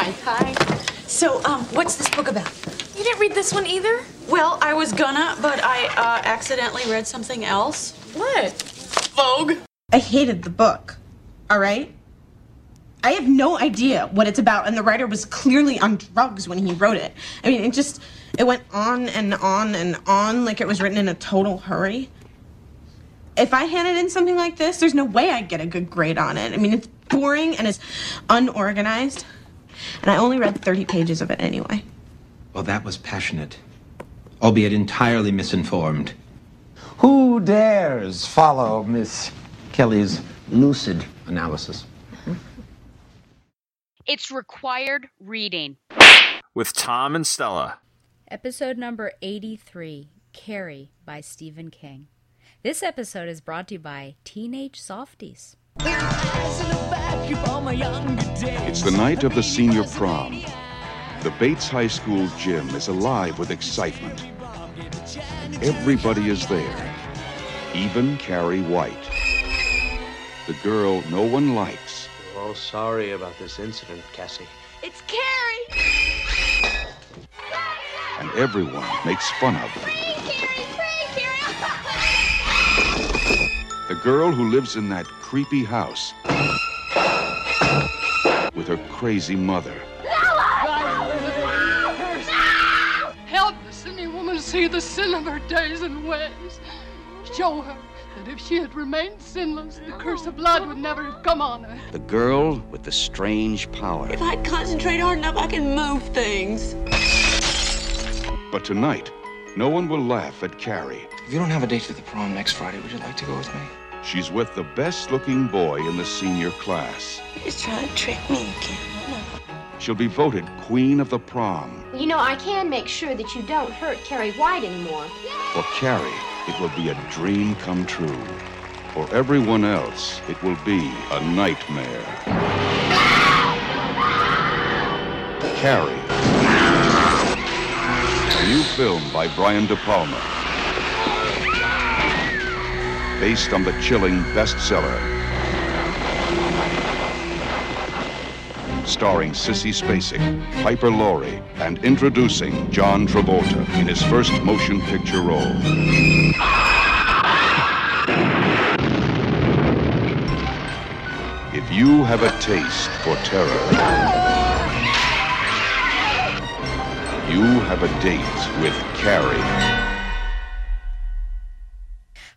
Hi. Hi. So, um, what's this book about? You didn't read this one either? Well, I was gonna, but I uh, accidentally read something else. What? Vogue. I hated the book. All right? I have no idea what it's about, and the writer was clearly on drugs when he wrote it. I mean, it just it went on and on and on like it was written in a total hurry. If I handed in something like this, there's no way I'd get a good grade on it. I mean, it's boring and it's unorganized. And I only read 30 pages of it anyway. Well, that was passionate, albeit entirely misinformed. Who dares follow Miss Kelly's lucid analysis? It's required reading. With Tom and Stella. Episode number 83 Carrie by Stephen King. This episode is brought to you by Teenage Softies. It's the night of the senior prom. The Bates High School gym is alive with excitement. Everybody is there, even Carrie White. The girl no one likes. We're all sorry about this incident, Cassie. It's Carrie! and everyone makes fun of her. The girl who lives in that creepy house with her crazy mother. Help the sinning woman see the sin of her days and ways. Show her that if she had remained sinless, the curse of blood would never have come on her. The girl with the strange power. If I concentrate hard enough, I can move things. But tonight, no one will laugh at Carrie. If you don't have a date for the prom next Friday, would you like to go with me? She's with the best looking boy in the senior class. He's trying to trick me again. She'll be voted queen of the prom. You know, I can make sure that you don't hurt Carrie White anymore. For Carrie, it will be a dream come true. For everyone else, it will be a nightmare. Carrie. A new film by Brian De Palma. Based on the chilling bestseller. Starring Sissy Spacek, Piper Laurie, and introducing John Travolta in his first motion picture role. If you have a taste for terror, you have a date with Carrie.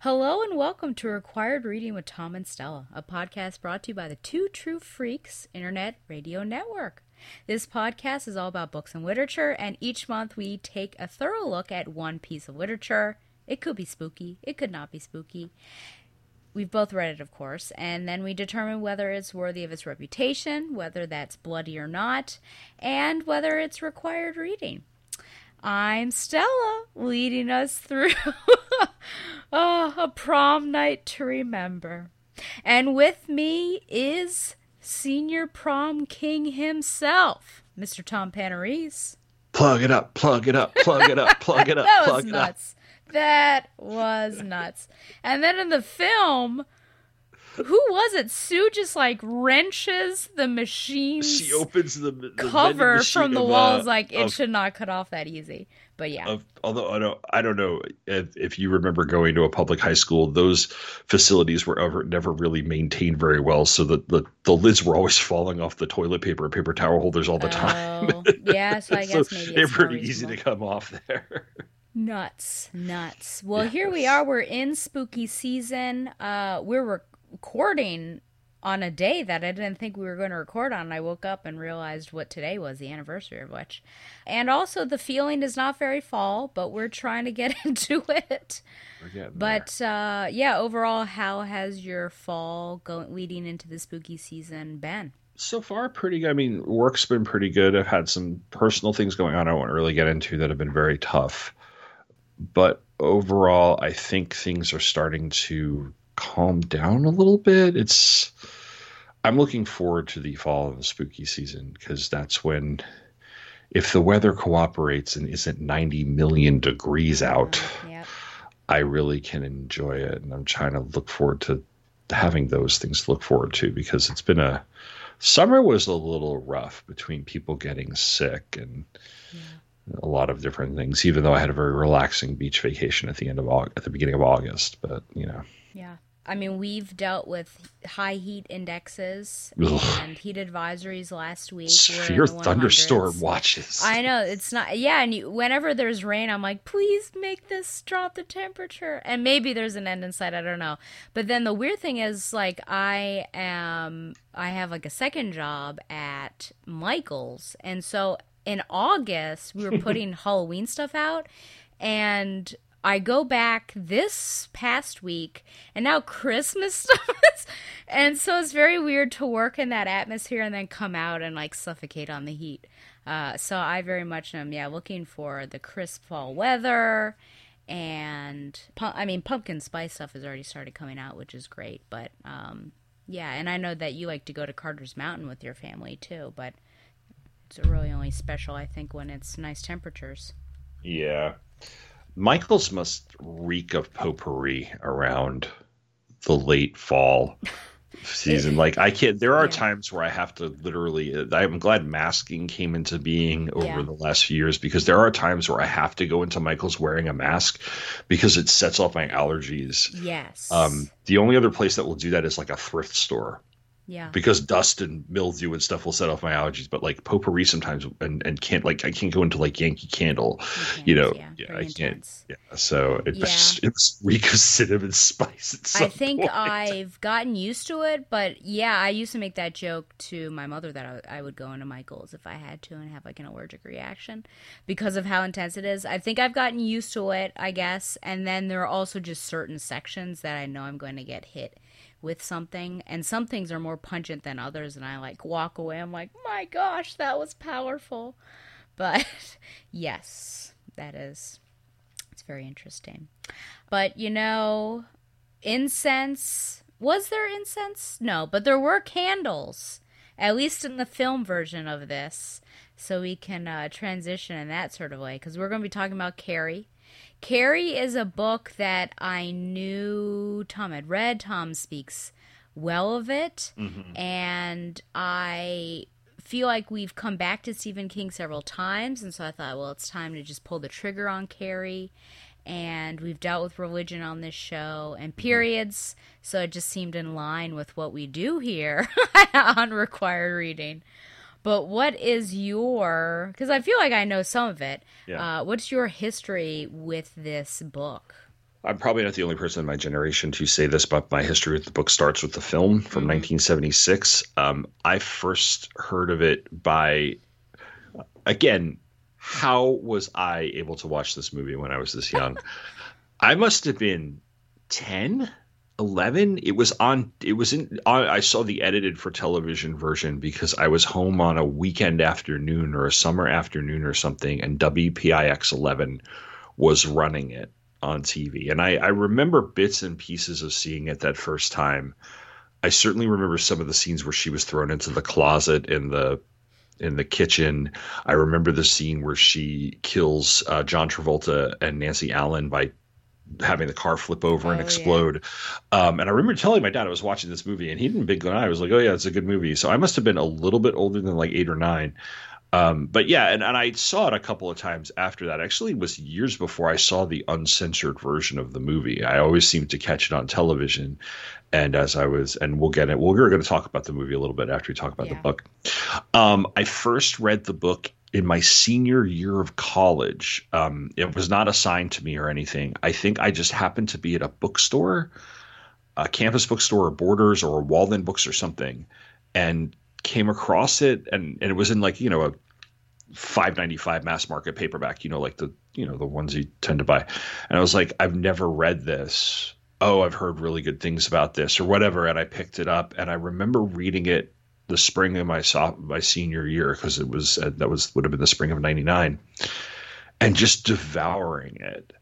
Hello and welcome to Required Reading with Tom and Stella, a podcast brought to you by the Two True Freaks Internet Radio Network. This podcast is all about books and literature, and each month we take a thorough look at one piece of literature. It could be spooky, it could not be spooky. We've both read it, of course, and then we determine whether it's worthy of its reputation, whether that's bloody or not, and whether it's required reading. I'm Stella, leading us through oh, a prom night to remember. And with me is senior prom king himself, Mr. Tom Panarese. Plug it up, plug it up, plug it up, plug it up, that plug was it nuts. That was nuts. And then in the film, who was it? Sue just like wrenches the machine She opens the, the cover from the of, walls uh, like it of- should not cut off that easy. But yeah. of although I don't I don't know if, if you remember going to a public high school, those facilities were ever never really maintained very well, so the the, the lids were always falling off the toilet paper and paper towel holders all the time. Oh, yeah, so I guess maybe they're it's more pretty easy to come off there. Nuts, nuts. Well, here we are. We're in spooky season. Uh, we're recording on a day that I didn't think we were going to record on. I woke up and realized what today was, the anniversary of which. And also, the feeling is not very fall, but we're trying to get into it. But uh, yeah, overall, how has your fall going leading into the spooky season been? so far pretty good. I mean, work's been pretty good. I've had some personal things going on I won't really get into that have been very tough. But overall, I think things are starting to calm down a little bit. It's I'm looking forward to the fall and the spooky season because that's when if the weather cooperates and isn't 90 million degrees mm-hmm. out, I really can enjoy it and I'm trying to look forward to having those things to look forward to because it's been a summer was a little rough between people getting sick and a lot of different things. Even though I had a very relaxing beach vacation at the end of August, at the beginning of August, but you know, Yeah. I mean, we've dealt with high heat indexes Ugh. and heat advisories last week. Severe thunderstorm watches. I know it's not. Yeah, and you, whenever there's rain, I'm like, please make this drop the temperature. And maybe there's an end in sight. I don't know. But then the weird thing is, like, I am. I have like a second job at Michaels, and so in August we were putting Halloween stuff out, and. I go back this past week, and now Christmas stuff and so it's very weird to work in that atmosphere and then come out and like suffocate on the heat. Uh, so I very much am, yeah, looking for the crisp fall weather, and I mean pumpkin spice stuff has already started coming out, which is great. But um, yeah, and I know that you like to go to Carter's Mountain with your family too, but it's really only special, I think, when it's nice temperatures. Yeah. Michaels must reek of potpourri around the late fall season. Like I can't. There are times where I have to literally. I'm glad masking came into being over Yeah. the last few years because there are times where I have to go into Michaels wearing a mask because it sets off my allergies. Yes. Um, the only other place that will do that is like a thrift store Yeah. because dust and mildew and stuff will set off my allergies. But like potpourri sometimes and and can't like I can't go into like Yankee Candle, you know. Yeah, I can't. Yeah, so it Yeah. was it was reek of cinnamon spice. I think point. I've gotten used to it, but yeah, I used to make that joke to my mother that I, I would go into Michael's if I had to and have like an allergic reaction because of how intense it is. I think I've gotten used to it, I guess. And then there are also just certain sections that I know I'm going to get hit with something, and some things are more pungent than others, and I like walk away. I'm like, my gosh, that was powerful. But yes, that is it's very interesting. But you know, incense was there incense? No, but there were candles. At least in the film version of this, so we can uh, transition in that sort of way because we're going to be talking about Carrie. Carrie is a book that I knew Tom had read. Tom speaks well of it, mm-hmm. and I feel like we've come back to Stephen King several times, and so I thought, well, it's time to just pull the trigger on Carrie. And we've dealt with religion on this show and mm-hmm. periods, so it just seemed in line with what we do here on required reading. But what is your? Because I feel like I know some of it. Yeah. Uh, what's your history with this book? I'm probably not the only person in my generation to say this, but my history with the book starts with the film from 1976. Um, I first heard of it by, again, how was I able to watch this movie when I was this young? I must have been 10, 11. It was on, it was in, I saw the edited for television version because I was home on a weekend afternoon or a summer afternoon or something, and WPIX 11 was running it on TV. And I, I remember bits and pieces of seeing it that first time. I certainly remember some of the scenes where she was thrown into the closet in the in the kitchen. I remember the scene where she kills uh, John Travolta and Nancy Allen by having the car flip over and explode. Um, and I remember telling my dad I was watching this movie, and he didn't big an eye. I was like, "Oh yeah, it's a good movie." So I must have been a little bit older than like eight or nine. Um, but yeah, and, and I saw it a couple of times after that. Actually, it was years before I saw the uncensored version of the movie. I always seemed to catch it on television, and as I was, and we'll get it. Well, we're going to talk about the movie a little bit after we talk about the book. Um, I first read the book in my senior year of college. Um, it was not assigned to me or anything. I think I just happened to be at a bookstore, a campus bookstore, or Borders, or Waldenbooks, or something, and came across it, and, and it was in like you know a five ninety five mass market paperback. You know, like the you know the ones you tend to buy, and I was like, I've never read this. Oh, I've heard really good things about this, or whatever, and I picked it up, and I remember reading it the spring of my my senior year because it was uh, that was would have been the spring of '99, and just devouring it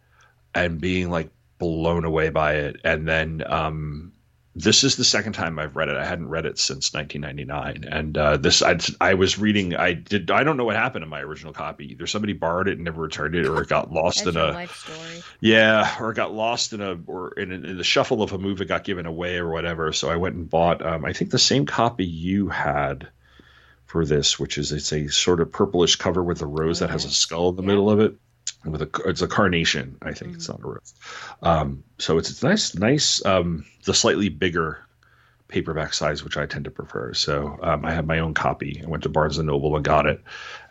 and being like blown away by it, and then um, this is the second time I've read it. I hadn't read it since 1999, and uh, this I, I was reading. I did. I don't know what happened in my original copy. Either somebody borrowed it and never returned it, or it got lost in a yeah, or it got lost in a or in, in, the shuffle of a move. It got given away or whatever. So I went and bought. Um, I think the same copy you had for this, which is it's a sort of purplish cover with a rose oh, that has a skull in the yeah. middle of it with a it's a carnation. I think mm-hmm. it's not a rose. Um, so it's it's nice, nice. Um, the slightly bigger paperback size, which I tend to prefer. So um, I have my own copy. I went to Barnes and Noble and got it,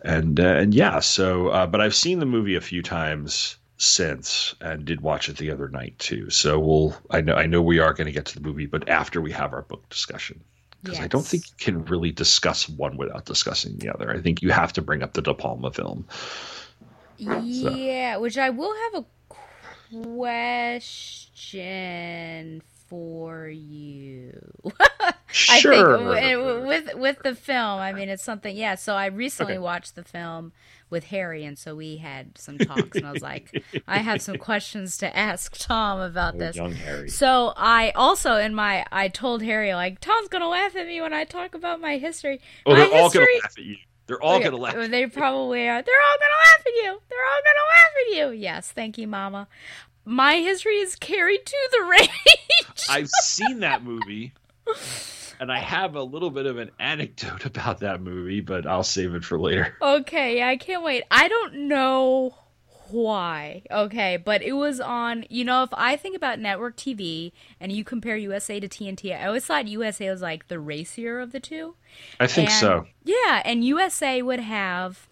and uh, and yeah. So uh, but I've seen the movie a few times since and did watch it the other night too. So we'll I know I know we are going to get to the movie, but after we have our book discussion. Because yes. I don't think you can really discuss one without discussing the other. I think you have to bring up the De Palma film. Yeah, so. which I will have a question for you. sure. I think with with the film, I mean, it's something. Yeah. So I recently okay. watched the film with Harry, and so we had some talks, and I was like, I have some questions to ask Tom about oh, this. Young Harry. So I also in my I told Harry like Tom's gonna laugh at me when I talk about my history. Oh, my they're history, all gonna laugh at you. They're all gonna laugh. They probably are. They're all gonna laugh at you. They're all gonna laugh at you. Yes, thank you, Mama. My history is carried to the rage. I've seen that movie, and I have a little bit of an anecdote about that movie, but I'll save it for later. Okay, I can't wait. I don't know why. Okay, but it was on, you know, if I think about network TV and you compare USA to TNT, I always thought USA was like the racier of the two. I think and, so. Yeah, and USA would have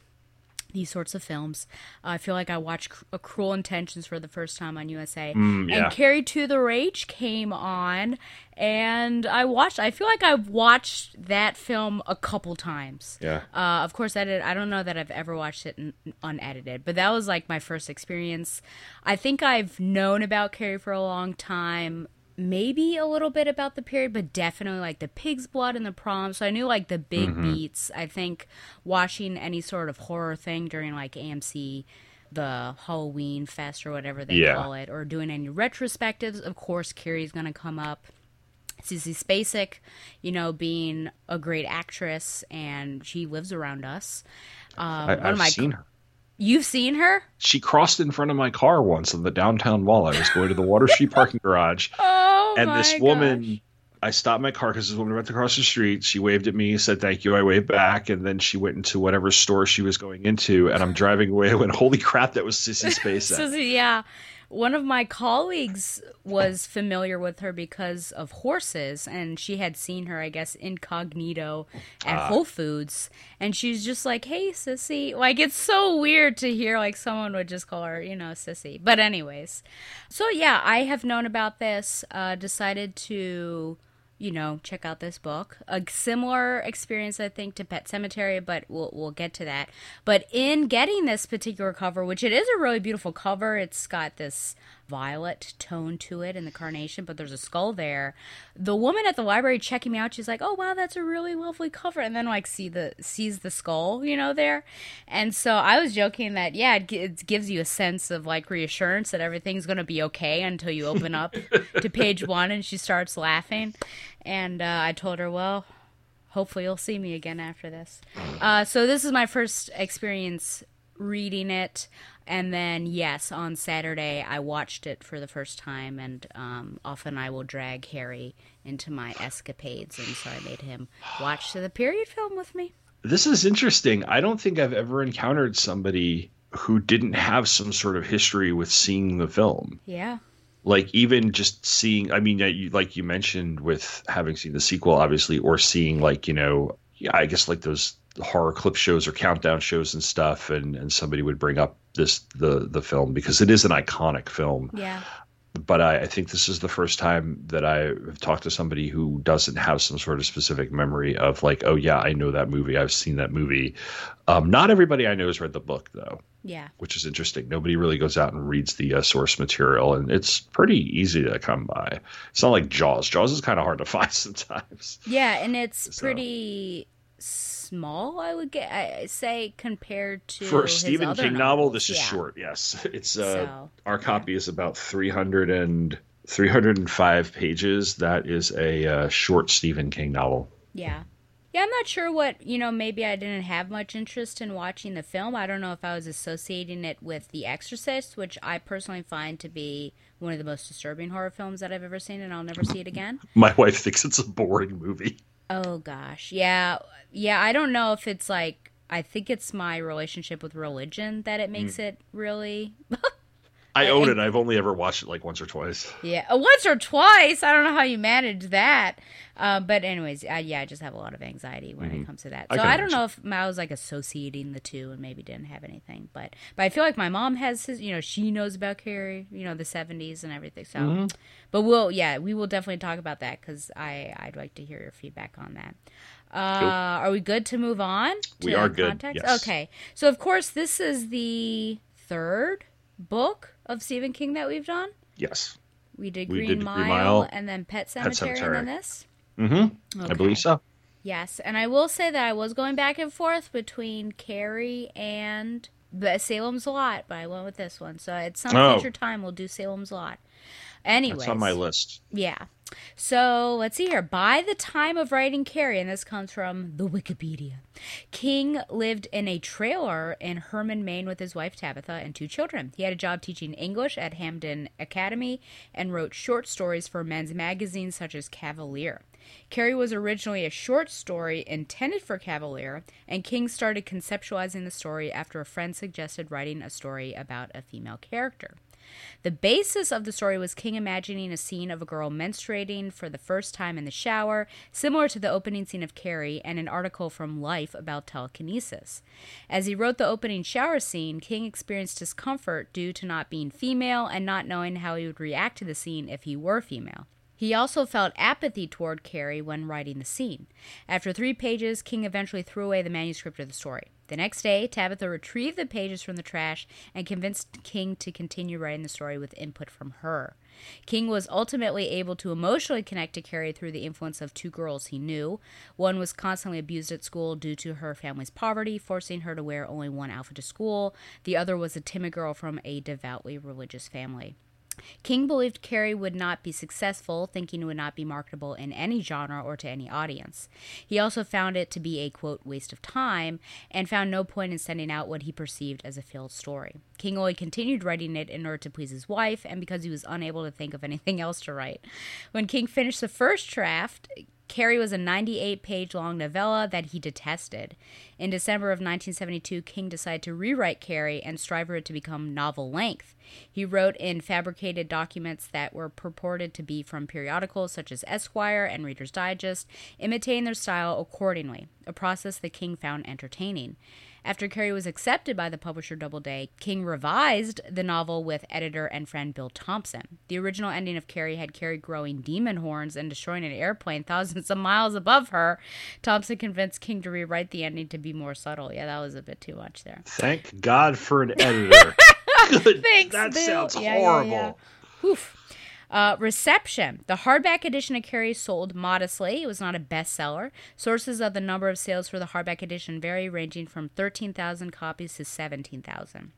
these sorts of films. Uh, I feel like I watched C- Cruel Intentions for the first time on USA, mm, yeah. and Carried to the Rage came on, and I watched. I feel like I've watched that film a couple times. Yeah. Uh, of course, I did. I don't know that I've ever watched it unedited, but that was like my first experience. I think I've known about Carrie for a long time maybe a little bit about the period, but definitely like the pig's blood and the prom. So I knew like the big mm-hmm. beats. I think watching any sort of horror thing during like AMC, the Halloween Fest or whatever they yeah. call it, or doing any retrospectives, of course, Carrie's going to come up. Sissy Spacek, you know, being a great actress, and she lives around us. Um, I, have seen her. You've seen her? She crossed in front of my car once in the downtown mall. I was going to the Water Street parking garage. Oh, and this woman, gosh. I stopped my car because this woman went across the street. She waved at me, said thank you. I waved back, and then she went into whatever store she was going into. And I'm driving away. I went, holy crap, that was Sissy Spacek. Sissy, yeah one of my colleagues was familiar with her because of horses and she had seen her i guess incognito at uh. whole foods. And she's just like hey sissy. Like it's so weird to hear like someone would just call her you know sissy. But anyways. So yeah i have known about this uh, decided to you know, check out this book. A similar experience, I think, to Pet Sematary, but we'll we'll get to that. But in getting this particular cover, which it is a really beautiful cover, it's got this violet tone to it in the carnation, but there's a skull there. The woman at the library checking me out, she's like, "Oh wow, that's a really lovely cover," and then like see the sees the skull, you know, there. And so I was joking that yeah, it, it gives you a sense of like reassurance that everything's gonna be okay until you open up to page one and she starts laughing. And uh, I told her, well, hopefully you'll see me again after this. Uh, so this is my first experience reading it and then yes on saturday i watched it for the first time and um, often i will drag harry into my escapades and so i made him watch the period film with me. This is interesting. I don't think i've ever encountered somebody who didn't have some sort of history with seeing the film. Yeah. Like even just seeing i mean like you mentioned with having seen the sequel obviously or seeing like you know yeah, I guess like those horror clip shows or countdown shows and stuff, and and somebody would bring up this the the film because it is an iconic film. Yeah. But I, I think this is the first time that I have talked to somebody who doesn't have some sort of specific memory of like, oh yeah, I know that movie, I've seen that movie. Um, not everybody I know has read the book though. Yeah. Which is interesting. Nobody really goes out and reads the uh, source material, and it's pretty easy to come by. It's not like Jaws. Jaws is kind of hard to find sometimes. Yeah, and it's so. pretty small. I would get I say compared to for a Stephen King novels. novel. This is yeah. short. Yes, it's uh, so, our copy yeah. is about three hundred and 305 pages. That is a uh, short Stephen King novel. Yeah. Yeah, I'm not sure what, you know, maybe I didn't have much interest in watching the film. I don't know if I was associating it with The Exorcist, which I personally find to be one of the most disturbing horror films that I've ever seen, and I'll never see it again. My wife thinks it's a boring movie. Oh, gosh. Yeah. Yeah, I don't know if it's like, I think it's my relationship with religion that it makes mm. it really. I own it. I've only ever watched it like once or twice. Yeah, uh, once or twice. I don't know how you manage that. Uh, but anyways, I, yeah, I just have a lot of anxiety when mm-hmm. it comes to that. So I, I don't know if I was like associating the two and maybe didn't have anything. But but I feel like my mom has his. You know, she knows about Carrie. You know, the '70s and everything. So, mm-hmm. but we'll yeah, we will definitely talk about that because I I'd like to hear your feedback on that. Uh, cool. Are we good to move on? we are good. Yes. Okay. So of course this is the third book of Stephen King that we've done? Yes. We did Green, we did Mile, Green Mile, and then Pet Sematary, Pet Sematary. and then this? Mm-hmm. Okay. I believe so. Yes, and I will say that I was going back and forth between Carrie and Salem's Lot, but I went with this one. So at some oh. future time, we'll do Salem's Lot. Anyways, That's on my list. Yeah. So let's see here. By the time of writing Carrie, and this comes from the Wikipedia, King lived in a trailer in Hermon, Maine with his wife Tabitha and two children. He had a job teaching English at Hampden Academy and wrote short stories for men's magazines such as Cavalier. Carrie was originally a short story intended for Cavalier, and King started conceptualizing the story after a friend suggested writing a story about a female character. The basis of the story was King imagining a scene of a girl menstruating for the first time in the shower, similar to the opening scene of Carrie, and an article from Life about telekinesis. As he wrote the opening shower scene, King experienced discomfort due to not being female and not knowing how he would react to the scene if he were female. He also felt apathy toward Carrie when writing the scene. After three pages, King eventually threw away the manuscript of the story. The next day, Tabitha retrieved the pages from the trash and convinced King to continue writing the story with input from her. King was ultimately able to emotionally connect to Carrie through the influence of two girls he knew. One was constantly abused at school due to her family's poverty, forcing her to wear only one outfit to school. The other was a timid girl from a devoutly religious family. King believed Carrie would not be successful, thinking it would not be marketable in any genre or to any audience. He also found it to be a quote waste of time and found no point in sending out what he perceived as a failed story. King only continued writing it in order to please his wife and because he was unable to think of anything else to write. When King finished the first draft, Carrie was a 98 page long novella that he detested. In December of 1972, King decided to rewrite Carrie and strive for it to become novel length. He wrote in fabricated documents that were purported to be from periodicals such as Esquire and Reader's Digest, imitating their style accordingly, a process that King found entertaining. After Carrie was accepted by the publisher Doubleday, King revised the novel with editor and friend Bill Thompson. The original ending of Carrie had Carrie growing demon horns and destroying an airplane thousands of miles above her. Thompson convinced King to rewrite the ending to be more subtle. Yeah, that was a bit too much there. Thank God for an editor. Good. Thanks, that Bill. sounds yeah, horrible. Yeah, yeah. Oof. Uh, reception. The hardback edition of Carrie sold modestly. It was not a bestseller. Sources of the number of sales for the hardback edition vary, ranging from 13,000 copies to 17,000.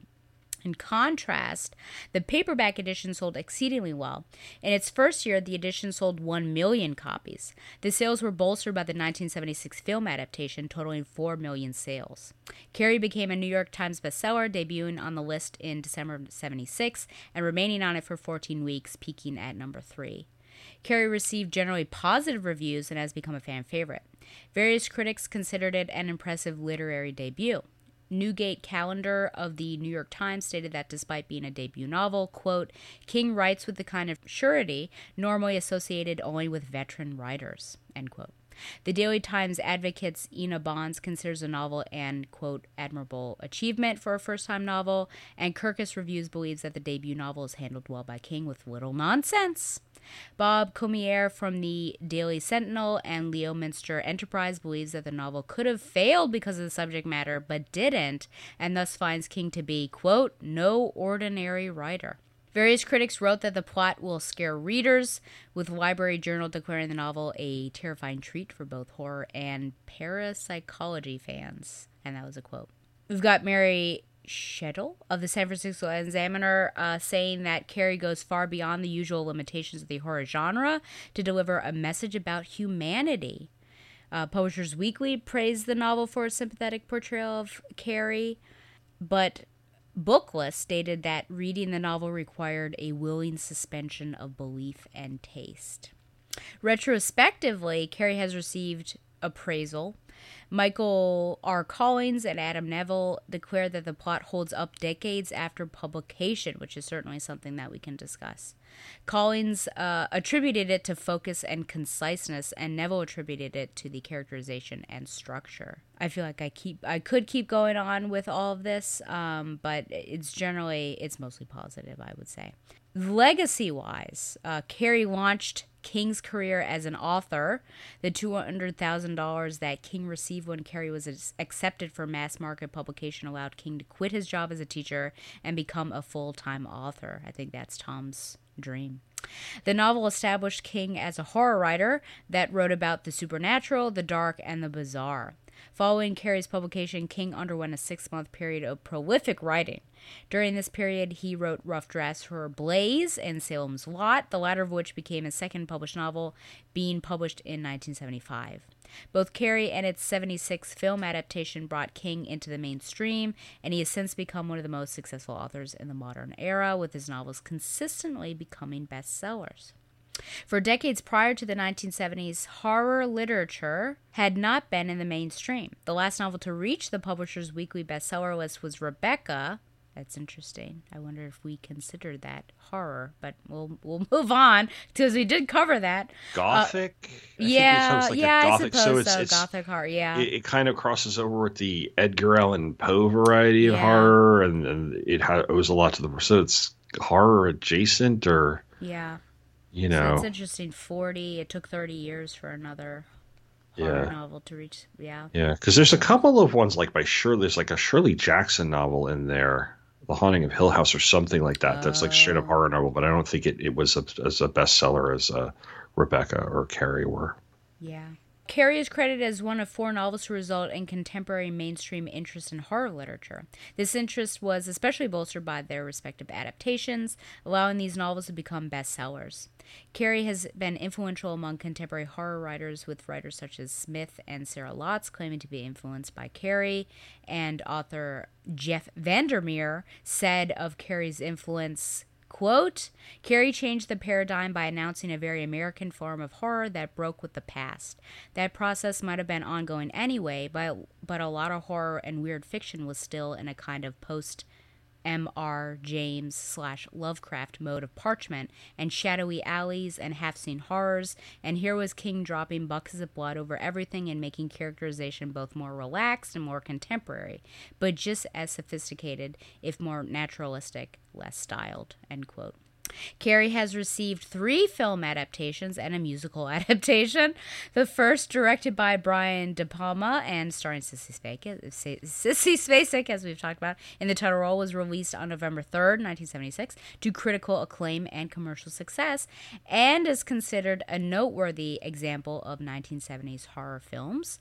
In contrast, the paperback edition sold exceedingly well. In its first year, the edition sold 1 million copies. The sales were bolstered by the 1976 film adaptation, totaling 4 million sales. Carrie became a New York Times bestseller, debuting on the list in December of 76 and remaining on it for 14 weeks, peaking at number 3. Carrie received generally positive reviews and has become a fan favorite. Various critics considered it an impressive literary debut. Newgate Callendar of the New York Times stated that despite being a debut novel, quote, King writes with the kind of surety normally associated only with veteran writers, end quote. The Daily Times advocates Ina Bonds considers the novel an, quote, admirable achievement for a first time novel, and Kirkus Reviews believes that the debut novel is handled well by King with little nonsense. Bob Cormier from the Daily Sentinel and Leominster Enterprise believes that the novel could have failed because of the subject matter, but didn't, and thus finds King to be, quote, no ordinary writer. Various critics wrote that the plot will scare readers, with Library Journal declaring the novel a terrifying treat for both horror and parapsychology fans. And that was a quote. We've got Mary Shedel of the San Francisco Examiner, uh, saying that Carrie goes far beyond the usual limitations of the horror genre to deliver a message about humanity. Uh, Publishers Weekly praised the novel for a sympathetic portrayal of Carrie, but Booklist stated that reading the novel required a willing suspension of belief and taste. Retrospectively, Carrie has received appraisal. Michael R. Collings and Adam Nevill declare that the plot holds up decades after publication, which is certainly something that we can discuss. Collings uh, attributed it to focus and conciseness, and Nevill attributed it to the characterization and structure. I feel like I keep I could keep going on with all of this, um, but it's generally it's mostly positive, I would say. Legacy wise, uh, Carrie launched King's career as an author. The $200,000 that King received when Carrie was accepted for mass market publication allowed King to quit his job as a teacher and become a full time author. I think that's Tom's dream. The novel established King as a horror writer that wrote about the supernatural, the dark, and the bizarre. Following Carrie's publication, King underwent a six month period of prolific writing. During this period, he wrote rough drafts for Blaze and Salem's Lot, the latter of which became his second published novel, being published in 1975. Both Carrie and its 76 film adaptation brought King into the mainstream, and he has since become one of the most successful authors in the modern era, with his novels consistently becoming bestsellers. For decades prior to the 1970s, horror literature had not been in the mainstream. The last novel to reach the publisher's weekly bestseller list was Rebecca. That's interesting. I wonder if we consider that horror, but we'll we'll move on because we did cover that. Gothic. Uh, yeah, like yeah, gothic. I suppose so it's, so. it's gothic horror. Yeah. It, it, kind of crosses over with the Edgar Allan Poe variety of Yeah. horror, and, and it ha- owes a lot to the. So it's horror adjacent, or yeah. You So know, it's interesting. Forty. It took thirty years for another horror Yeah. novel to reach. Yeah. Yeah, because there's a couple of ones like by Shirley. There's like a Shirley Jackson novel in there, The Haunting of Hill House, or something like that. That's like straight up horror novel, but I don't think it, it was a, as a bestseller as uh, Rebecca or Carrie were. Yeah. Carrie is credited as one of four novels to result in contemporary mainstream interest in horror literature. This interest was especially bolstered by their respective adaptations, allowing these novels to become bestsellers. Carrie has been influential among contemporary horror writers, with writers such as Smith and Sarah Lotz claiming to be influenced by Carrie, and author Jeff Vandermeer said of Carrie's influence, Quote, Carrie changed the paradigm by announcing a very American form of horror that broke with the past. That process might have been ongoing anyway, but, but a lot of horror and weird fiction was still in a kind of post M.R. James slash Lovecraft mode of parchment and shadowy alleys and half seen horrors, and here was King dropping buckets of blood over everything and making characterization both more relaxed and more contemporary, but just as sophisticated, if more naturalistic, less styled. End quote. Carrie has received three film adaptations and a musical adaptation. The first, directed by Brian De Palma and starring Sissy Spacek, Sissy Spacek, as we've talked about, in the title role, was released on November 3rd, 1976, to critical acclaim and commercial success, and is considered a noteworthy example of 1970s horror films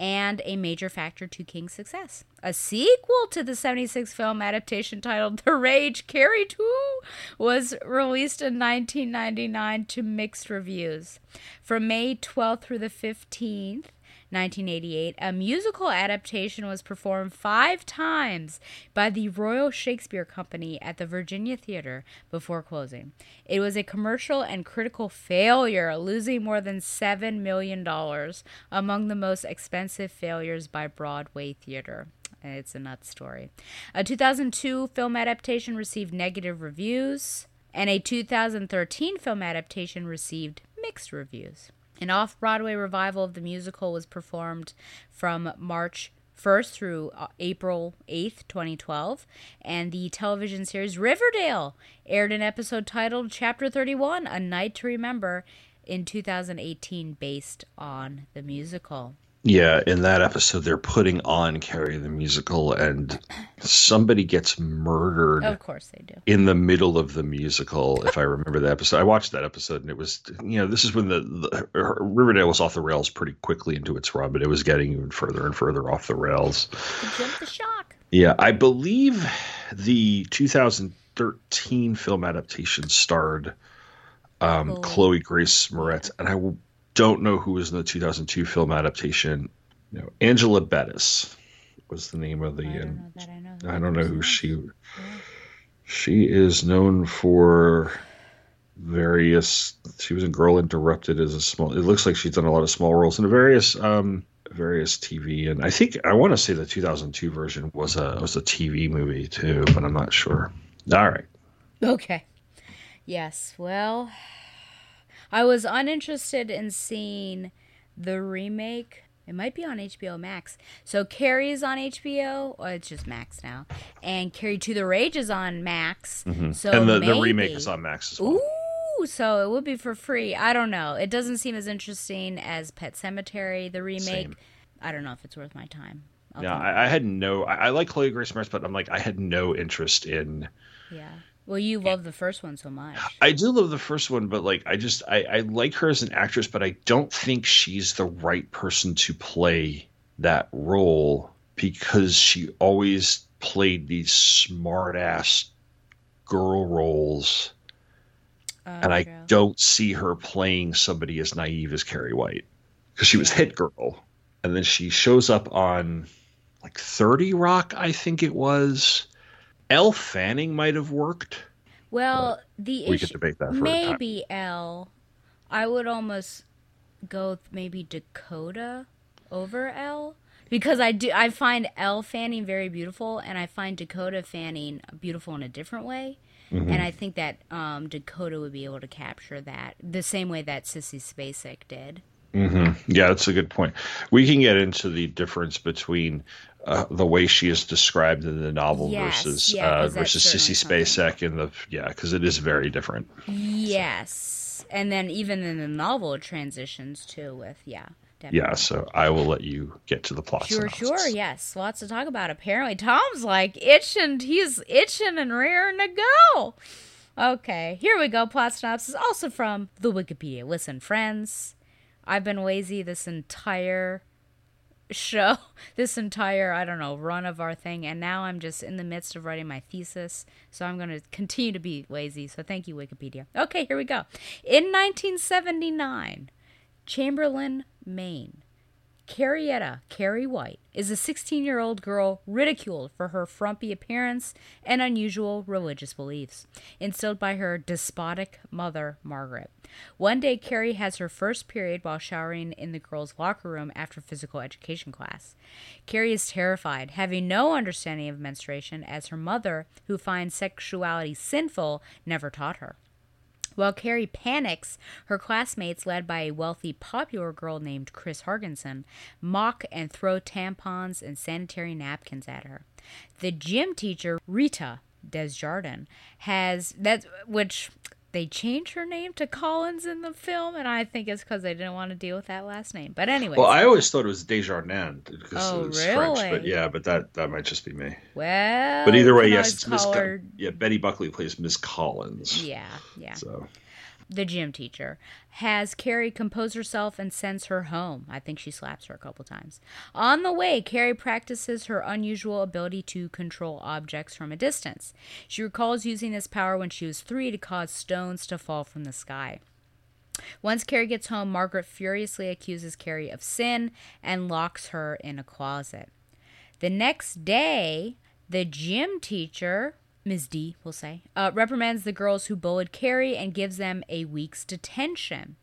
and a major factor to King's success. A sequel to the 76 film adaptation titled The Rage Carrie 2 was released in 1999 to mixed reviews. From May 12th through the 15th, 1988, a musical adaptation was performed five times by the Royal Shakespeare Company at the Virginia Theater before closing. It was a commercial and critical failure, losing more than $7 million, among the most expensive failures by Broadway theater. It's a nuts story. A 2002 film adaptation received negative reviews, and a 2013 film adaptation received mixed reviews. An off Broadway revival of the musical was performed from March 1st through uh, April 8th, 2012, and the television series Riverdale aired an episode titled Chapter 31 A Night to Remember in 2018 based on the musical. Yeah, in that episode, they're putting on Carrie the musical, and somebody gets murdered. Of course they do. In the middle of the musical, if I remember the episode, I watched that episode, and it was, you know, this is when the, the Riverdale was off the rails pretty quickly into its run, but it was getting even further and further off the rails. Jump the shock. Yeah, I believe the 2013 film adaptation starred um, Oh. Chloe Grace Moretz, and I don't know who was in the 2002 film adaptation. No, Angela Bettis was the name of the. and I don't know who she. She is known for various. She was in Girl Interrupted as a small. It looks like she's done a lot of small roles in various um various TV, and I think I want to say the 2002 version was a was a TV movie too, but I'm not sure. All right. Okay. Yes. Well, I was uninterested in seeing the remake. It might be on HBO Max. So Carrie is on HBO, or it's just Max now, and Carrie 2 the Rage is on Max. Mhm. So and the, the remake is on Max as well. Ooh, so it would be for free. I don't know. It doesn't seem as interesting as Pet Sematary, the remake. Same. I don't know if it's worth my time. I'll Yeah, I, I had no. I, I like Chloe Grace Moretz, but I'm like I had no interest in. yeah. Well, you love the first one so much. I do love the first one, but like I just I, I like her as an actress, but I don't think she's the right person to play that role because she always played these smart ass girl roles. Oh, and I don't see her playing somebody as naive as Carrie White because she was Hit Girl, and then she shows up on like Thirty Rock, I think it was. Elle Fanning might have worked. Well, the we issue, could debate that for a time. maybe Elle. I would almost go with maybe Dakota over Elle because I do I find Elle Fanning very beautiful and I find Dakota Fanning beautiful in a different way. Mhm. And I think that um, Dakota would be able to capture that the same way that Sissy Spacek did. hmm Yeah, that's a good point. We can get into the difference between uh, the way she is described in the novel Yes, versus yeah, uh, versus Sissy Spacek in the yeah, because it is very different. Yes. And then even in the novel it transitions too with yeah. Definitely. Yeah, so I will let you get to the plot. Sure, synopsis. sure, yes. Lots to talk about. Apparently, Tom's like itching. He's itching and raring to go. Okay, here we go. Plot synopsis, also from the Wikipedia. Listen, friends, I've been lazy this entire show, this entire, I don't know, run of our thing, and now I'm just in the midst of writing my thesis, so I'm going to continue to be lazy. So thank you, Wikipedia. Okay, here we go. In 1979, Chamberlain, Maine. Carietta, Carrie White, is a 16 year old girl ridiculed for her frumpy appearance and unusual religious beliefs, instilled by her despotic mother, Margaret. One day, Carrie has her first period while showering in the girls' locker room after physical education class. Carrie is terrified, having no understanding of menstruation, as her mother, who finds sexuality sinful, never taught her. While Carrie panics, her classmates, led by a wealthy, popular girl named Chris Hargensen, mock and throw tampons and sanitary napkins at her. The gym teacher, Rita Desjardins, has that which they changed her name to Collins in the film, and I think it's because they didn't want to deal with that last name. But anyway, Well, I always thought it was Desjardins because Oh, it's French, but yeah, but that that might just be me. well, But either way, yes, it's Miss. her- yeah, Betty Buckley plays Miss Collins. Yeah, yeah. So the gym teacher, has Carrie compose herself and sends her home. I think she slaps her a couple times. On the way, Carrie practices her unusual ability to control objects from a distance. She recalls using this power when she was three to cause stones to fall from the sky. Once Carrie gets home, Margaret furiously accuses Carrie of sin and locks her in a closet. The next day, the gym teacher, Ms. D, we'll say, uh, reprimands the girls who bullied Carrie and gives them a week's detention.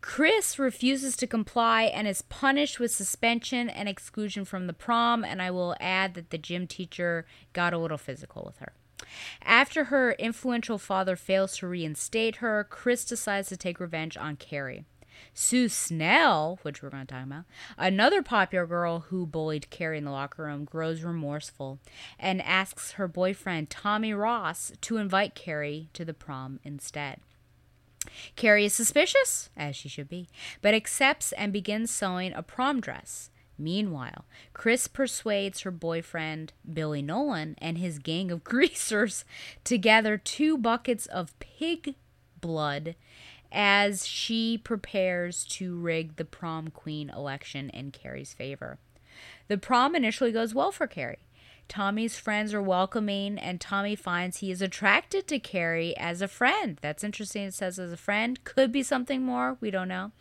Chris refuses to comply and is punished with suspension and exclusion from the prom, and I will add that the gym teacher got a little physical with her. After her influential father fails to reinstate her, Chris decides to take revenge on Carrie. Sue Snell, which we're going to talk about, another popular girl who bullied Carrie in the locker room, grows remorseful and asks her boyfriend Tommy Ross to invite Carrie to the prom instead. Carrie is suspicious, as she should be, but accepts and begins sewing a prom dress. Meanwhile, Chris persuades her boyfriend, Billy Nolan, and his gang of greasers to gather two buckets of pig blood as she prepares to rig the prom queen election in Carrie's favor. The prom initially goes well for Carrie. Tommy's friends are welcoming, and Tommy finds he is attracted to Carrie as a friend. That's interesting. It says as a friend. Could be something more. We don't know.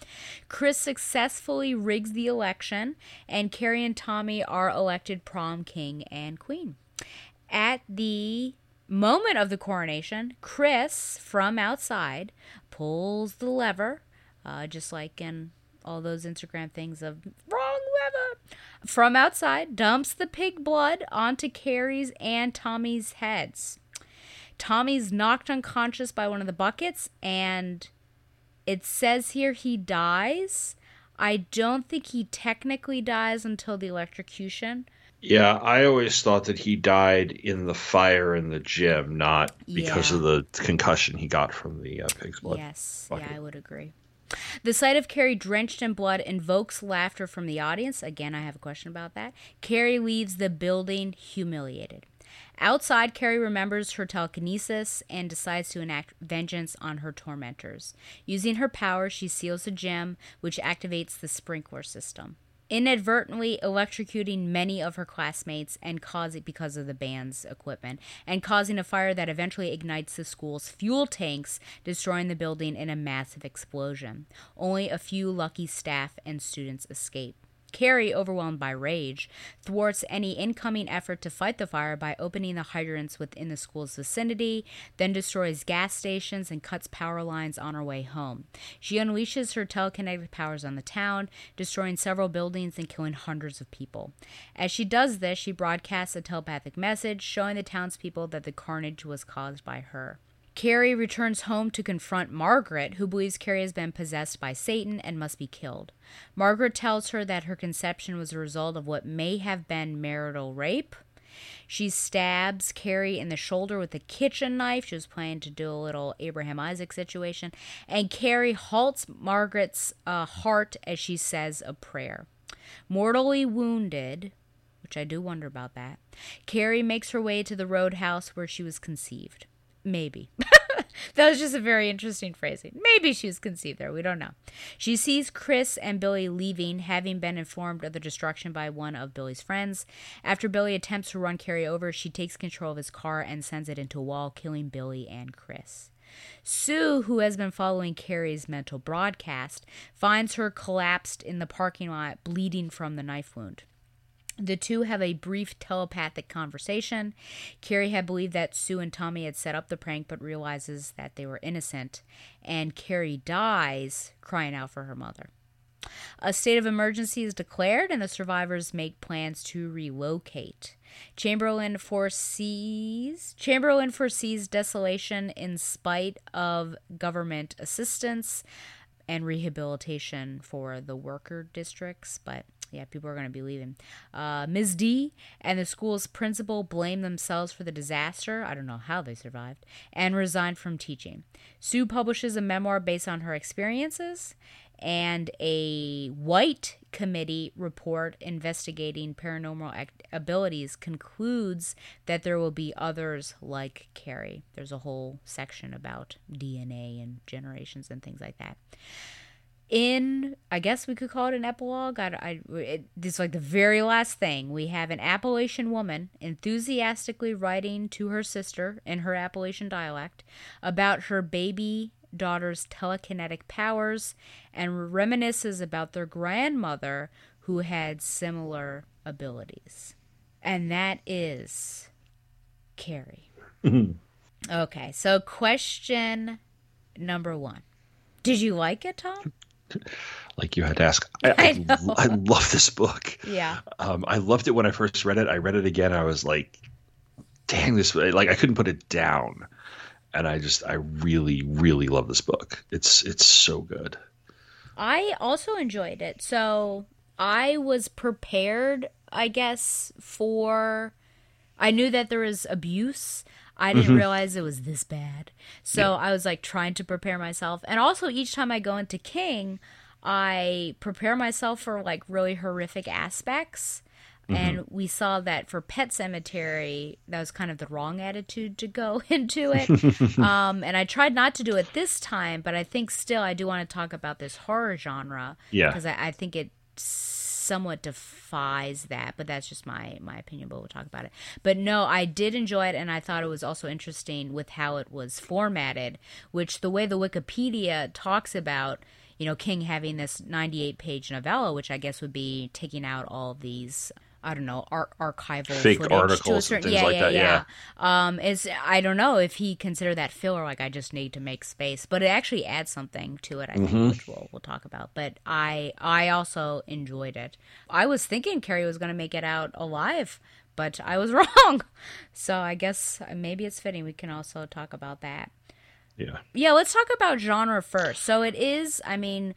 Chris successfully rigs the election, and Carrie and Tommy are elected prom king and queen. At the moment of the coronation, Chris from outside pulls the lever, uh, just like in all those Instagram things of wrong lever. From outside, dumps the pig blood onto Carrie's and Tommy's heads. Tommy's knocked unconscious by one of the buckets, and it says here he dies. I don't think he technically dies until the electrocution. Yeah, I always thought that he died in the fire in the gym, not because Yeah. of the concussion he got from the uh, pig's blood. Yes, yeah, I would agree. The sight of Carrie drenched in blood invokes laughter from the audience. Again, I have a question about that. Carrie leaves the building humiliated. Outside, Carrie remembers her telekinesis and decides to enact vengeance on her tormentors. Using her power, she seals the gem, which activates the sprinkler system inadvertently electrocuting many of her classmates and causing because of the band's equipment and causing a fire that eventually ignites the school's fuel tanks destroying the building in a massive explosion. Only a few lucky staff and students escape Carrie, overwhelmed by rage, thwarts any incoming effort to fight the fire by opening the hydrants within the school's vicinity, then destroys gas stations and cuts power lines on her way home. She unleashes her telekinetic powers on the town, destroying several buildings and killing hundreds of people. As she does this, she broadcasts a telepathic message showing the townspeople that the carnage was caused by her. Carrie returns home to confront Margaret, who believes Carrie has been possessed by Satan and must be killed. Margaret tells her that her conception was a result of what may have been marital rape. She stabs Carrie in the shoulder with a kitchen knife. She was planning to do a little Abraham Isaac situation. And Carrie halts Margaret's uh, heart as she says a prayer. Mortally wounded, which I do wonder about that, Carrie makes her way to the roadhouse where she was conceived. Maybe. that was just a very interesting phrasing. Maybe she was conceived there. We don't know. She sees Chris and Billy leaving, having been informed of the destruction by one of Billy's friends. After Billy attempts to run Carrie over, she takes control of his car and sends it into a wall, killing Billy and Chris. Sue, who has been following Carrie's mental broadcast, finds her collapsed in the parking lot, bleeding from the knife wound. The two have a brief telepathic conversation. Carrie had believed that Sue and Tommy had set up the prank, but realizes that they were innocent. And Carrie dies, crying out for her mother. A state of emergency is declared, and the survivors make plans to relocate. Chamberlain foresees Chamberlain foresees desolation in spite of government assistance and rehabilitation for the worker districts, but yeah, people are going to be leaving. Uh, Ms. D and the school's principal blame themselves for the disaster. I don't know how they survived, and resigned from teaching. Sue publishes a memoir based on her experiences, and a white committee report investigating paranormal act- abilities concludes that there will be others like Carrie. There's a whole section about DNA and generations and things like that in i guess we could call it an epilogue. I, I it, this is like the very last thing. We have an appalachian woman enthusiastically writing to her sister in her appalachian dialect about her baby daughter's telekinetic powers and reminisces about their grandmother who had similar abilities. And that is carrie. Mm-hmm. Okay so question number one. Did you like it tom like you had to ask. I, I I. I love this book. Yeah. Um, I loved it when I first read it. I read it again. I was like, dang, this, like, I couldn't put it down. And I just, I really, really love this book. It's, it's so good. I also enjoyed it. So I was prepared, I guess, for. I knew that there was abuse. I didn't Mhm. realize it was this bad. So I was like trying to prepare myself. And also, each time I go into King, I prepare myself for like really horrific aspects. And we saw that for Pet Sematary, that was kind of the wrong attitude to go into it. um, and I tried not to do it this time, but I think still I do want to talk about this horror genre. Yeah. Because I, I think it somewhat defies that, but that's just my my opinion. But we'll talk about it. But no, I did enjoy it, and I thought it was also interesting with how it was formatted, which the way the Wikipedia talks about. You know, King having this 98 page novella, which I guess would be taking out all these I don't know, ar- archival Fake footage articles a and things yeah, like yeah, that, yeah. Um, is I don't know if he considered that filler, like I just need to make space, but it actually adds something to it. I think, Mhm. which we'll we'll talk about. But I I also enjoyed it. I was thinking Carrie was going to make it out alive, but I was wrong. So I guess maybe it's fitting we can also talk about that. Yeah. Yeah, let's talk about genre first. So it is, I mean,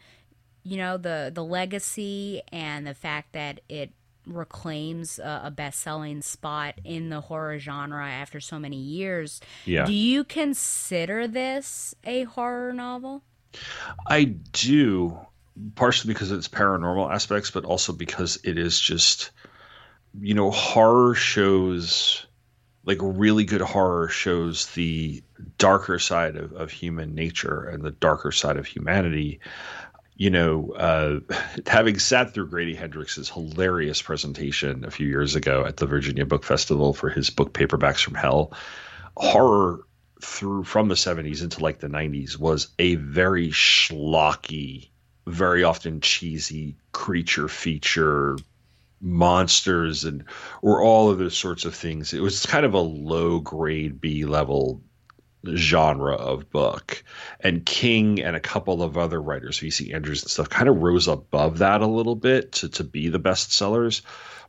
you know, the the legacy and the fact that it reclaims a, a best-selling spot in the horror genre after so many years. Yeah. Do you consider this a horror novel? I do, partially because of its paranormal aspects, but also because it is just, you know, horror shows, like really good horror shows the darker side of, of human nature and the darker side of humanity. You know, uh, having sat through Grady Hendrix's hilarious presentation a few years ago at the Virginia Book Festival for his book Paperbacks from Hell, horror through from the 70s into like the 90s was a very schlocky, very often cheesy creature feature monsters and or all of those sorts of things. It was kind of a low grade B level genre of book. And King and a couple of other writers, VC Andrews and stuff, kind of rose above that a little bit to, to be the best sellers.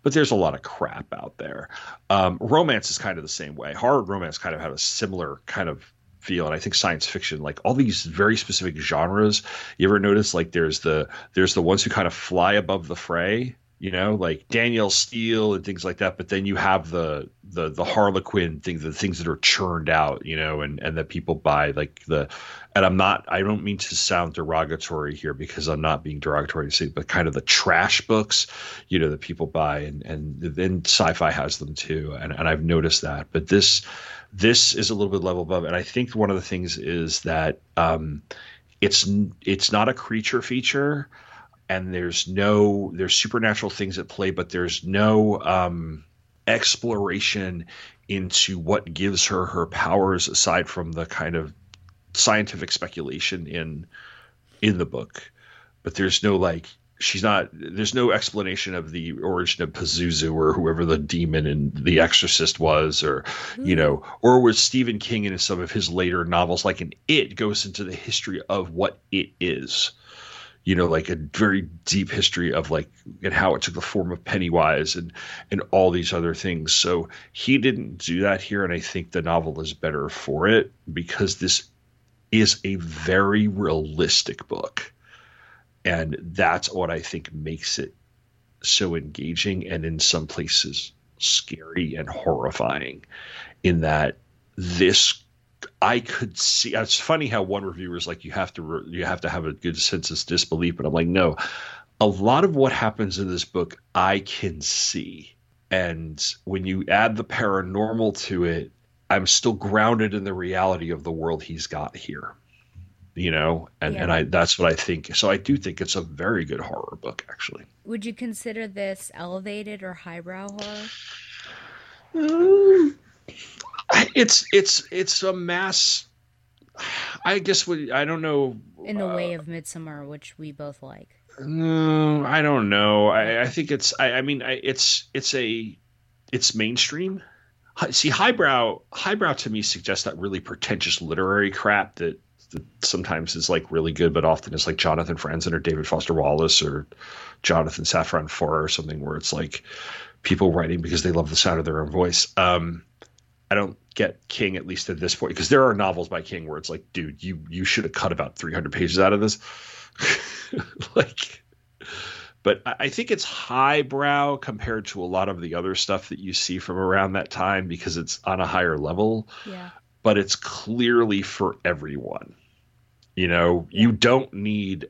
But there's a lot of crap out there. Um, romance is kind of the same way. Horror romance kind of have a similar kind of feel and i think science fiction like all these very specific genres you ever notice like there's the there's the ones who kind of fly above the fray you know like danielle steel and things like that but then you have the the the harlequin things the things that are churned out you know and and that people buy like the and i'm not i don't mean to sound derogatory here because i'm not being derogatory to say but kind of the trash books you know that people buy and and then sci-fi has them too. And, and i've noticed that but this this is a little bit level above. And i think one of the things is that um it's it's not a creature feature and there's no there's supernatural things at play but there's no um exploration into what gives her her powers aside from the kind of scientific speculation in in the book. But there's no like she's not there's no explanation of the origin of Pazuzu or whoever the demon in The Exorcist was or you know or with Stephen King in some of his later novels like an it goes into the history of what it is you know like a very deep history of like and how it took the form of Pennywise and and all these other things. So he didn't do that here and I think the novel is better for it because this is a very realistic book. And that's what I think makes it so engaging and in some places scary and horrifying in that this I could see it's funny how one reviewer is like you have to you have to have a good sense of disbelief but I'm like no. A lot of what happens in this book I can see. And when you add the paranormal to it I'm still grounded in the reality of the world he's got here you know? And Yeah. and i that's what i think. So i do think it's a very good horror book actually. Would you consider this elevated or highbrow horror? Mm. It's it's it's a mass i guess we i don't know In the way of Midsummer, which we both like. no i don't know. I i think it's i i mean I, it's it's a it's mainstream. See highbrow highbrow to me suggests that really pretentious literary crap that, that sometimes is like really good but often is like jonathan franzen or david foster wallace or jonathan safran foer or something where it's like people writing because they love the sound of their own voice. Um i don't get king at least at this point because there are novels by king where it's like dude you you should have cut about 300 pages out of this like but I I think it's highbrow compared to a lot of the other stuff that you see from around that time because it's on a higher level. Yeah. But it's clearly for everyone. You know, you don't need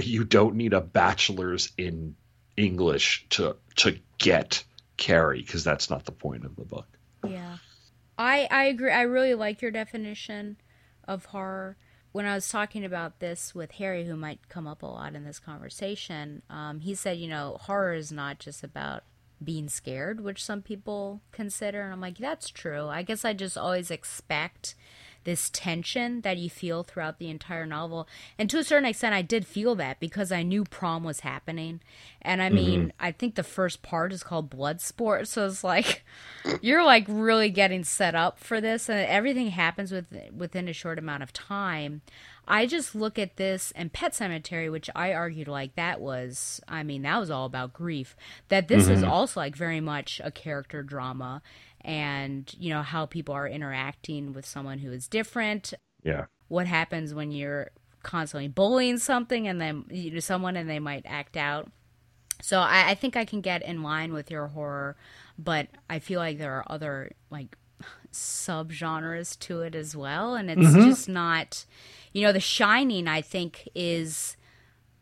you don't need a bachelor's in English to to get Carrie because that's not the point of the book. Yeah. I I agree. I really like your definition of horror. when I was talking about this with Harry, who might come up a lot in this conversation, um, he said, you know, horror is not just about being scared, which some people consider. And I'm like, that's true. I guess I just always expect this tension that you feel throughout the entire novel. And to a certain extent, I did feel that because I knew prom was happening. And I mean, mm-hmm. I think the first part is called Bloodsport. So it's like, you're like really getting set up for this, and everything happens with, within a short amount of time. I just look at this and Pet Sematary, which I argued like that was, I mean, that was all about grief. That this mm-hmm. is also like very much a character drama and you know how people are interacting with someone who is different. Yeah. What happens when you're constantly bullying something and then you know someone and they might act out? So I, I think i can get in line with your horror but i feel like there are other like subgenres to it as well. And it's mm-hmm. just not you know the shining i think is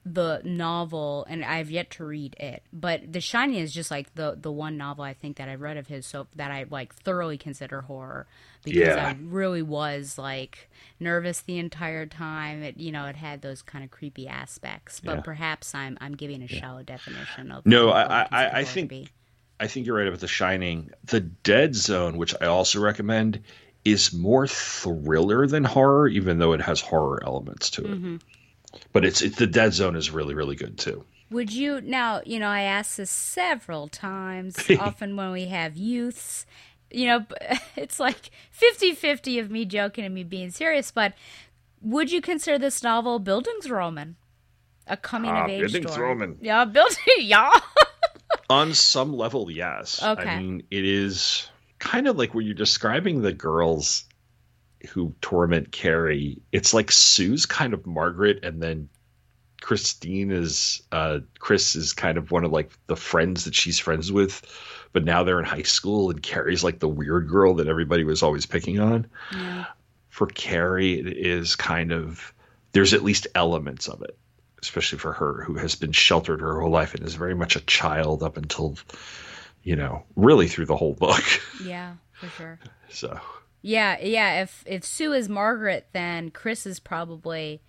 the novel and I've yet to read it. But The Shining is just like the the one novel I think that I've read of his so that I like thoroughly consider horror because yeah. I really was like nervous the entire time. It you know, it had those kind of creepy aspects. But yeah. perhaps I'm I'm giving a yeah. shallow definition of No, I I, I think I think you're right about The Shining. The Dead Zone, which I also recommend, is more thriller than horror, even though it has horror elements to it. Mm-hmm but it's, it's the dead zone is really really good too. Would you now? You know, I asked this several times. often when we have youths, you know, it's like 50-50 of me joking and me being serious. But would you consider this novel Bildungsroman? A coming of ah, age story. Buildings Roman, yeah, building. Yeah. On some level, yes. Okay. I mean, it is kind of like when you're describing the girls who torment Carrie. It's like Sue's kind of Margaret, and then Christine is uh, Chris is kind of one of like the friends that she's friends with, but now they're in high school, and Carrie's like the weird girl that everybody was always picking on. Yeah. For Carrie, it is kind of there's at least elements of it, especially for her who has been sheltered her whole life and is very much a child up until, you know, really through the whole book. Yeah, for sure. So yeah, yeah. If if Sue is Margaret, then Chris is probably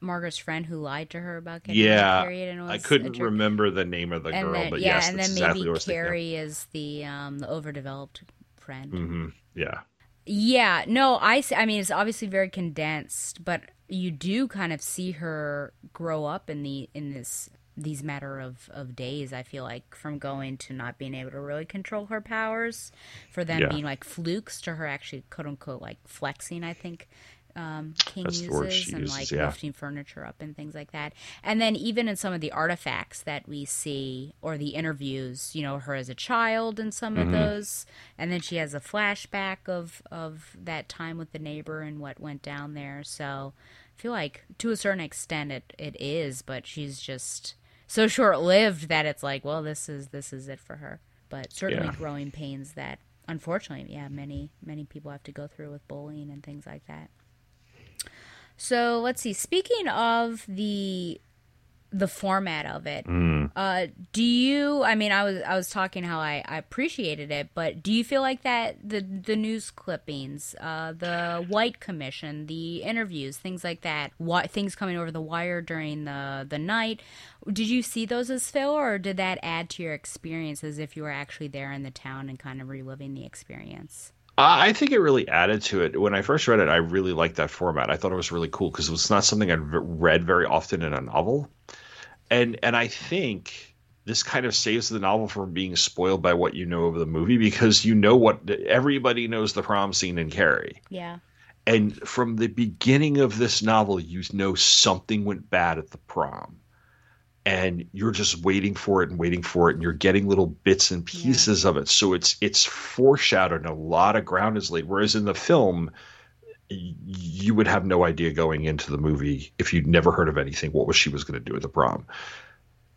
Margaret's friend who lied to her about getting yeah, married. And I couldn't remember the name of the and girl, then, but yeah, yes, and then exactly maybe Carrie is the um the overdeveloped friend. Mm-hmm. Yeah. Yeah. No, I. I mean, it's obviously very condensed, but you do kind of see her grow up in the in this these matter of, of days, I feel like, from going to not being able to really control her powers, for them yeah. being like flukes to her actually quote unquote like flexing, I think um, King That's uses and uses, like yeah. lifting furniture up and things like that. And then even in some of the artifacts that we see or the interviews, you know, her as a child in some mm-hmm. of those, and then she has a flashback of of that time with the neighbor and what went down there. So I feel like to a certain extent it it is, but she's just so short lived that it's like, well, this is this is it for her. But certainly yeah. growing pains that unfortunately, yeah, many many people have to go through with bullying and things like that. So let's see. Speaking of the the format of it. Mm. Uh, do you? I mean, I was I was talking how I, I appreciated it, but do you feel like that the the news clippings, uh, the White Commission, the interviews, things like that, what things coming over the wire during the the night? Did you see those as fill, or did that add to your experience as if you were actually there in the town and kind of reliving the experience? I think it really added to it. When I first read it, I really liked that format. I thought it was really cool because it was not something I'd read very often in a novel and and I think this kind of saves the novel from being spoiled by what you know of the movie because you know what everybody knows the prom scene in Carrie. Yeah. And from the beginning of this novel, you know something went bad at the prom. And you're just waiting for it and waiting for it, and you're getting little bits and pieces yeah. of it. So it's it's foreshadowed. A lot of ground is laid. Whereas in the film, you would have no idea going into the movie if you'd never heard of anything what was she was going to do at the prom.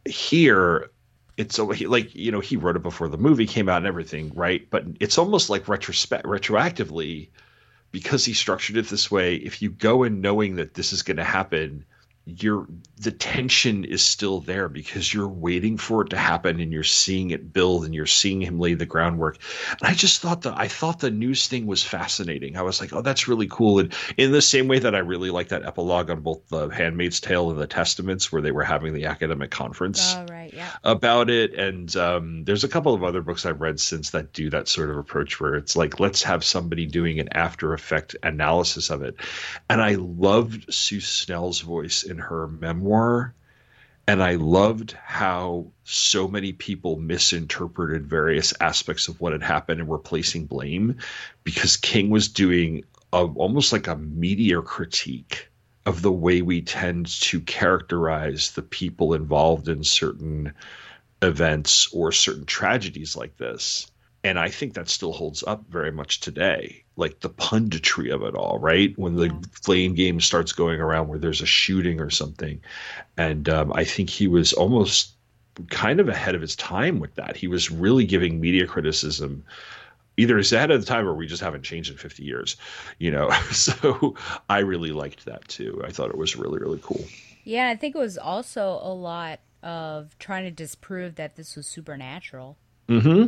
Here it's like you know he wrote it before the movie came out and everything right? But it's almost like retrospect retroactively because he structured it this way if you go in knowing that this is going to happen you're the tension is still there because you're waiting for it to happen and you're seeing it build and you're seeing him lay the groundwork. And I just thought that I thought the news thing was fascinating. I was like, oh, that's really cool. And in the same way that I really like that epilogue on both the Handmaid's Tale and the Testaments, where they were having the academic conference Oh, right, yeah. about it. And um, there's a couple of other books I've read since that do that sort of approach where it's like, let's have somebody doing an after effect analysis of it. And I loved Sue Snell's voice in her memoir. And I loved how so many people misinterpreted various aspects of what had happened and were placing blame because King was doing a, almost like a media critique of the way we tend to characterize the people involved in certain events or certain tragedies like this. And I think that still holds up very much today. Like the punditry of it all, right? When the flame game starts going around where there's a shooting or something. And um, I think he was almost kind of ahead of his time with that. He was really giving media criticism either he's ahead of the time or we just haven't changed in 50 years you know so i really liked that too i thought it was really really cool Yeah, I think it was also a lot of trying to disprove that this was supernatural. mm-hmm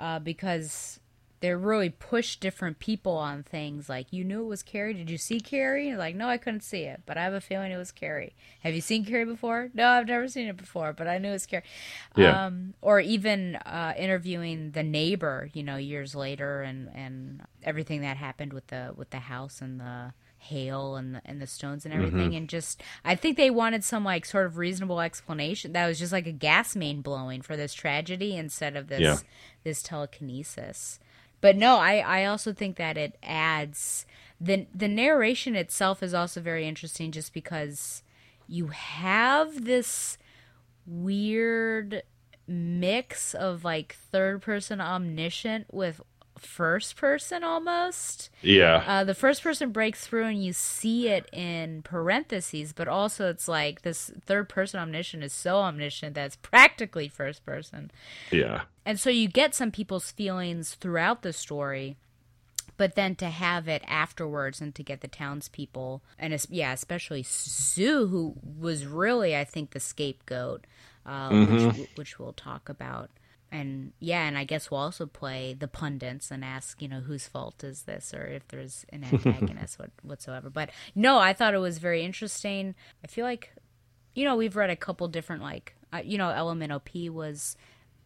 Uh, because they really pushed different people on things like you knew it was Carrie. Did you see Carrie? Like, no, I couldn't see it, but I have a feeling it was Carrie. Have you seen Carrie before? No, I've never seen it before, but I knew it was Carrie. Yeah. Um, or even uh, interviewing the neighbor, you know, years later, and and everything that happened with the with the house and the hail and the, and the stones and everything Mhm. and just I think they wanted some like sort of reasonable explanation that was just like a gas main blowing for this tragedy instead of this Yeah. this telekinesis. But no, I I also think that it adds the the narration itself is also very interesting just because you have this weird mix of like third person omniscient with first person almost. Yeah. Uh, the first person breaks through and you see it in parentheses, but also it's like this third person omniscient is so omniscient that it's practically first person. yeah And so you get some people's feelings throughout the story, but then to have it afterwards and to get the townspeople, and yeah, especially Sue, who was really, I think, the scapegoat, uh, Mhm. which, which we'll talk about. And yeah, and I guess we'll also play the pundits and ask, you know, whose fault is this, or if there's an antagonist what, whatsoever. But no, I thought it was very interesting. I feel like you know, we've read a couple different like uh, you know, Ella Minnow Pea was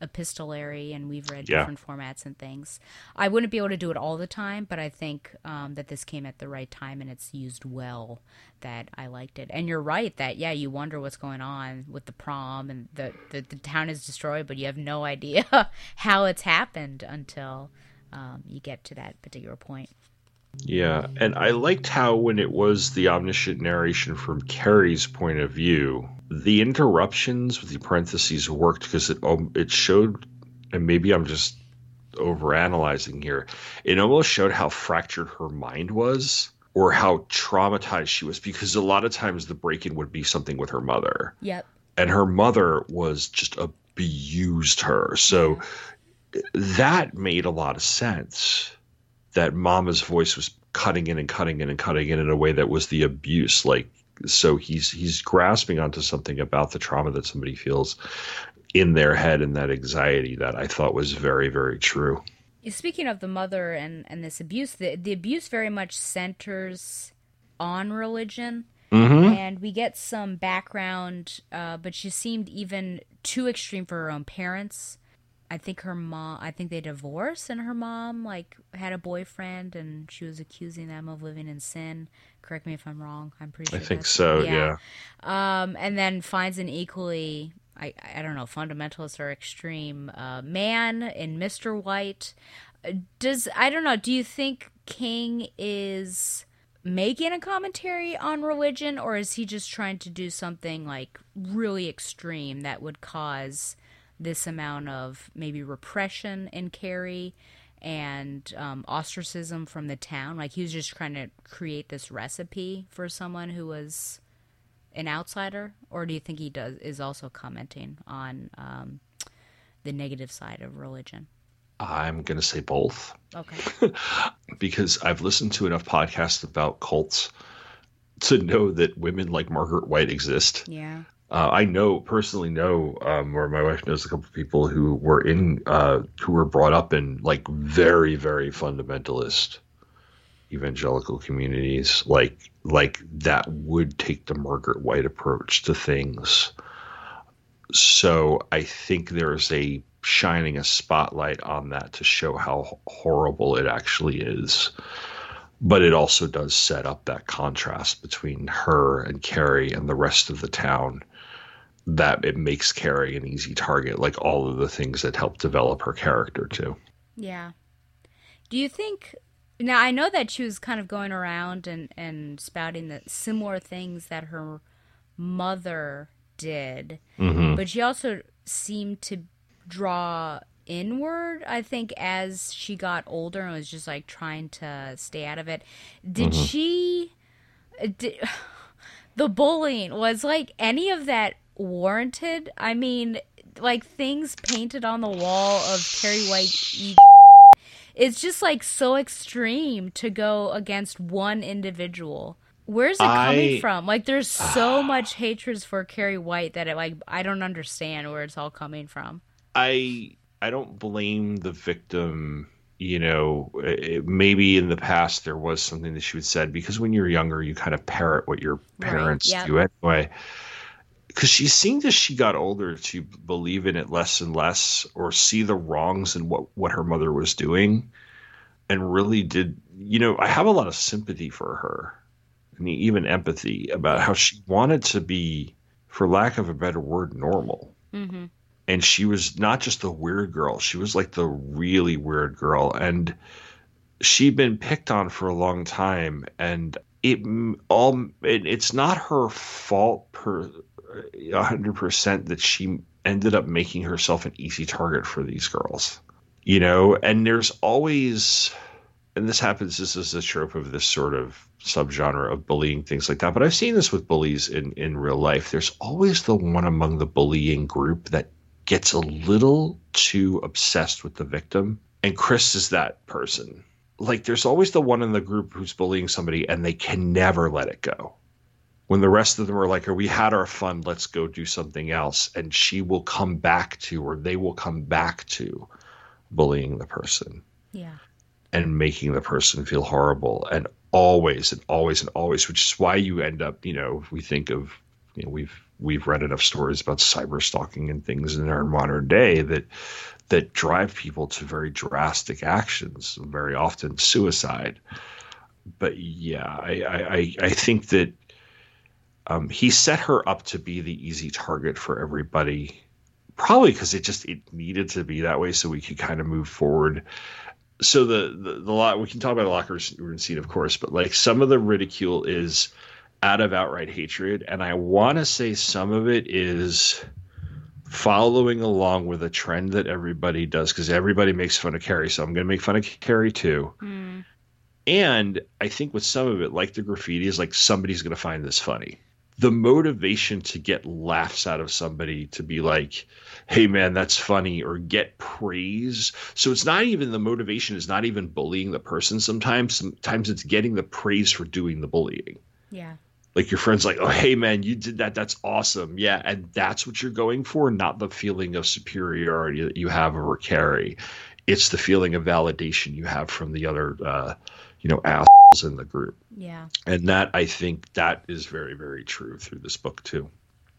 epistolary and we've read Yeah. different formats and things. I wouldn't be able to do it all the time, but I think um, that this came at the right time and it's used well that I liked it. And you're right that yeah, you wonder what's going on with the prom and the the, the town is destroyed, but you have no idea how it's happened until um, you get to that particular point. Yeah, and I liked how when it was the omniscient narration from Carrie's point of view, the interruptions with the parentheses worked because it it showed, and maybe I'm just overanalyzing here. It almost showed how fractured her mind was, or how traumatized she was, because a lot of times the break-in would be something with her mother Yep. and her mother was just abused her. So mm-hmm. that made a lot of sense. That mama's voice was cutting in and cutting in and cutting in in a way that was the abuse. Like so he's he's grasping onto something about the trauma that somebody feels in their head and that anxiety that I thought was very, very true. Speaking of the mother and, and this abuse, the, the abuse very much centers on religion. Mhm. And we get some background, uh, but she seemed even too extreme for her own parents. I think her mom, I think they divorced, and her mom, like, had a boyfriend, and she was accusing them of living in sin. Correct me if I'm wrong. I'm pretty sure I think so, yeah. Um, and then finds an equally, I, I don't know, fundamentalist or extreme uh, man in Mr. White. Does I don't know? Do you think King is making a commentary on religion, or is he just trying to do something like really extreme that would cause this amount of maybe repression in Carrie? And um, ostracism from the town, like he was just trying to create this recipe for someone who was an outsider, or do you think he does is also commenting on um, the negative side of religion? I'm going to say both. Okay. because I've listened to enough podcasts about cults to know that women like Margaret White exist. Yeah. Uh, I know personally know, um, or my wife knows a couple of people who were in, uh, who were brought up in like very, very fundamentalist evangelical communities, like like that would take the Margaret White approach to things. So I think there's a shining a spotlight on that to show how horrible it actually is. But it also does set up that contrast between her and Carrie and the rest of the town that it makes Carrie an easy target, like all of the things that help develop her character too. Yeah. Do you think now I know that she was kind of going around and and spouting the similar things that her mother did, Mhm. but she also seemed to draw inward. I think as she got older and was just like trying to stay out of it. Did Mhm. she? Did, the bullying was like any of that warranted? I mean, like things painted on the wall of Carrie White. E- it's just like so extreme to go against one individual. Where's it coming I- from? Like, there's ah. so much hatred for Carrie White that it like I don't understand where it's all coming from. I I don't blame the victim. You know, it, maybe in the past there was something that she had said because when you're younger, you kind of parrot what your Right, parents yep. do anyway. Because she seemed as she got older to believe in it less and less, or see the wrongs in what what her mother was doing, and really did. You know, I have a lot of sympathy for her, I mean, even empathy about how she wanted to be, for lack of a better word, normal Mm-hmm. and she was not just the weird girl she was like the really weird girl and she'd been picked on for a long time and it all it, it's not her fault per 100% that she ended up making herself an easy target for these girls you know? And there's always and this happens this is a trope of this sort of subgenre of bullying things like that but i've seen this with bullies in in real life. There's always the one among the bullying group that gets a little too obsessed with the victim and chris is that person. Like there's always the one in the group who's bullying somebody and they can never let it go when the rest of them are like, "Are we had our fun? Let's go do something else," and she will come back to, or they will come back to, bullying the person Yeah. and making the person feel horrible, and always and always and always, which is why you end up, you know, we think of, you know, we've we've read enough stories about cyber stalking and things in our modern day that that drive people to very drastic actions, very often suicide. But yeah, I I, I- I think that um, he set her up to be the easy target for everybody probably because it just it needed to be that way so we could kind of move forward. So the the, the lot we can talk about the locker room scene of course but like some of the ridicule is out of outright hatred and i want to say some of it is following along with a trend that everybody does because everybody makes fun of carrie so i'm going to make fun of carrie too. And I think with some of it, like the graffiti, is like somebody's going to find this funny. The motivation to get laughs out of somebody to be like, hey man, that's funny, or get praise. So it's not even the motivation is not even bullying the person sometimes. Sometimes it's getting the praise for doing the bullying. Yeah. Like your friend's like, oh, hey man, you did that. That's awesome. Yeah. And that's what you're going for, not the feeling of superiority that you have over Carrie. It's the feeling of validation you have from the other, uh, you know, assholes in the group. Yeah. And that, I think, that is very, very true through this book, too.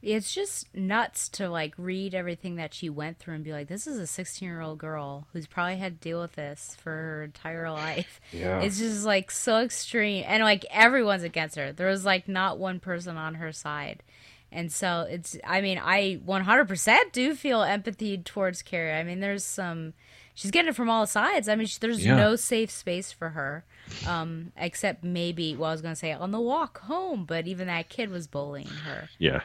It's just nuts to like read everything that she went through and be like, this is a 16 year old girl who's probably had to deal with this for her entire life. Yeah. It's just like so extreme. And like everyone's against her. There was like not one person on her side. And so it's, I mean, I 100% do feel empathy towards Carrie. I mean, there's some, she's getting it from all sides. I mean, she, there's Yeah. no safe space for her, um, except maybe, well, I was going to say on the walk home, but even that kid was bullying her. Yeah.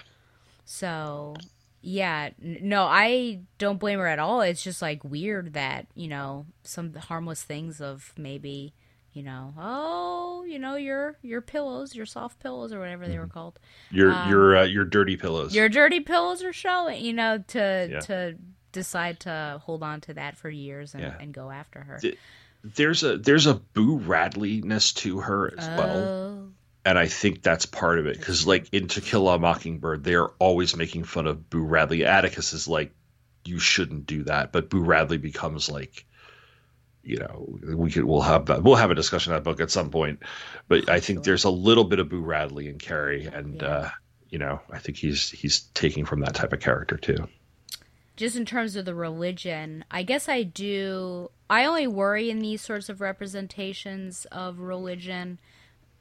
So, yeah, no, I don't blame her at all. It's just like weird that, you know, some harmless things of maybe, you know, oh, you know, your your pillows, your soft pillows or whatever they were called. Your, Um, your, uh, your dirty pillows. your dirty pillows are showing, you know, to Yeah. to decide to hold on to that for years and, Yeah. and go after her. There's a there's a Boo Radley-ness to her as well. Oh. and I think that's part of it because, like in To Kill a Mockingbird, they're always making fun of Boo Radley. Atticus is like, you shouldn't do that, but Boo Radley becomes like, you know, we could we'll have that we'll have a discussion of that book at some point, but I think there's a little bit of Boo Radley in Carrie, and uh, you know, I think he's he's taking from that type of character too. Just in terms of the religion, I guess I do. I only worry in these sorts of representations of religion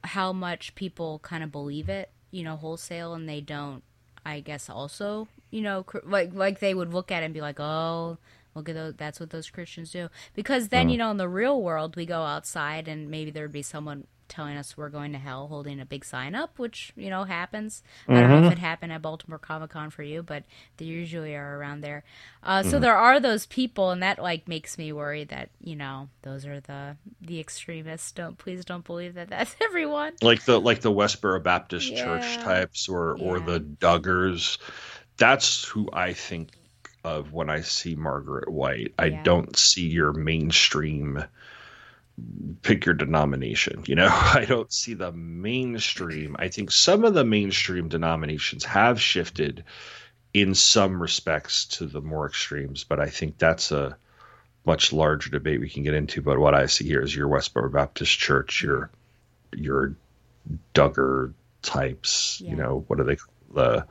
how much people kind of believe it, you know, wholesale, and they don't. I guess also, you know, like like they would look at it and be like, oh, look at those. That's what those Christians do. Because then, Mm. you know, in the real world, we go outside and maybe there'd be someone telling us we're going to hell holding a big sign up, which you know happens. I don't know if Mhm. it happened at Baltimore Comic Con for you, but they usually are around there. Uh, so Mhm. there are those people, and that like makes me worry that you know those are the the extremists. Don't please don't believe that that's everyone. like the like the Westboro Baptist Church types or or the Duggars. That's who I think of when I see Margaret White. I Yeah. don't see your mainstream pick your denomination, you know. I don't see the mainstream. I think some of the mainstream denominations have shifted in some respects to the more extremes, but I think that's a much larger debate we can get into. But what I see here is your Westboro Baptist Church, your your Duggar types. You know, what are they the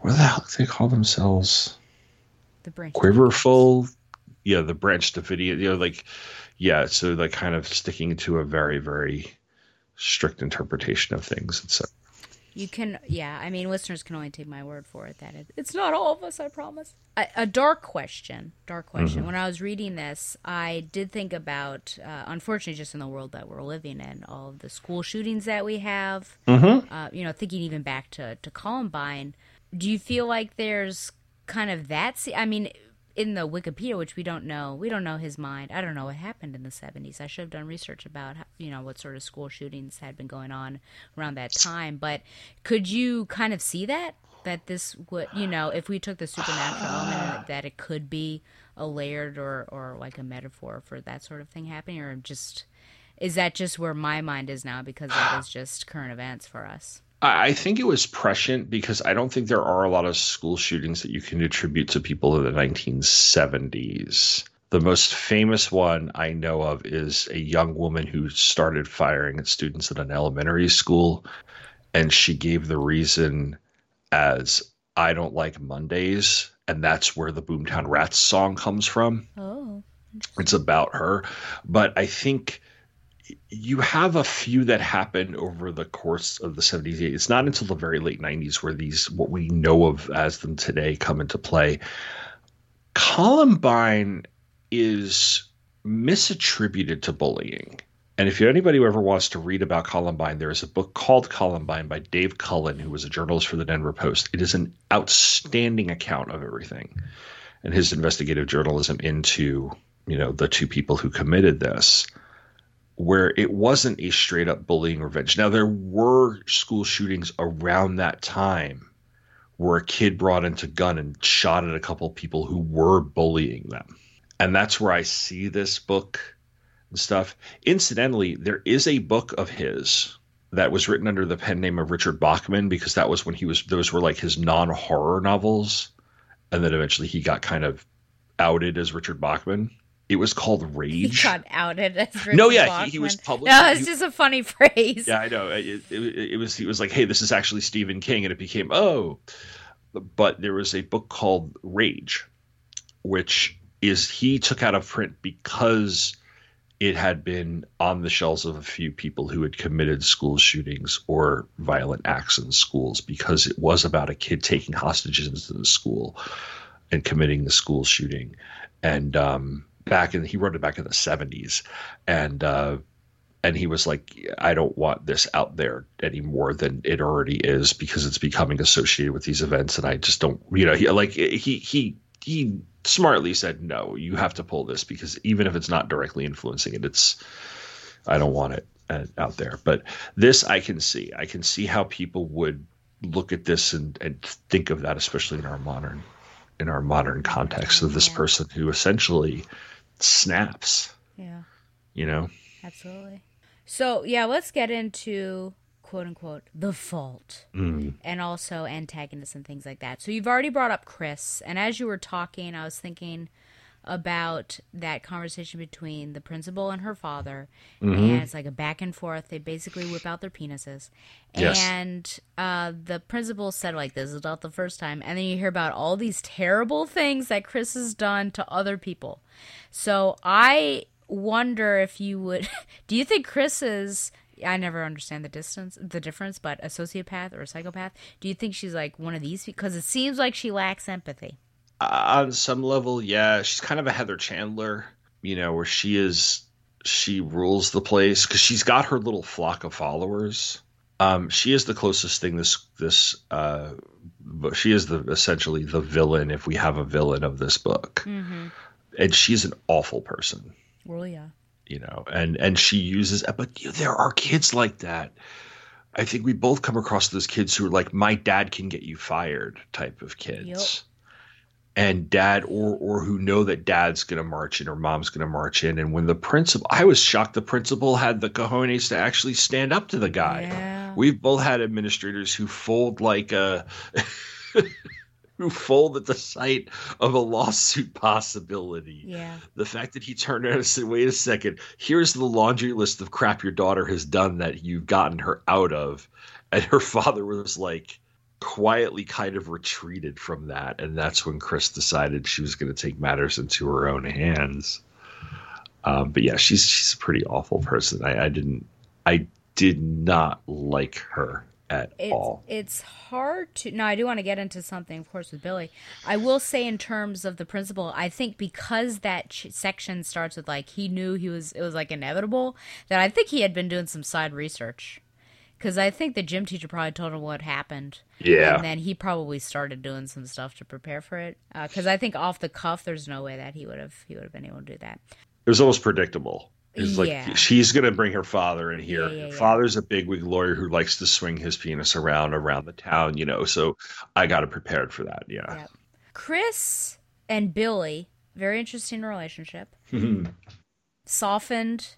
what the hell do they call themselves? The branch. Quiverful. Yeah, the branch Davidian. You know, like yeah. So like kind of sticking to a very very strict interpretation of things. And so You can, yeah. I mean, listeners can only take my word for it that it, it's not all of us. I promise. A, a dark question, dark question. Mhm. When I was reading this, I did think about, uh, unfortunately, just in the world that we're living in, all of the school shootings that we have. Mhm. Uh, you know, thinking even back to to Columbine. Do you feel like there's kind of that? I mean. In the Wikipedia, which we don't know, we don't know his mind. I don't know what happened in the '70s. I should have done research about, how- you know, what sort of school shootings had been going on around that time. But could you kind of see that that this would you know if we took the supernatural element that it could be a layered or or like a metaphor for that sort of thing happening or just is that just where my mind is now because that is just current events for us I think it was prescient because I don't think there are a lot of school shootings that you can attribute to people in the 1970s. The most famous one I know of is a young woman who started firing at students at an elementary school, and she gave the reason as I don't like Mondays, and that's where the Boomtown Rats song comes from. oh It's about her, but I think you have a few that happen over the course of the 70s. It's not until the very late 90s where these, what we know of as them today, come into play. Columbine is misattributed to bullying. And if anybody who ever wants to read about Columbine, there is a book called Columbine by Dave Cullen, who was a journalist for the Denver Post. It is an outstanding account of everything and his investigative journalism into, you know, the two people who committed this where it wasn't a straight up bullying revenge. Now there were school shootings around that time where a kid brought into gun and shot at a couple of people who were bullying them. And that's where I see this book and stuff. Incidentally, there is a book of his that was written under the pen name of Richard Bachman because that was when he was those were like his non-horror novels and then eventually he got kind of outed as Richard Bachman. It was called Rage. he got outed as Richard No, yeah, he- he was published- no it's he- just a funny phrase Yeah, I know. It, it, it was it was like, hey, this is actually Stephen King, and it became oh, but there was a book called Rage, which is he took out of print because it had been on the shelves of a few people who had committed school shootings or violent acts in schools because it was about a kid taking hostages into the school and committing the school shooting and um back in he wrote it back in the 70s and uh and he was like i don't want this out there any more than it already is because it's becoming associated with these events. And i just don't you know he like he he he smartly said no you have to pull this because even if it's not directly influencing it it's i don't want it uh, out there. But this i can see. I can see how people would look at this and, and think of that especially in our modern in our modern context of this person who essentially snaps yeah you know Absolutely. So yeah, let's get into quote unquote the fault Mm. and also antagonists and things like that. So you've already brought up Chris, and as you were talking, I was thinking about that conversation between the principal and her father, Mhm. and it's like a back and forth. They basically whip out their penises, Yes. and uh, the principal said like, "This is not the first time," and then you hear about all these terrible things that Chris has done to other people. So I wonder if you would. do you think Chris is? I never understand the distance, the difference, but a sociopath or a psychopath. Do you think she's like one of these? Because it seems like she lacks empathy. Uh, on some level, yeah, she's kind of a Heather Chandler, you know, where she is she rules the place because she's got her little flock of followers. Um, she is the closest thing this this uh, but she is the essentially the villain if we have a villain of this book, Mm-hmm. and she's an awful person, Well, yeah. you know, and and she uses but you know, there are kids like that. I think we both come across those kids who are like, my dad can get you fired type of kids Yep. And dad or or who know that dad's going to march in or mom's going to march in and when the principal i was shocked the principal had the cojones to actually stand up to the guy Yeah. we've both had administrators who fold like a who fold at the sight of a lawsuit possibility Yeah. the fact that he turned around and said wait a second here's the laundry list of crap your daughter has done that you've gotten her out of and her father was like quietly kind of retreated from that and that's when chris decided she was going to take matters into her own hands um, but yeah she's she's a pretty awful person i, I didn't i did not like her at It's, all it's hard to. No, I do want to get into something, of course, with Billy. I will say, in terms of the principal, I think because that ch- section starts with like he knew he was, it was like inevitable. That I think he had been doing some side research. Because I think the gym teacher probably told him what happened. Yeah. And then he probably started doing some stuff to prepare for it. Uh, because I think off the cuff, there's no way that he would have he would have been able to do that. it was almost predictable it's like Yeah. she's going to bring her father in here Yeah, yeah, yeah. father's a bigwig lawyer who likes to swing his penis around around the town you know so i got it prepared for that yeah Yep. Chris and Billy, very interesting relationship. softened,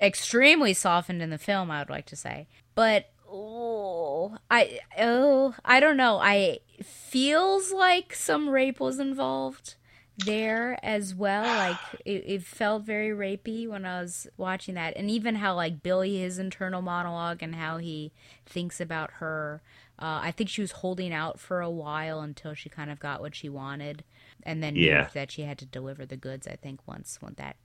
extremely softened in the film. I would like to say, but oh, I oh, I don't know. I feels like some rape was involved there as well. Like it, it felt very rapey when I was watching that, and even how like Billy his internal monologue and how he thinks about her. Uh, I think she was holding out for a while until she kind of got what she wanted, and then Yeah. that she had to deliver the goods. I think once went that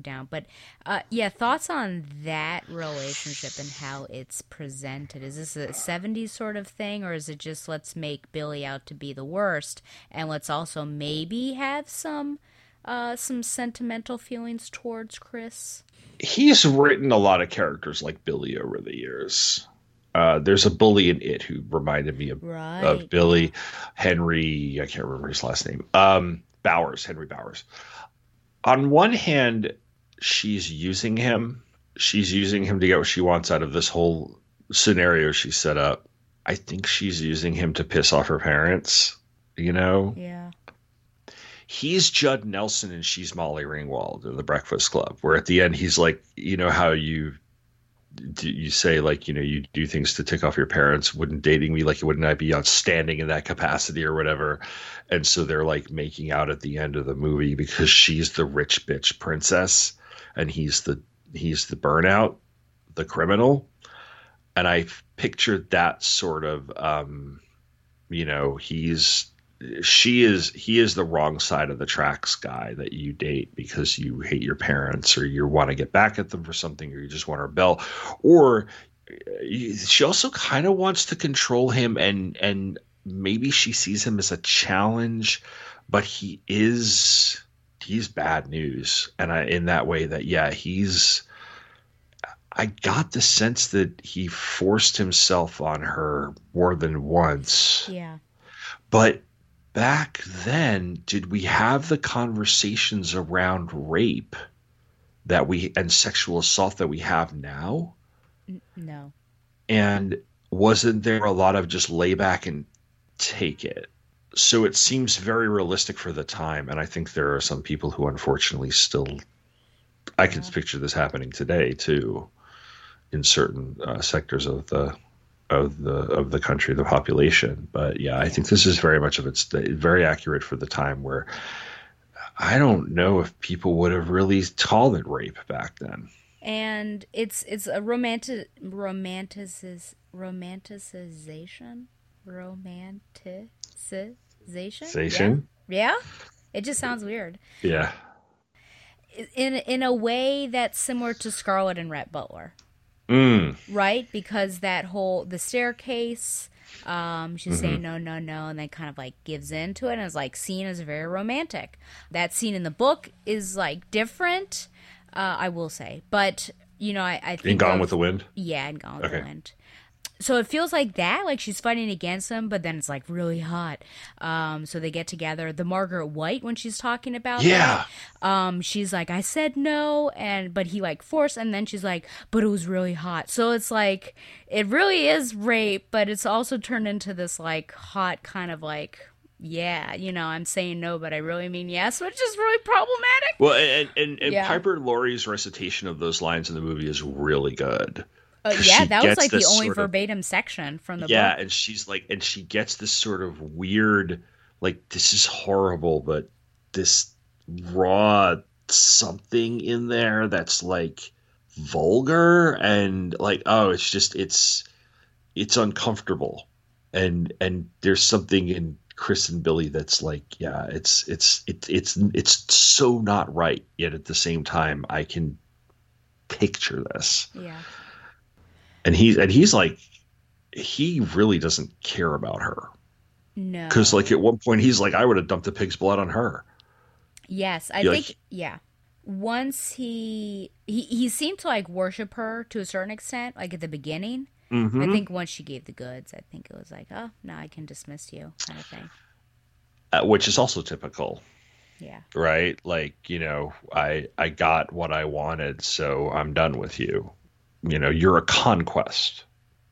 down. But uh, yeah, thoughts on that relationship and how it's presented. Is this a '70s sort of thing, or is it just let's make Billy out to be the worst, and let's also maybe have some uh, some sentimental feelings towards Chris? he's written a lot of characters like billy over the years uh, there's a bully in it who reminded me of, Right. of billy henry i can't remember his last name um, bowers henry bowers on one hand she's using him. She's using him to get what she wants out of this whole scenario she set up. I think she's using him to piss off her parents you know? Yeah. he's Judd Nelson and she's Molly Ringwald in the Breakfast Club, where at the end he's like, you know how you you say like, you know, you do things to tick off your parents. Wouldn't dating me like it, wouldn't I be outstanding in that capacity or whatever? And so they're like making out at the end of the movie because she's the rich bitch princess and he's the he's the burnout, the criminal. And I pictured that sort of um, you know, he's she is he is the wrong side of the tracks guy that you date because you hate your parents or you want to get back at them for something or you just want to rebel. Or uh, she also kind of wants to control him and and maybe she sees him as a challenge but he is he's bad news. And I in that way that yeah he's I got the sense that he forced himself on her more than once. Yeah. but back then, did we have the conversations around rape that we and sexual assault that we have now? No. And wasn't there a lot of just lay back and take it? So it seems very realistic for the time. And I think there are some people who unfortunately still, I can picture this happening today too, in certain uh, sectors of the of the of the country, the population. But yeah, I think this is very much of it's very accurate for the time where I don't know if people would have really called it rape back then. And it's it's a romantic romanticis romanticization romanticization. Zation? Yeah? yeah, it just sounds weird. Yeah. In in a way that's similar to Scarlett and Rhett Butler. Mm. Right? Because that whole the staircase, um, she's Mm-hmm. saying no, no, no, and then kind of like gives in to it and is like seen as very romantic. That scene in the book is like different, uh, I will say. But you know, I, I think In Gone of- with the Wind? Yeah, in Gone with Okay. the Wind. So it feels like that, like she's fighting against him, but then it's like really hot. Um, so they get together. The Margaret White when she's talking about Yeah. that, um, she's like, I said no, and but he like forced, and then she's like, but it was really hot. So it's like it really is rape, but it's also turned into this like hot kind of like. Yeah, you know, I'm saying no, but I really mean yes, which is really problematic. Well, and and, and Yeah. Piper Laurie's recitation of those lines in the movie is really good. Uh, yeah, that was like the only sort of- verbatim section from the book. yeah, book. and she's like, and she gets this sort of weird, like this is horrible, but this raw something in there that's like vulgar and like oh, it's just it's it's uncomfortable, and and there's something in Chris and Billy that's like yeah, it's it's it, it's it's so not right, yet at the same time I can picture this Yeah. And he's and he's like he really doesn't care about her No. because like at one point he's like i would have dumped the pig's blood on her Yes, I Yeah, think like- yeah. Once he he he seemed to like worship her to a certain extent, like at the beginning. I Mhm. think once she gave the goods, I think it was like, oh, now I can dismiss you, kind of thing. uh, which is also typical Yeah. right like you know i i got what i wanted so i'm done with you you know you're a conquest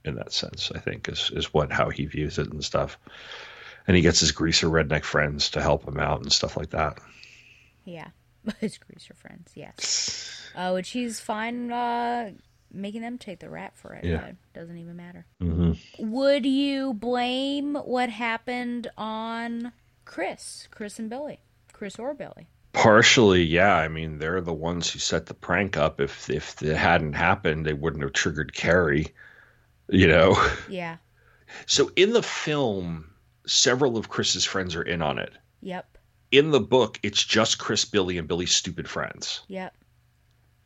in that sense i think is is what how he views it and stuff and he gets his greaser redneck friends to help him out and stuff like that Yeah. His greaser friends, yes. Uh, which he's fine uh, making them take the rap for it. Yeah. Doesn't even matter. mm-hmm. Would you blame what happened on Chris, Chris and Billy, Chris or Billy? Partially, yeah. I mean, they're the ones who set the prank up. If if it hadn't happened, they wouldn't have triggered Carrie. You know. Yeah. So in the film, several of Chris's friends are in on it. Yep. In the book, it's just Chris, Billy, and Billy's stupid friends, Yep.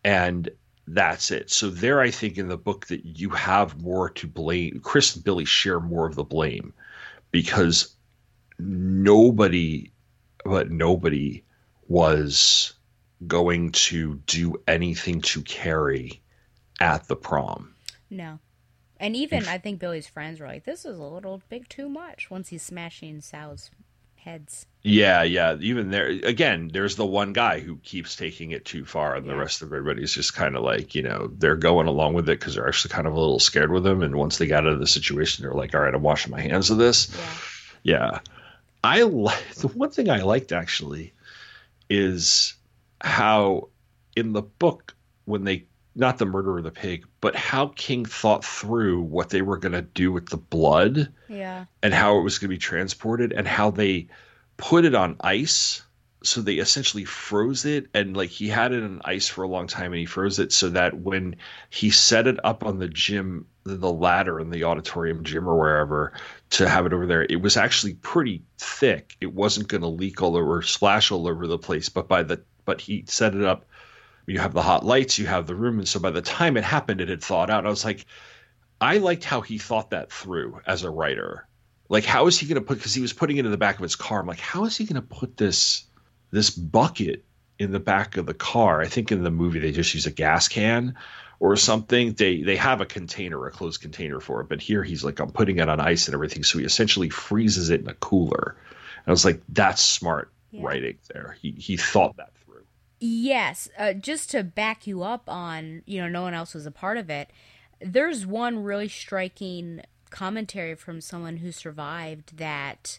and that's it. So there, I think in the book that you have more to blame. Chris and Billy share more of the blame because nobody, but nobody was going to do anything to Carrie at the prom. No. And even I think Billy's friends were like, "This is a little big too much." Once he's smashing Sal's heads. Yeah, yeah. Even there, again, there's the one guy who keeps taking it too far, and the rest of everybody's just kind of like, you know, they're going along with it because they're actually kind of a little scared with him. And once they got out of the situation, they're like, all right, I'm washing my hands of this. Yeah. Yeah. I like the one thing I liked actually is how in the book, when they, not the murder of the pig, but how King thought through what they were going to do with the blood Yeah. and how it was going to be transported and how they put it on ice so they essentially froze it and like he had it in ice for a long time and he froze it so that when he set it up on the gym the ladder in the auditorium gym or wherever to have it over there it was actually pretty thick it wasn't going to leak all over splash all over the place but by the but he set it up you have the hot lights you have the room and so by the time it happened it had thawed out i was like I liked how he thought that through as a writer. Like, how is he going to put? Because he was putting it in the back of his car. I'm like, how is he going to put this this bucket in the back of the car? I think in the movie they just use a gas can or something. They they have a container, a closed container for it. But here he's like, I'm putting it on ice and everything. So he essentially freezes it in a cooler. And I was like, that's smart writing there. He he thought that through. Yes, uh, just to back you up on, you know, no one else was a part of it. There's one really striking commentary from someone who survived that,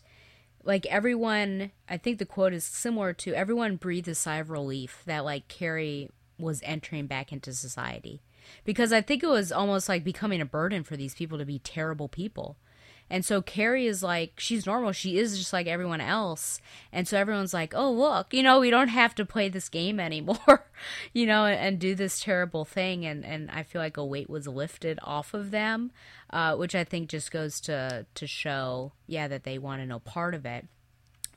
like, everyone, I think the quote is similar to everyone breathed a sigh of relief that, like, Carrie was entering back into society. because I think it was almost like becoming a burden for these people to be terrible people. And so Carrie is like, she's normal. She is just like everyone else. And so everyone's like, oh, look, you know, we don't have to play this game anymore, you know, and, and, do this terrible thing. And, and I feel like a weight was lifted off of them, uh, which I think just goes to, to show, yeah, that they want to know part of it.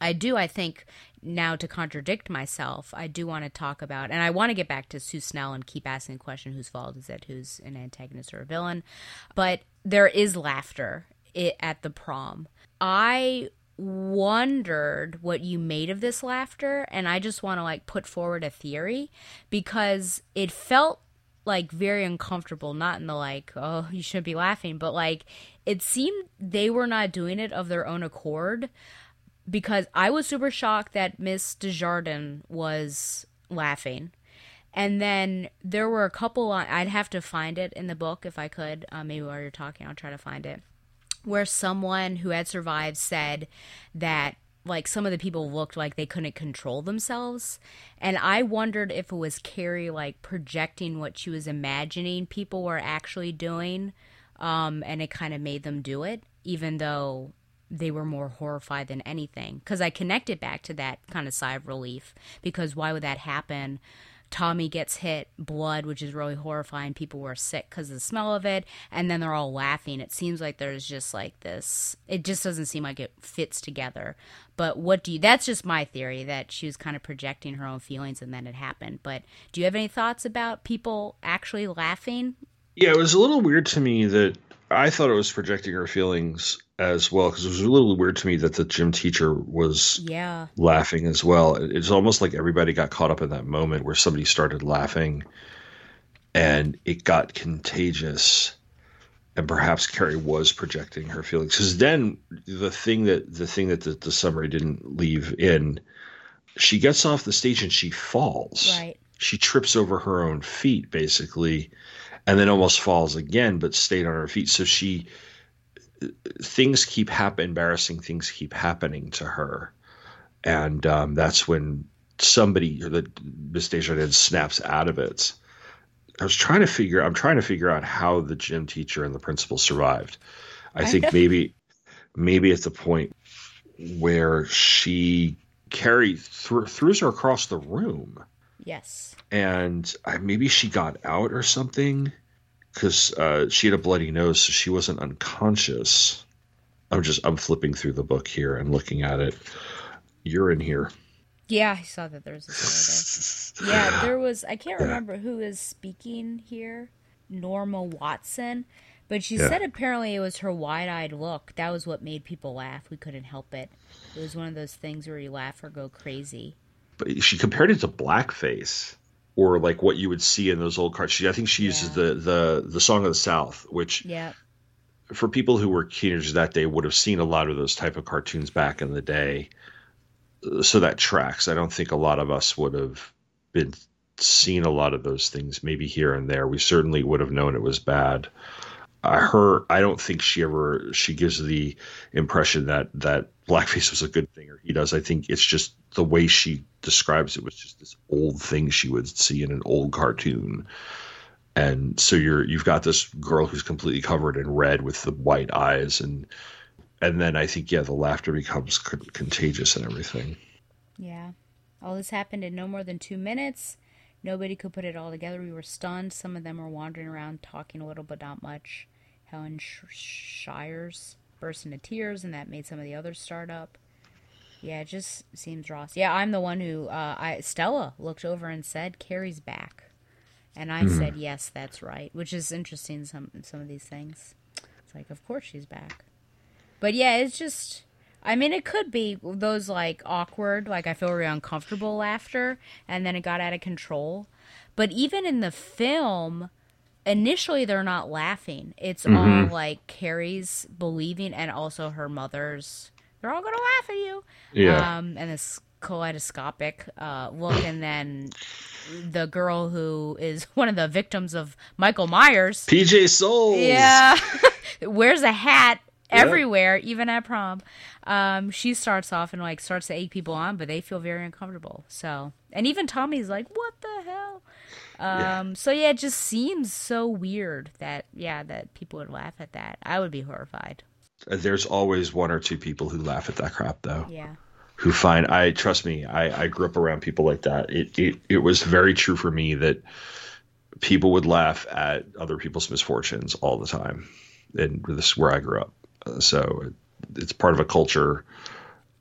I do, I think, now to contradict myself, I do want to talk about, and I want to get back to Sue Snell and keep asking the question whose fault is it, who's an antagonist or a villain. But there is laughter it at the prom. I wondered what you made of this laughter and I just want to like put forward a theory because it felt like very uncomfortable not in the like oh you shouldn't be laughing but like it seemed they were not doing it of their own accord because I was super shocked that Miss Desjardins was laughing and then there were a couple I'd have to find it in the book if I could uh, maybe while you're talking I'll try to find it where someone who had survived said that like some of the people looked like they couldn't control themselves. And i wondered if it was carrie like projecting what she was imagining people were actually doing um, and it kind of made them do it even though they were more horrified than anything. Because i connected back to that kind of sigh of relief because why would that happen Tommy gets hit, blood, which is really horrifying. People were sick because of the smell of it, and then they're all laughing. It seems like there's just like this. It just doesn't seem like it fits together. But what do you? That's just my theory that she was kind of projecting her own feelings, and then it happened. But do you have any thoughts about people actually laughing? Yeah, it was a little weird to me that I thought it was projecting her feelings as well because it was a little weird to me that the gym teacher was yeah laughing as well. It's almost like everybody got caught up in that moment where somebody started laughing, and it got contagious. And perhaps Carrie was projecting her feelings because then the thing that the thing that the, the summary didn't leave in, she gets off the stage and she falls. Right. She trips over her own feet basically, and then almost falls again, but stayed on her feet. So she things keep happen embarrassing things keep happening to her. And um, that's when somebody the miss desjardins snaps out of it. I was trying to figure i'm trying to figure out how the gym teacher and the principal survived. I think maybe maybe at the point where she carried th- throws her across the room. Yes. And uh, maybe she got out or something because uh, she had a bloody nose, so she wasn't unconscious. I'm just I'm flipping through the book here and looking at it. You're in here. Yeah, I saw that there was a story there. yeah, there was. I can't remember who is speaking here. Norma Watson, but she yeah. said apparently it was her wide-eyed look that was what made people laugh. We couldn't help it. It was one of those things where you laugh or go crazy. But she compared it to blackface or like what you would see in those old cartoons. I think she uses yeah. the the the Song of the South, which yeah. for people who were teenagers that day would have seen a lot of those type of cartoons back in the day. So that tracks. I don't think a lot of us would have been seen a lot of those things. Maybe here and there, we certainly would have known it was bad. Her, I don't think she ever she gives the impression that that blackface was a good thing, or he does. I think it's just the way she describes it was just this old thing she would see in an old cartoon. And so you're you've got this girl who's completely covered in red with the white eyes and and then I think yeah the laughter becomes contagious and everything. Yeah. All this happened in no more than 2 minutes. Nobody could put it all together. We were stunned. Some of them were wandering around talking a little but not much. Helen Shyres burst into tears and that made some of the others start up. Yeah, it just seems Ross. Yeah, I'm the one who uh, I Stella looked over and said Carrie's back, and I mm-hmm. said yes, that's right, which is interesting. Some some of these things, it's like of course she's back, but yeah, it's just. I mean, it could be those like awkward, like I feel really uncomfortable laughter, and then it got out of control. But even in the film, initially they're not laughing. It's mm-hmm. all like Carrie's believing, and also her mother's they're all gonna laugh at you. Yeah. Um, and this kaleidoscopic uh, look, and then the girl who is one of the victims of Michael Myers, PJ Soles. Yeah, wears a hat everywhere, yep. even at prom. Um, she starts off and like starts to egg people on, but they feel very uncomfortable. So, and even Tommy's like, "What the hell?" Um, Yeah. So yeah, it just seems so weird that yeah that people would laugh at that. I would be horrified. Uh, There's always one or two people who laugh at that crap, though. Yeah. Who find I trust me, I, I grew up around people like that. It, it it was very true for me that people would laugh at other people's misfortunes all the time, and this is where I grew up. So it, it's part of a culture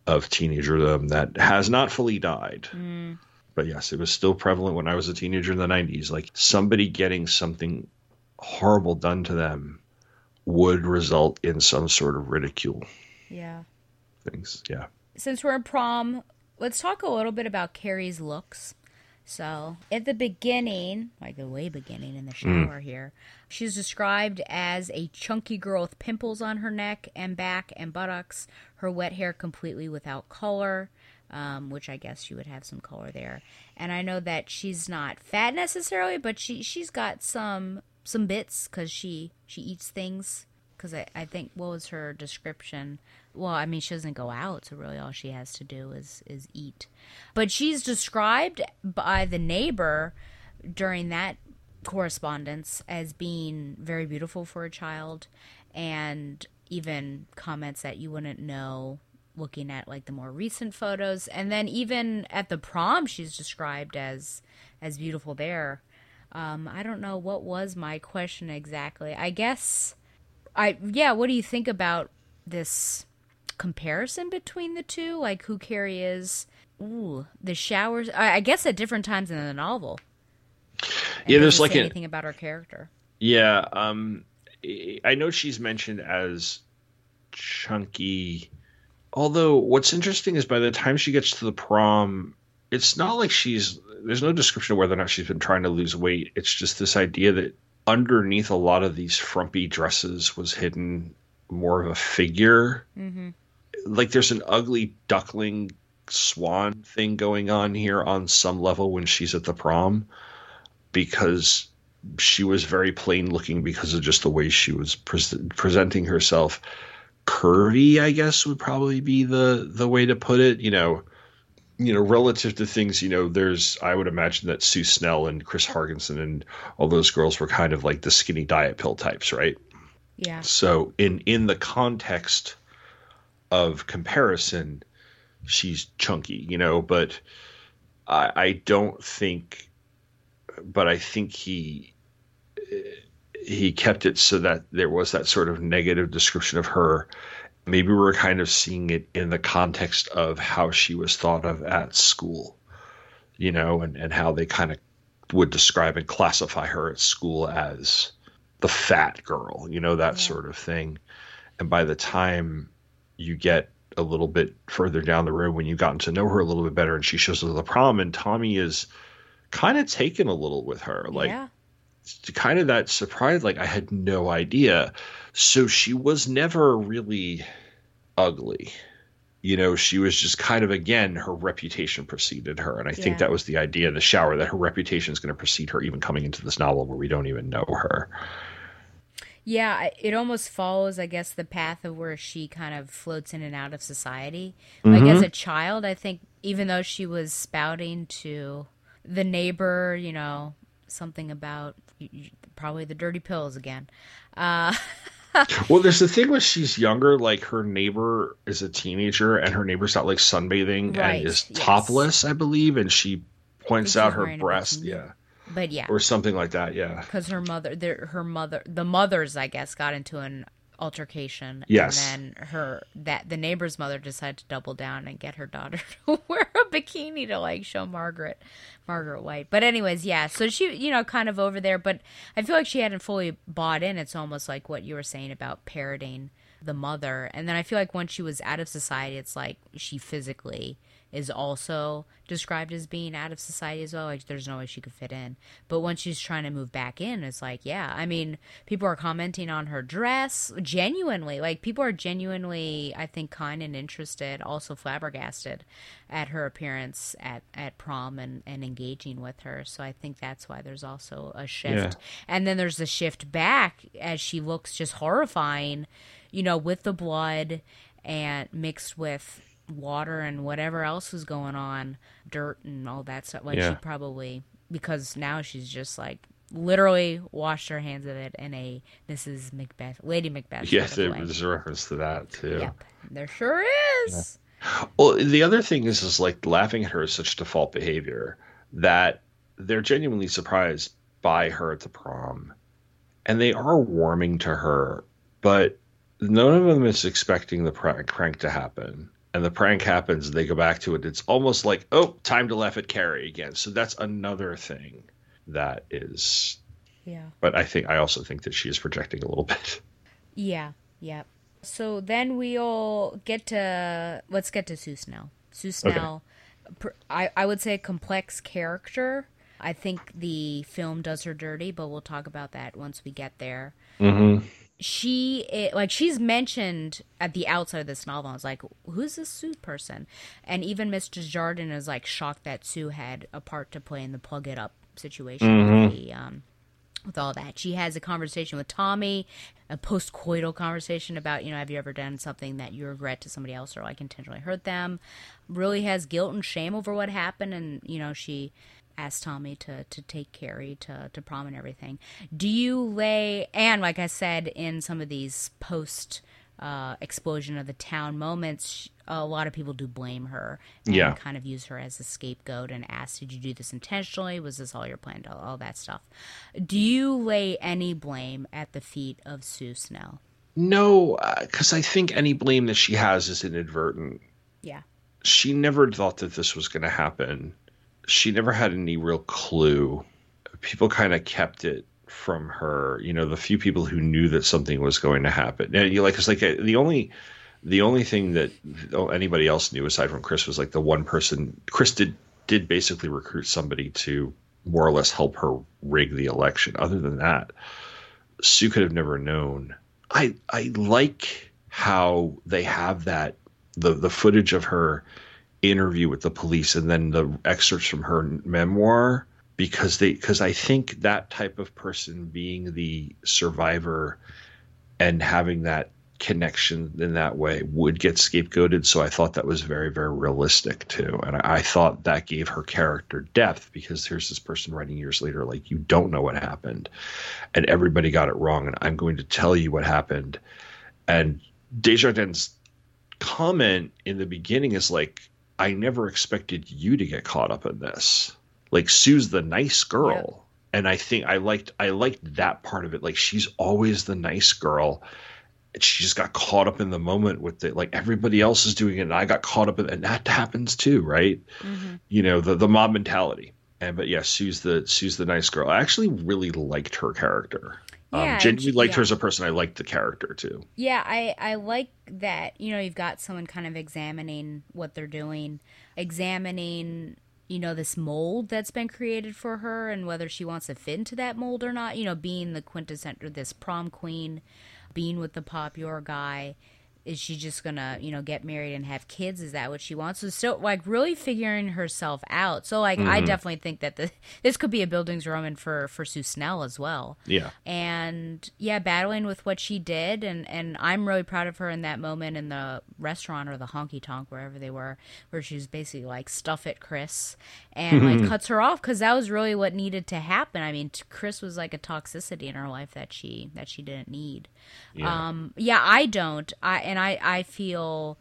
of teenagerdom that has not fully died. Mm. But yes, it was still prevalent when I was a teenager in the 90s. Like somebody getting something horrible done to them would result in some sort of ridicule Yeah. things. Yeah. Since we're in prom, let's talk a little bit about Carrie's looks. So, at the beginning, like the way beginning in the shower here, she's described as a chunky girl with pimples on her neck and back and buttocks, her wet hair completely without color, um, which I guess you would have some color there. And I know that she's not fat necessarily, but she she's got some some bits because she she eats things. Because I, I think what was her description? Well, I mean, she doesn't go out, so really all she has to do is is eat. But she's described by the neighbor during that correspondence as being very beautiful for a child, and even comments that you wouldn't know looking at like the more recent photos. And then even at the prom she's described as as beautiful there. Um i don't know what was my question exactly. I guess i yeah what do you think about this comparison between the two like who carrie is ooh the showers i, I guess at different times in the novel And Yeah, there's like an- anything about her character Yeah, um, I know she's mentioned as chunky. Although, what's interesting is by the time she gets to the prom, it's not like she's. There's no description of whether or not she's been trying to lose weight. It's just this idea that underneath a lot of these frumpy dresses was hidden more of a figure. mm-hmm. Like there's an ugly duckling swan thing going on here on some level when she's at the prom because she was very plain looking because of just the way she was pres presenting herself. Curvy, I guess, would probably be the the way to put it. You know, you know, relative to things, you know, there's I would imagine that Sue Snell and Chris Hargensen and all those girls were kind of like the skinny diet pill types, right? yeah So in in the context of comparison, she's chunky, you know, but I, I don't think, but I think he he kept it so that there was that sort of negative description of her. Maybe we we're kind of seeing it in the context of how she was thought of at school, you know, and, and how they kind of would describe and classify her at school as the fat girl, you know, that sort of thing. And by the time you get a little bit further down the road when you've gotten to know her a little bit better and she shows up at the prom and Tommy is kind of taken a little with her. Like yeah kind of that surprise, like I had no idea. So she was never really ugly. You know, she was just kind of again her reputation preceded her. And I Yeah. think that was the idea of the shower, that her reputation is going to precede her even coming into this novel where we don't even know her. Yeah, it almost follows, I guess, the path of where she kind of floats in and out of society. Like as Mhm. a child, I think even though she was spouting to the neighbor, you know, something about probably the dirty pills again. Uh, Well, there's the thing when she's younger, like her neighbor is a teenager and her neighbor's out like sunbathing Right, and is yes. topless, I believe, and she points out her breast, yeah, but yeah, or something like that, yeah. because her mother, their, her mother, the mothers, I guess, got into an altercation. Yes. And then her that the neighbor's mother decided to double down and get her daughter to wear a bikini to like show Margaret, Margaret White. But anyways, yeah. So she, you know, kind of over there, but I feel like she hadn't fully bought in. It's almost like what you were saying about parroting the mother. And then I feel like once she was out of society, it's like she physically is also described as being out of society as well. Like there's no way she could fit in. But once she's trying to move back in, it's like, yeah. I mean, people are commenting on her dress genuinely. Like people are genuinely, I think, kind and interested, also flabbergasted at her appearance at, at prom and, and engaging with her. So I think that's why there's also a shift. Yeah. And then there's the shift back as she looks just horrifying, you know, with the blood and mixed with water and whatever else was going on, dirt and all that stuff. Like Yeah. she probably because now she's just like literally washed her hands of it in a Mrs. Macbeth, Lady Macbeth. Yes, of there's a reference to that too. Yep, there sure is. Well, the other thing is, is like laughing at her is such default behavior that they're genuinely surprised by her at the prom, and they are warming to her, but none of them is expecting the prank, prank to happen. And the prank happens, and they go back to it. It's almost like, oh, time to laugh at Carrie again. So that's another thing that is. Yeah. But I think I also think that she is projecting a little bit. Yeah, yeah. So then we all get to let's get to Sue Snell. Sue Snell, pr- I I would say a complex character. I think the film does her dirty, but we'll talk about that once we get there. Mm-hmm. She it, like she's mentioned at the outset of this novel. I was like, who's this Sue person? And even Mr. Jardin is like shocked that Sue had a part to play in the plug it up situation Mhm. with the um with all that. She has a conversation with Tommy, a post-coital conversation about, you know, have you ever done something that you regret to somebody else or like intentionally hurt them? Really has guilt and shame over what happened and, you know, she asked Tommy to to take Carrie to to prom and everything. Do you lay and like I said in some of these post uh, explosion of the town moments, a lot of people do blame her and Yeah. kind of use her as a scapegoat and ask, "Did you do this intentionally? Was this all your plan?" All, all that stuff. Do you lay any blame at the feet of Sue Snell? No, because I think any blame that she has is inadvertent. Yeah. She never thought that this was going to happen. She never had any real clue. People kind of kept it from her. You know, the few people who knew that something was going to happen. And you like, it's like uh, the only, the only thing that anybody else knew aside from Chris was like the one person. Chris did did basically recruit somebody to more or less help her rig the election. Other than that, Sue could have never known. I I like how they have that the the footage of her interview with the police and then the excerpts from her memoir because they because I think that type of person being the survivor and having that connection in that way would get scapegoated. So I thought that was very, very realistic too. And I, thought that gave her character depth because here's this person writing years later, like, you don't know what happened and everybody got it wrong. And I'm going to tell you what happened. And Desjardins' comment in the beginning is like, I never expected you to get caught up in this. Like Sue's the nice girl. And I think I liked I liked that part of it. Like she's always the nice girl. And she just got caught up in the moment with it. Like everybody else is doing it, and I got caught up in it. and that happens too, right? Mm-hmm. You know, the the mob mentality. And but yeah, Sue's the Sue's the nice girl. I actually really liked her character. Yeah, um, genuinely liked her as a person. I liked the character too. Yeah, I I like that. You know, you've got someone kind of examining what they're doing, examining you know this mold that's been created for her and whether she wants to fit into that mold or not. You know, being the quintessential this prom queen, being with the popular guy. Is she just gonna, you know, get married and have kids? Is that what she wants? So, so like, really figuring herself out. So, like, I Mhm. definitely think that the this could be a Bildungsroman for for Sue Snell as well Yeah. and yeah battling with what she did and and i'm really proud of her in that moment in the restaurant or the honky tonk wherever they were where she was basically like stuff it chris and like cuts her off because that was really what needed to happen i mean t- chris was like a toxicity in her life that she that she didn't need Yeah. um yeah i don't i and i i feel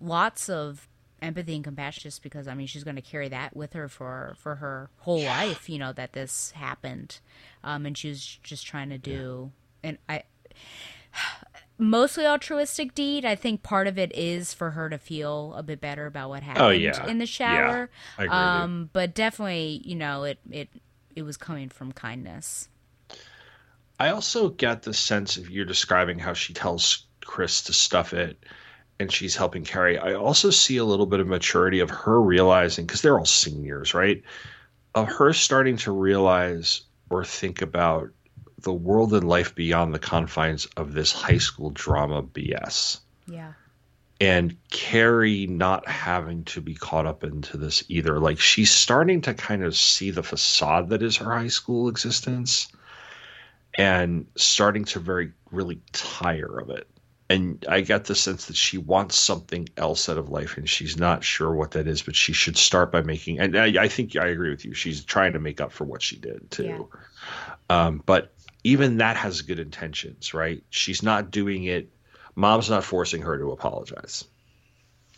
lots of empathy and compassion just because I mean she's going to carry that with her for for her whole life you know that this happened. Um and she was just trying to do and I mostly altruistic deed. I think part of it is for her to feel a bit better about what happened Oh, yeah. in the Yeah. shower. Agree um but definitely you know it it it was coming from kindness. I also get the sense of you're describing how she tells Chris to stuff it and she's helping Carrie. I also see a little bit of maturity of her realizing, because they're all seniors, right? Of her starting to realize or think about the world and life beyond the confines of this high school drama BS. yeah And Carrie not having to be caught up into this either. Like she's starting to kind of see the facade that is her high school existence and starting to very really tire of it and I get the sense that she wants something else out of life, and she's not sure what that is. But she should start by making. And I, I think I agree with you. She's trying to make up for what she did too. Um, but even that has good intentions, right? She's not doing it. Mom's not forcing her to apologize.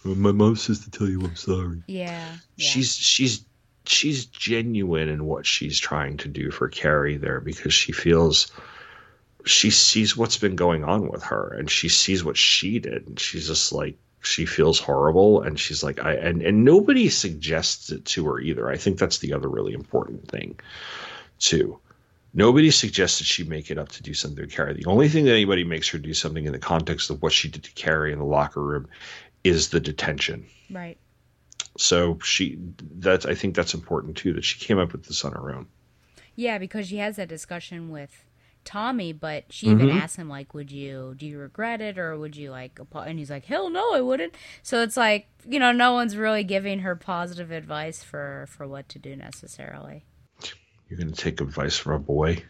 My mom says to tell you I'm sorry. Yeah. She's she's she's genuine in what she's trying to do for Carrie there because she feels she sees what's been going on with her and she sees what she did and she's just like she feels horrible and she's like I and and nobody suggests it to her either. I think that's the other really important thing too. Nobody suggested she make it up to do something to Carrie. The only thing that anybody makes her do something in the context of what she did to Carrie in the locker room is the detention. Right. So she that's I think that's important too that she came up with this on her own. Yeah, because she has that discussion with Tommy, but she even Mhm. asked him like, "Would you do you regret it or would you like?" And he's like, "Hell no, I wouldn't." So it's like you know, no one's really giving her positive advice for for what to do necessarily. You're gonna take advice from a boy.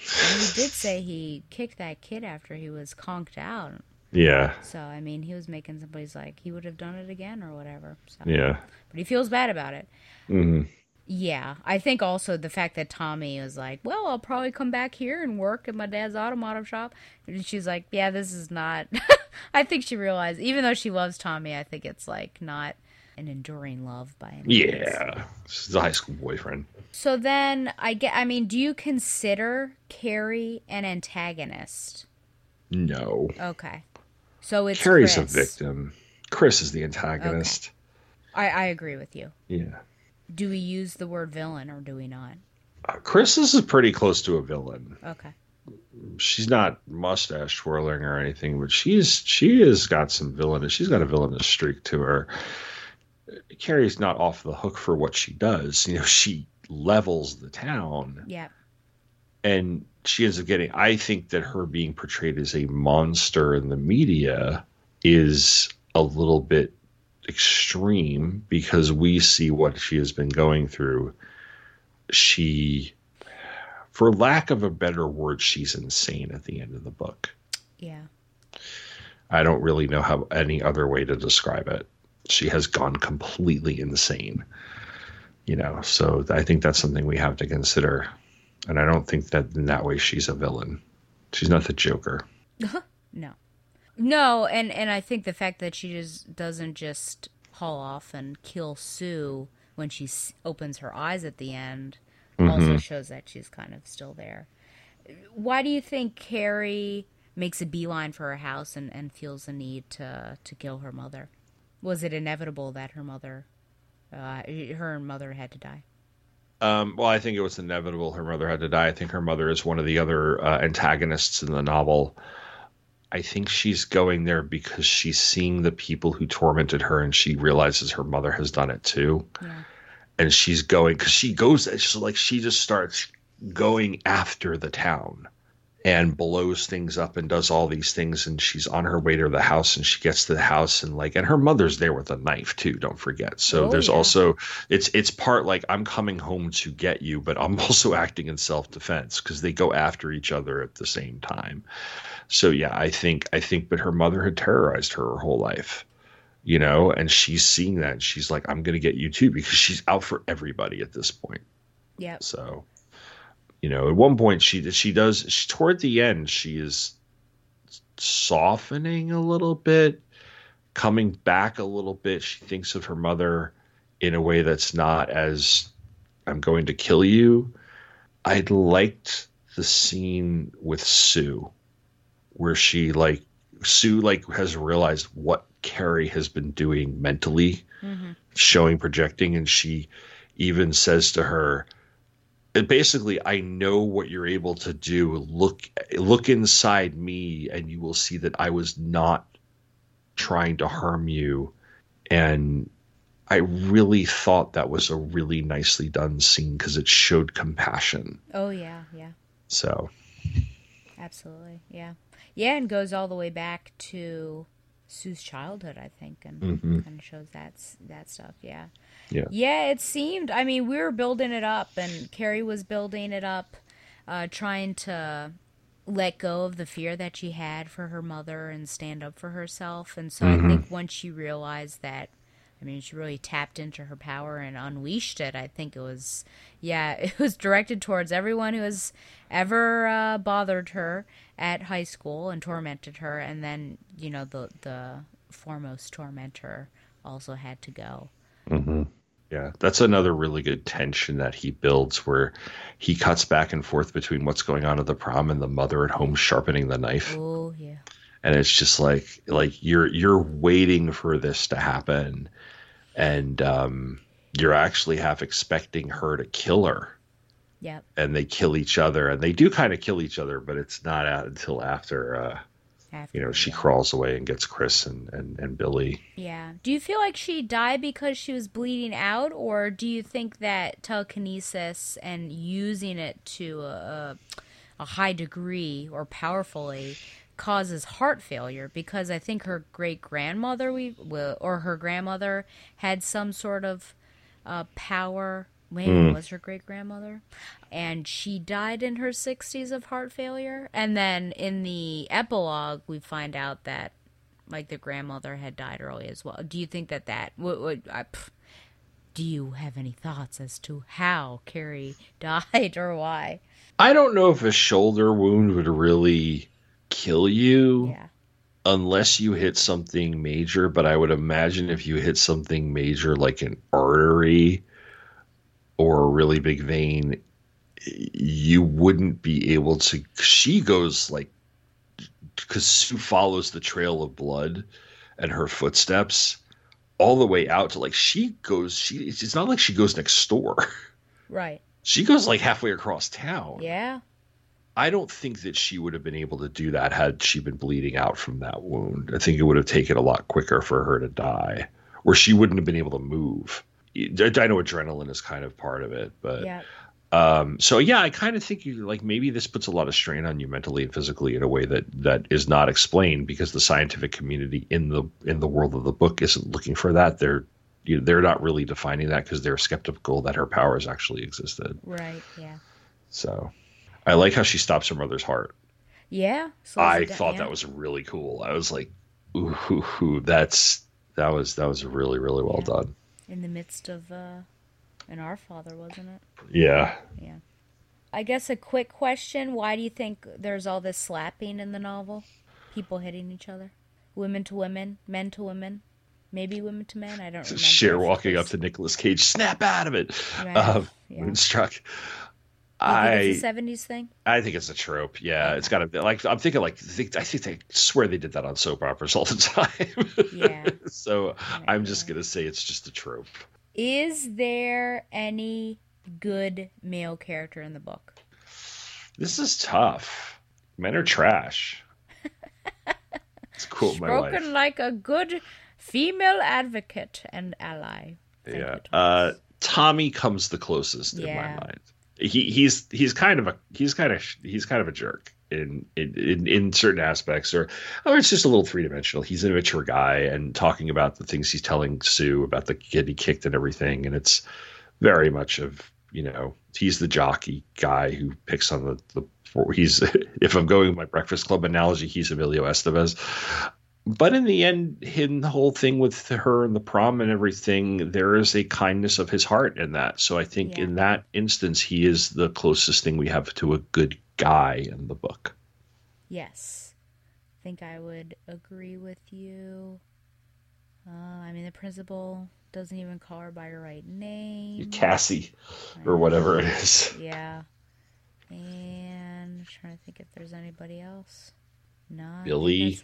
And he did say he kicked that kid after he was conked out. Yeah. So I mean, he was making somebody's like he would have done it again or whatever. So. Yeah. But he feels bad about it. hmm Yeah, I think also the fact that Tommy was like, "Well, I'll probably come back here and work at my dad's automotive shop," and she's like, "Yeah, this is not." I think she realized, even though she loves Tommy, I think it's like not an enduring love by any means. Yeah. She's a high school boyfriend. So then I get. I mean, do you consider Carrie an antagonist? No. Okay, so it's Carrie's Chris. a victim. Chris is the antagonist. I I agree with you. Yeah. Do we use the word villain or do we not? Uh, Chris is pretty close to a villain. Okay. She's not mustache twirling or anything, but she's she has got some villainous. She's got a villainous streak to her. Carrie's not off the hook for what she does. You know, she levels the town. Yeah. and she ends up getting i think that her being portrayed as a monster in the media is a little bit extreme because we see what she has been going through. She for lack of a better word she's insane at the end of the book. Yeah. i don't really know how any other way to describe it. She has gone completely insane you know so i think that's something we have to consider. And i don't think that in that way she's a villain. She's not the joker. No. No, and and I think the fact that she just doesn't just haul off and kill Sue when she s- opens her eyes at the end also Mhm. shows that she's kind of still there. Why do you think Carrie makes a beeline for her house and, and feels the need to to kill her mother? Was it inevitable that her mother, uh, her mother had to die? um, well i think it was inevitable her mother had to die i think her mother is one of the other uh, antagonists in the novel i think she's going there because she's seeing the people who tormented her and she realizes her mother has done it too Yeah. and she's going because she goes it's just like she just starts going after the town and blows things up and does all these things and she's on her way to the house and she gets to the house and like and her mother's there with a knife too don't forget. So Oh, there's yeah. also it's it's part like i'm coming home to get you but i'm also acting in self-defense because they go after each other at the same time. So yeah i think i think but her mother had terrorized her her whole life you know and she's seeing that and she's like i'm gonna get you too because she's out for everybody at this point. Yeah so you know at one point she she does she, toward the end she is softening a little bit coming back a little bit she thinks of her mother in a way that's not as i'm going to kill you i liked the scene with sue where she like sue like has realized what carrie has been doing mentally Mm-hmm. showing projecting and she even says to her basically i know what you're able to do look look inside me and you will see that i was not trying to harm you and i really thought that was a really nicely done scene because it showed compassion Oh yeah, yeah. so Absolutely, yeah, yeah, and goes all the way back to Sue's childhood, I think, and Mhm. kind of shows that that stuff. Yeah, Yeah. yeah. It seemed. I mean, we were building it up, and Carrie was building it up, uh, trying to let go of the fear that she had for her mother and stand up for herself. And so Mhm. I think once she realized that, I mean, she really tapped into her power and unleashed it. I think it was, yeah, it was directed towards everyone who has ever uh, bothered her at high school and tormented her. And then, you know, the the foremost tormentor also had to go. hmm Yeah, that's another really good tension that he builds where he cuts back and forth between what's going on at the prom and the mother at home sharpening the knife. Oh yeah. And it's just like like you're you're waiting for this to happen and um you're actually half expecting her to kill her Yep. and they kill each other and they do kind of kill each other but it's not out until after uh you know she crawls away and gets Chris and and, and Billy Yeah. Do you feel like she died because she was bleeding out, or do you think that telekinesis and using it to a, a high degree or powerfully causes heart failure? Because I think her great grandmother, we or her grandmother had some sort of uh, power. Wait, Hmm. was her great grandmother? And she died in her 60s of heart failure. And then in the epilogue, we find out that like the grandmother had died early as well. Do you think that that would, would I, pff, do you have any thoughts as to how Carrie died or why? I don't know if a shoulder wound would really kill you unless you hit something major, but I would imagine if you hit something major like an artery or a really big vein, you wouldn't be able to. She goes like, because Sue follows the trail of blood and her footsteps all the way out to like, she goes, she, it's not like she goes next door. Right. She goes like halfway across town. Yeah. I don't think that she would have been able to do that had she been bleeding out from that wound. I think it would have taken a lot quicker for her to die, or she wouldn't have been able to move. I know adrenaline is kind of part of it, but Yeah. um, so yeah, I kind of think you like maybe this puts a lot of strain on you mentally and physically in a way that that is not explained because the scientific community in the in the world of the book isn't looking for that. They're you know, they're not really defining that because they're skeptical that her powers actually existed. Right. Yeah. So I like how she stops her mother's heart. Yeah. I thought yeah. that was really cool. I was like, ooh, hoo, hoo, that's that was that was really really well done. In the midst of uh, an Our Father, wasn't it? Yeah. Yeah. I guess a quick question: Why do you think there's all this slapping in the novel? People hitting each other, women to women, men to women, maybe women to men. I don't remember. Cher walking up to Nicolas Cage, snap out of it. Right, Um, yeah. Moonstruck. I think it's a '70s thing? I think it's a trope. Yeah, it's got to be like I'm thinking like think, I think they swear they did that on soap operas all the time. Yeah. so I'm just gonna say it's just a trope. Is there any good male character in the book? This is tough. Men are trash. It's cool. My Spoken like a good female advocate and ally. yeah. Uh, Tommy comes the closest in my mind. He he's he's kind of a he's kind of he's kind of a jerk in in in, in certain aspects, or or it's just a little three dimensional. He's an immature guy and talking about the things he's telling Sue about the kid he kicked and everything, and it's very much of you know he's the jockey guy who picks on the the he's if I'm going with my Breakfast Club analogy, he's Emilio Estevez. But in the end, in the whole thing with her and the prom and everything, there is a kindness of his heart in that. So I think in that instance, he is the closest thing we have to a good guy in the book. Yes. I think I would agree with you. Uh, I mean, the principal doesn't even call her by her right name. Cassie, or whatever it is. Yeah. And I'm trying to think if there's anybody else. No. Billy.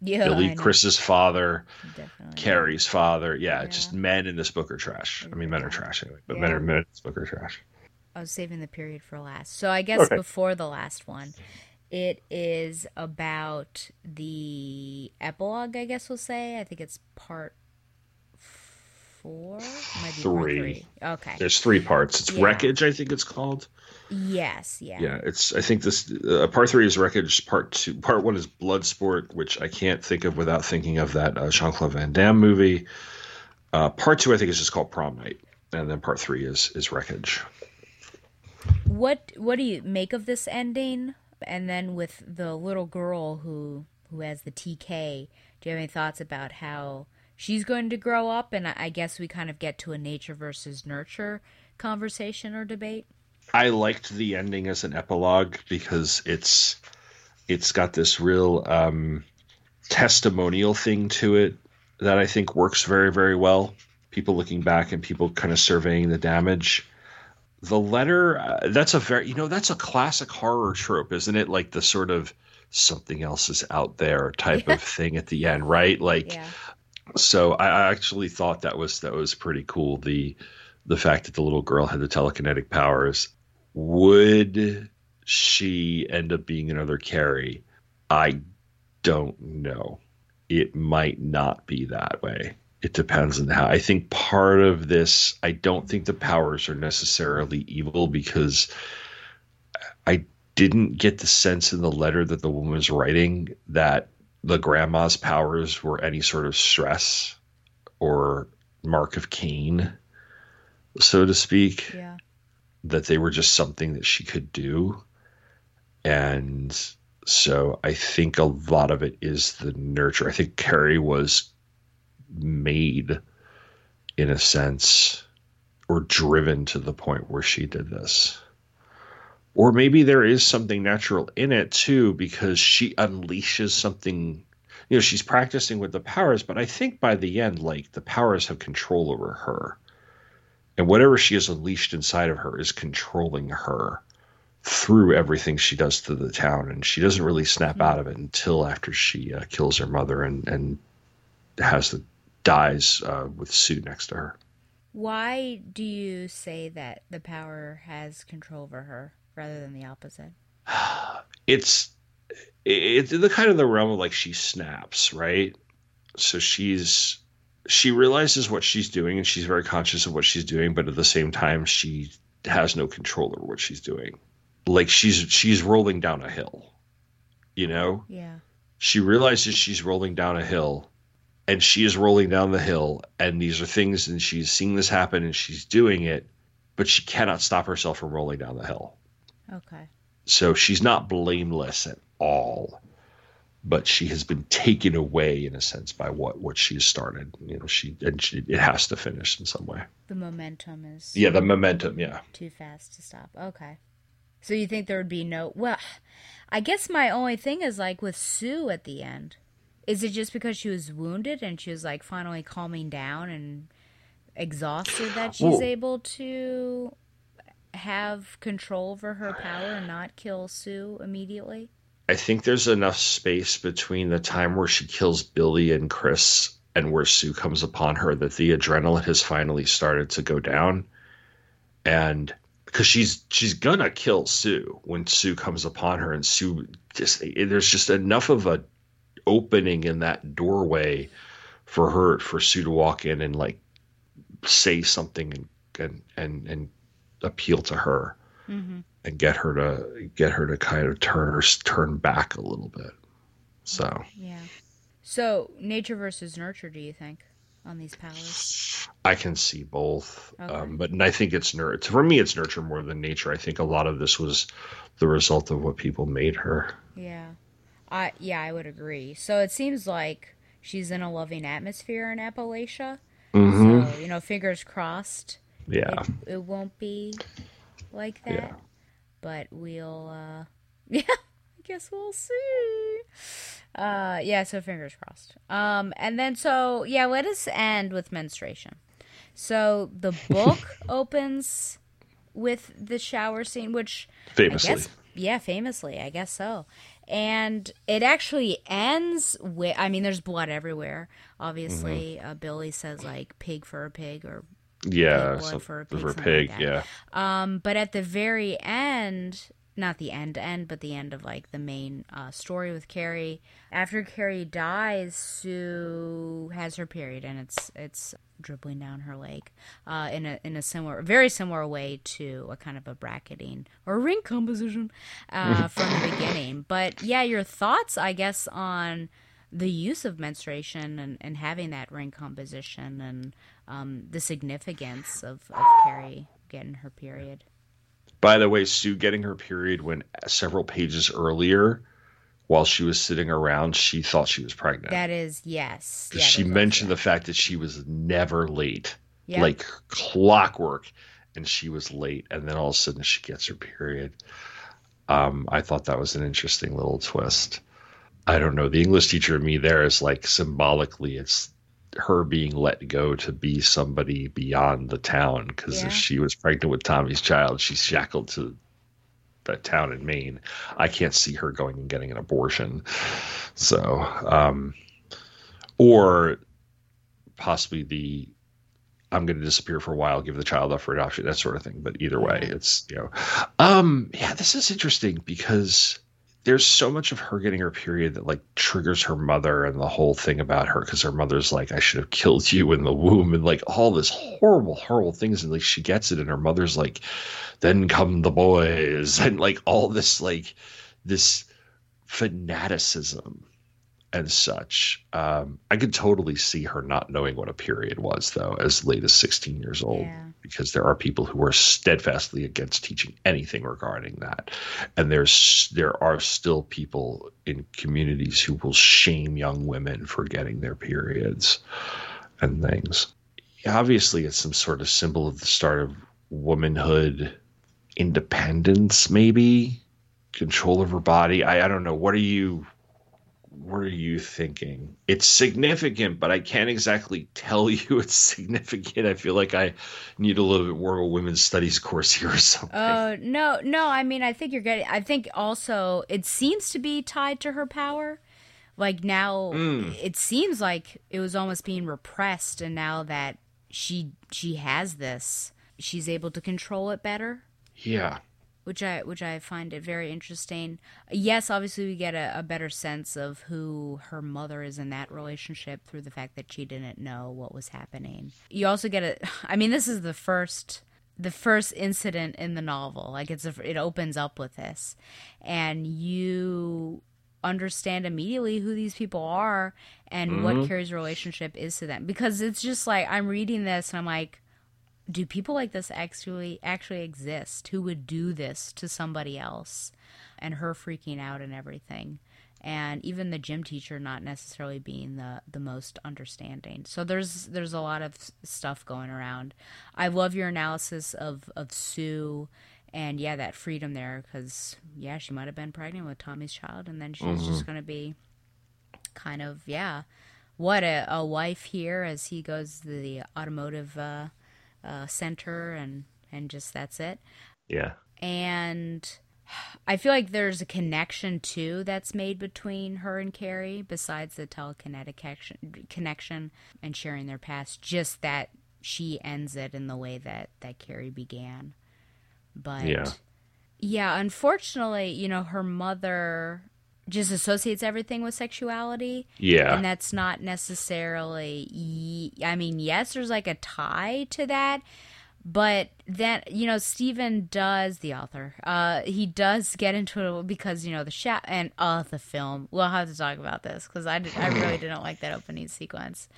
Yeah. Billy. Chris's father, Definitely. Carrie's father. Yeah, just men in this book are trash. I mean, men are trash anyway, but men are men in this book are trash. I was saving the period for last. So I guess Okay. before the last one, it is about the epilogue, I guess we'll say. I think it's part four? Might be part Three. three. Okay. There's three parts. It's Yeah. wreckage, I think it's called. Yes, yeah. Yeah, it's. I think this uh, part three is wreckage. Part two, part one is Bloodsport, which I can't think of without thinking of that uh, Jean Claude Van Damme movie. Uh, part two, I think, is just called Prom Night, and then part three is is wreckage. What what do you make of this ending? And then with the little girl who who has the TK, do you have any thoughts about how she's going to grow up? And I I guess we kind of get to a nature versus nurture conversation or debate. I liked the ending as an epilogue because it's it's got this real um, testimonial thing to it that I think works very very well. People looking back and people kind of surveying the damage. The letter uh, that's a very you know that's a classic horror trope, isn't it? Like the sort of something else is out there type of thing at the end, right? Like Yeah. so I, I actually thought that was that was pretty cool. The the fact that the little girl had the telekinetic powers. Would she end up being another Carrie? I don't know. It might not be that way. It depends on how. I think part of this, I don't think the powers are necessarily evil because I didn't get the sense in the letter that the woman was writing that the grandma's powers were any sort of stress or mark of Cain, so to speak. Yeah. That they were just something that she could do. And so I think a lot of it is the nurture. I think Carrie was made in a sense or driven to the point where she did this. Or maybe there is something natural in it too, because she unleashes something. You know, she's practicing with the powers, but I think by the end, like the powers have control over her. And whatever she has unleashed inside of her is controlling her through everything she does to the town. And she doesn't really snap out of it until after she uh, kills her mother and, and has the dies uh, with Sue next to her. Why do you say that the power has control over her rather than the opposite? it's it's in the kind of the realm of like she snaps right so she's she realizes what she's doing and she's very conscious of what she's doing but at the same time she has no control over what she's doing like she's she's rolling down a hill you know Yeah. she realizes she's rolling down a hill and she is rolling down the hill and these are things and she's seeing this happen and she's doing it but she cannot stop herself from rolling down the hill Okay. so she's not blameless at all but she has been taken away in a sense by what what she has started you know she and she it has to finish in some way The momentum is yeah the momentum yeah too fast to stop. Okay. So you think there would be no well I guess my only thing is like with Sue at the end. Is it just because she was wounded and she was like finally calming down and exhausted that she's Well- able to have control over her power and not kill Sue immediately? I think there's enough space between the time where she kills billy and chris and where sue comes upon her that the adrenaline has finally started to go down. And because she's she's gonna kill sue when sue comes upon her and sue just there's just enough of a opening in that doorway for her for Sue to walk in and like say something and and and, and appeal to her Mm-hmm. and get her to get her to kind of turn her turn back a little bit. So Yeah. So nature versus nurture, do you think, on these powers? I can see both, Okay. um, but I think it's nurture. For me, it's nurture more than nature. I think a lot of this was the result of what people made her. Yeah. I yeah, I would agree. So it seems like she's in a loving atmosphere in Appalachia. Mm-hmm. So, you know, fingers crossed. Yeah. It, it won't be like that. Yeah. But we'll uh yeah, I guess we'll see. Uh yeah, so fingers crossed. Um and then so yeah, let us end with menstruation. So the book opens with the shower scene, which Famously. Guess, yeah, famously, I guess so. And it actually ends with I mean, there's blood everywhere. Obviously, uh, Billy says like pig for a pig or Yeah, pig so- for a pig. for a pig, like yeah. Um, but at the very end, not the end end, but the end of like the main uh, story with Carrie. After Carrie dies, Sue has her period, and it's it's dribbling down her leg, uh, in a in a similar, very similar way to a kind of a bracketing or ring composition uh, from the beginning. But yeah, your thoughts, I guess, on the use of menstruation and, and having that ring composition and um, the significance of, of Carrie getting her period. By the way, Sue getting her period when several pages earlier, while she was sitting around, she thought she was pregnant. That is yes. Because she mentioned the fact that she was never late, Yeah. like clockwork, and she was late, and then all of a sudden she gets her period. Um, I thought that was an interesting little twist. I don't know. The English teacher in me there is like symbolically, it's her being let go to be somebody beyond the town because Yeah. if she was pregnant with Tommy's child, she's shackled to that town in Maine. I can't see her going and getting an abortion. So, um, or possibly the I'm going to disappear for a while, give the child up for adoption, that sort of thing. But either way, it's you know, um, yeah, this is interesting because there's so much of her getting her period that like triggers her mother and the whole thing about her because her mother's like, I should have killed you in the womb and like all this horrible, horrible things. And like she gets it, and her mother's like, then come the boys, and like all this like this fanaticism and such. Um, I could totally see her not knowing what a period was, though, as late as 16 years old, because there are people who are steadfastly against teaching anything regarding that, and there's there are still people in communities who will shame young women for getting their periods and things. Obviously, it's some sort of symbol of the start of womanhood independence, maybe control of her body. I, I don't know. What are you what are you thinking? It's significant, but I can't exactly tell you it's significant. I feel like I need a little bit more of a women's studies course here or something. Uh, no, no. I mean, I think you're getting. I think also it seems to be tied to her power. Like now, Mm. it seems like it was almost being repressed, and now that she she has this, she's able to control it better. yeah. Which I which I find it very interesting. Yes, obviously we get a, a better sense of who her mother is in that relationship through the fact that she didn't know what was happening. You also get a I mean this is the first the first incident in the novel. Like it's a, it opens up with this and you understand immediately who these people are and what Mhm. Carrie's relationship is to them because it's just like I'm reading this and I'm like do people like this actually actually exist who would do this to somebody else and her freaking out and everything? And even the gym teacher not necessarily being the the most understanding. So there's there's a lot of stuff going around. I love your analysis of of sue and yeah that freedom there because yeah she might have been pregnant with tommy's child and then she's Mhm. just going to be kind of yeah what a, a wife here as he goes to the automotive uh, uh, center and and just that's it Yeah. and I feel like there's a connection too that's made between her and Carrie besides the telekinetic connection, connection and sharing their past just that she ends it in the way that that Carrie began but Yeah. yeah, unfortunately, you know, her mother just associates everything with sexuality. Yeah. And that's not necessarily, I mean, yes, there's like a tie to that. But that, you know, Stephen does, the author, uh, he does get into it because, you know, the shot and, uh, the film. We'll have to talk about this because I, did, I really didn't like that opening sequence.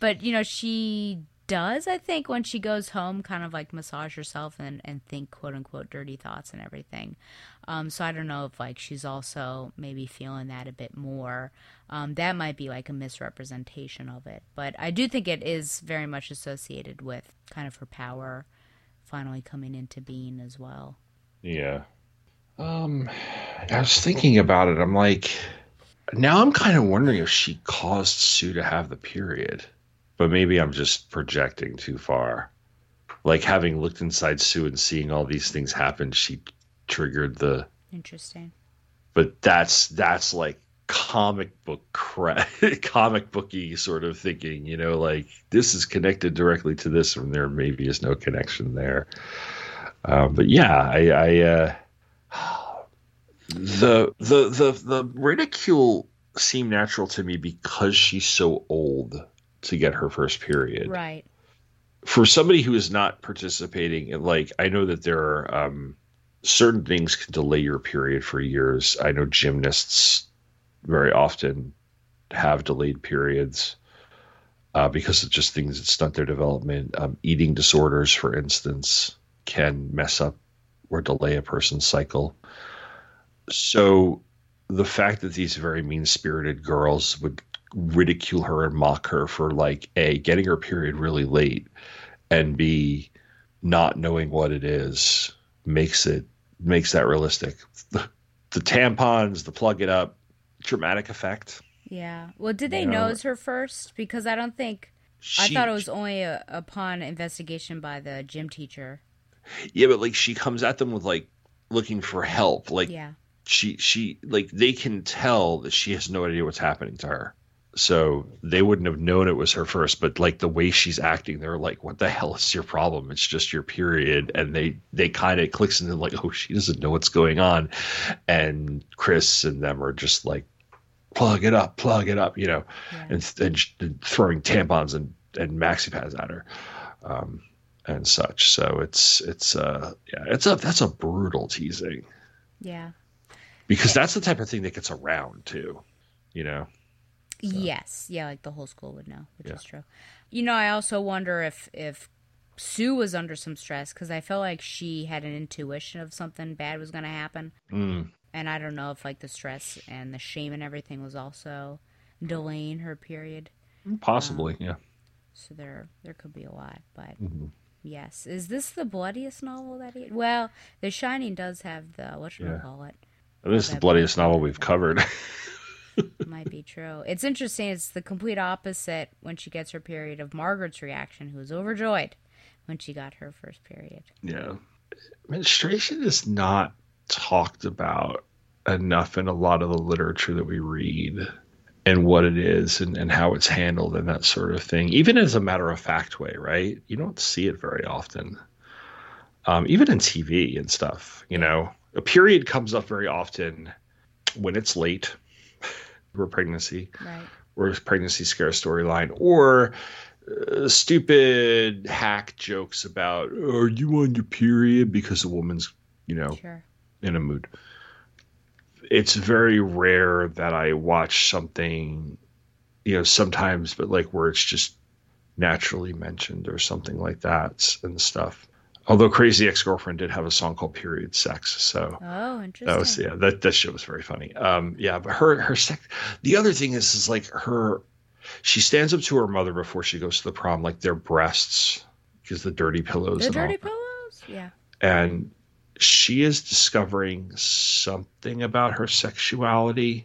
But, you know, she does, I think, when she goes home, kind of like massage herself and, and think quote unquote dirty thoughts and everything. Um, so I don't know if like she's also maybe feeling that a bit more. Um, that might be like a misrepresentation of it. But I do think it is very much associated with kind of her power finally coming into being as well. Yeah. Um, I was thinking about it. I'm like, now I'm kind of wondering if she caused Sue to have the period, but maybe I'm just projecting too far. Like having looked inside Sue and seeing all these things happen, she triggered the. Interesting. But that's that's like comic book cra- comic booky sort of thinking. You know, like this is connected directly to this, and there maybe is no connection there. Um, but yeah, I, I uh, the the the the ridicule seemed natural to me because she's so old to get her first period. Right. For somebody who is not participating in like I know that there are um, certain things can delay your period for years. I know gymnasts very often have delayed periods uh, because of just things that stunt their development. Um, eating disorders, for instance, can mess up or delay a person's cycle. So the fact that these very mean spirited girls would ridicule her and mock her for like a getting her period really late and b not knowing what it is makes it makes that realistic the, the tampons the plug it up dramatic effect Yeah. Well, did they You know, nose her first? Because I don't think. I thought it was only a, upon investigation by the gym teacher. yeah but like she comes at them with like looking for help like Yeah. she she like they can tell that she has no idea what's happening to her so they wouldn't have known it was her first but like the way she's acting they're like what the hell is your problem? It's just your period. And they they kind of clicks into like oh she doesn't know what's going on. And chris and them are just like plug it up plug it up you know and, and, and throwing tampons and and maxi pads at her um and such. So it's it's uh yeah it's a that's a brutal teasing. Yeah. because that's the type of thing that gets around too you know Yes. Yeah, like the whole school would know, which Yeah. is true. You know, I also wonder if if Sue was under some stress because I felt like she had an intuition of something bad was going to happen, Mm. and I don't know if like the stress and the shame and everything was also delaying her period. possibly yeah So there there could be a lot, but Mhm. yes, is this the bloodiest novel that he? Well, The Shining does have the what should Yeah. we call it? this is the bloodiest novel we've covered Might be true. It's interesting. It's the complete opposite when she gets her period of Margaret's reaction, who was overjoyed when she got her first period. yeah menstruation is not talked about enough in a lot of the literature that we read and what it is and, and how it's handled and that sort of thing even as a matter of fact way right you don't see it very often um, even in tv and stuff you know a period comes up very often when it's late or pregnancy Right. or pregnancy scare storyline or uh, stupid hack jokes about are you on your period because a woman's you know Sure. in a mood it's very rare that i watch something you know sometimes but like where it's just naturally mentioned or something like that and stuff although crazy ex-girlfriend did have a song called period sex so Oh, interesting. that was yeah that that shit was very funny um yeah but her her sex the other thing is is like her she stands up to her mother before she goes to the prom like their breasts because the dirty pillows The dirty pillows. Yeah. and she is discovering something about her sexuality.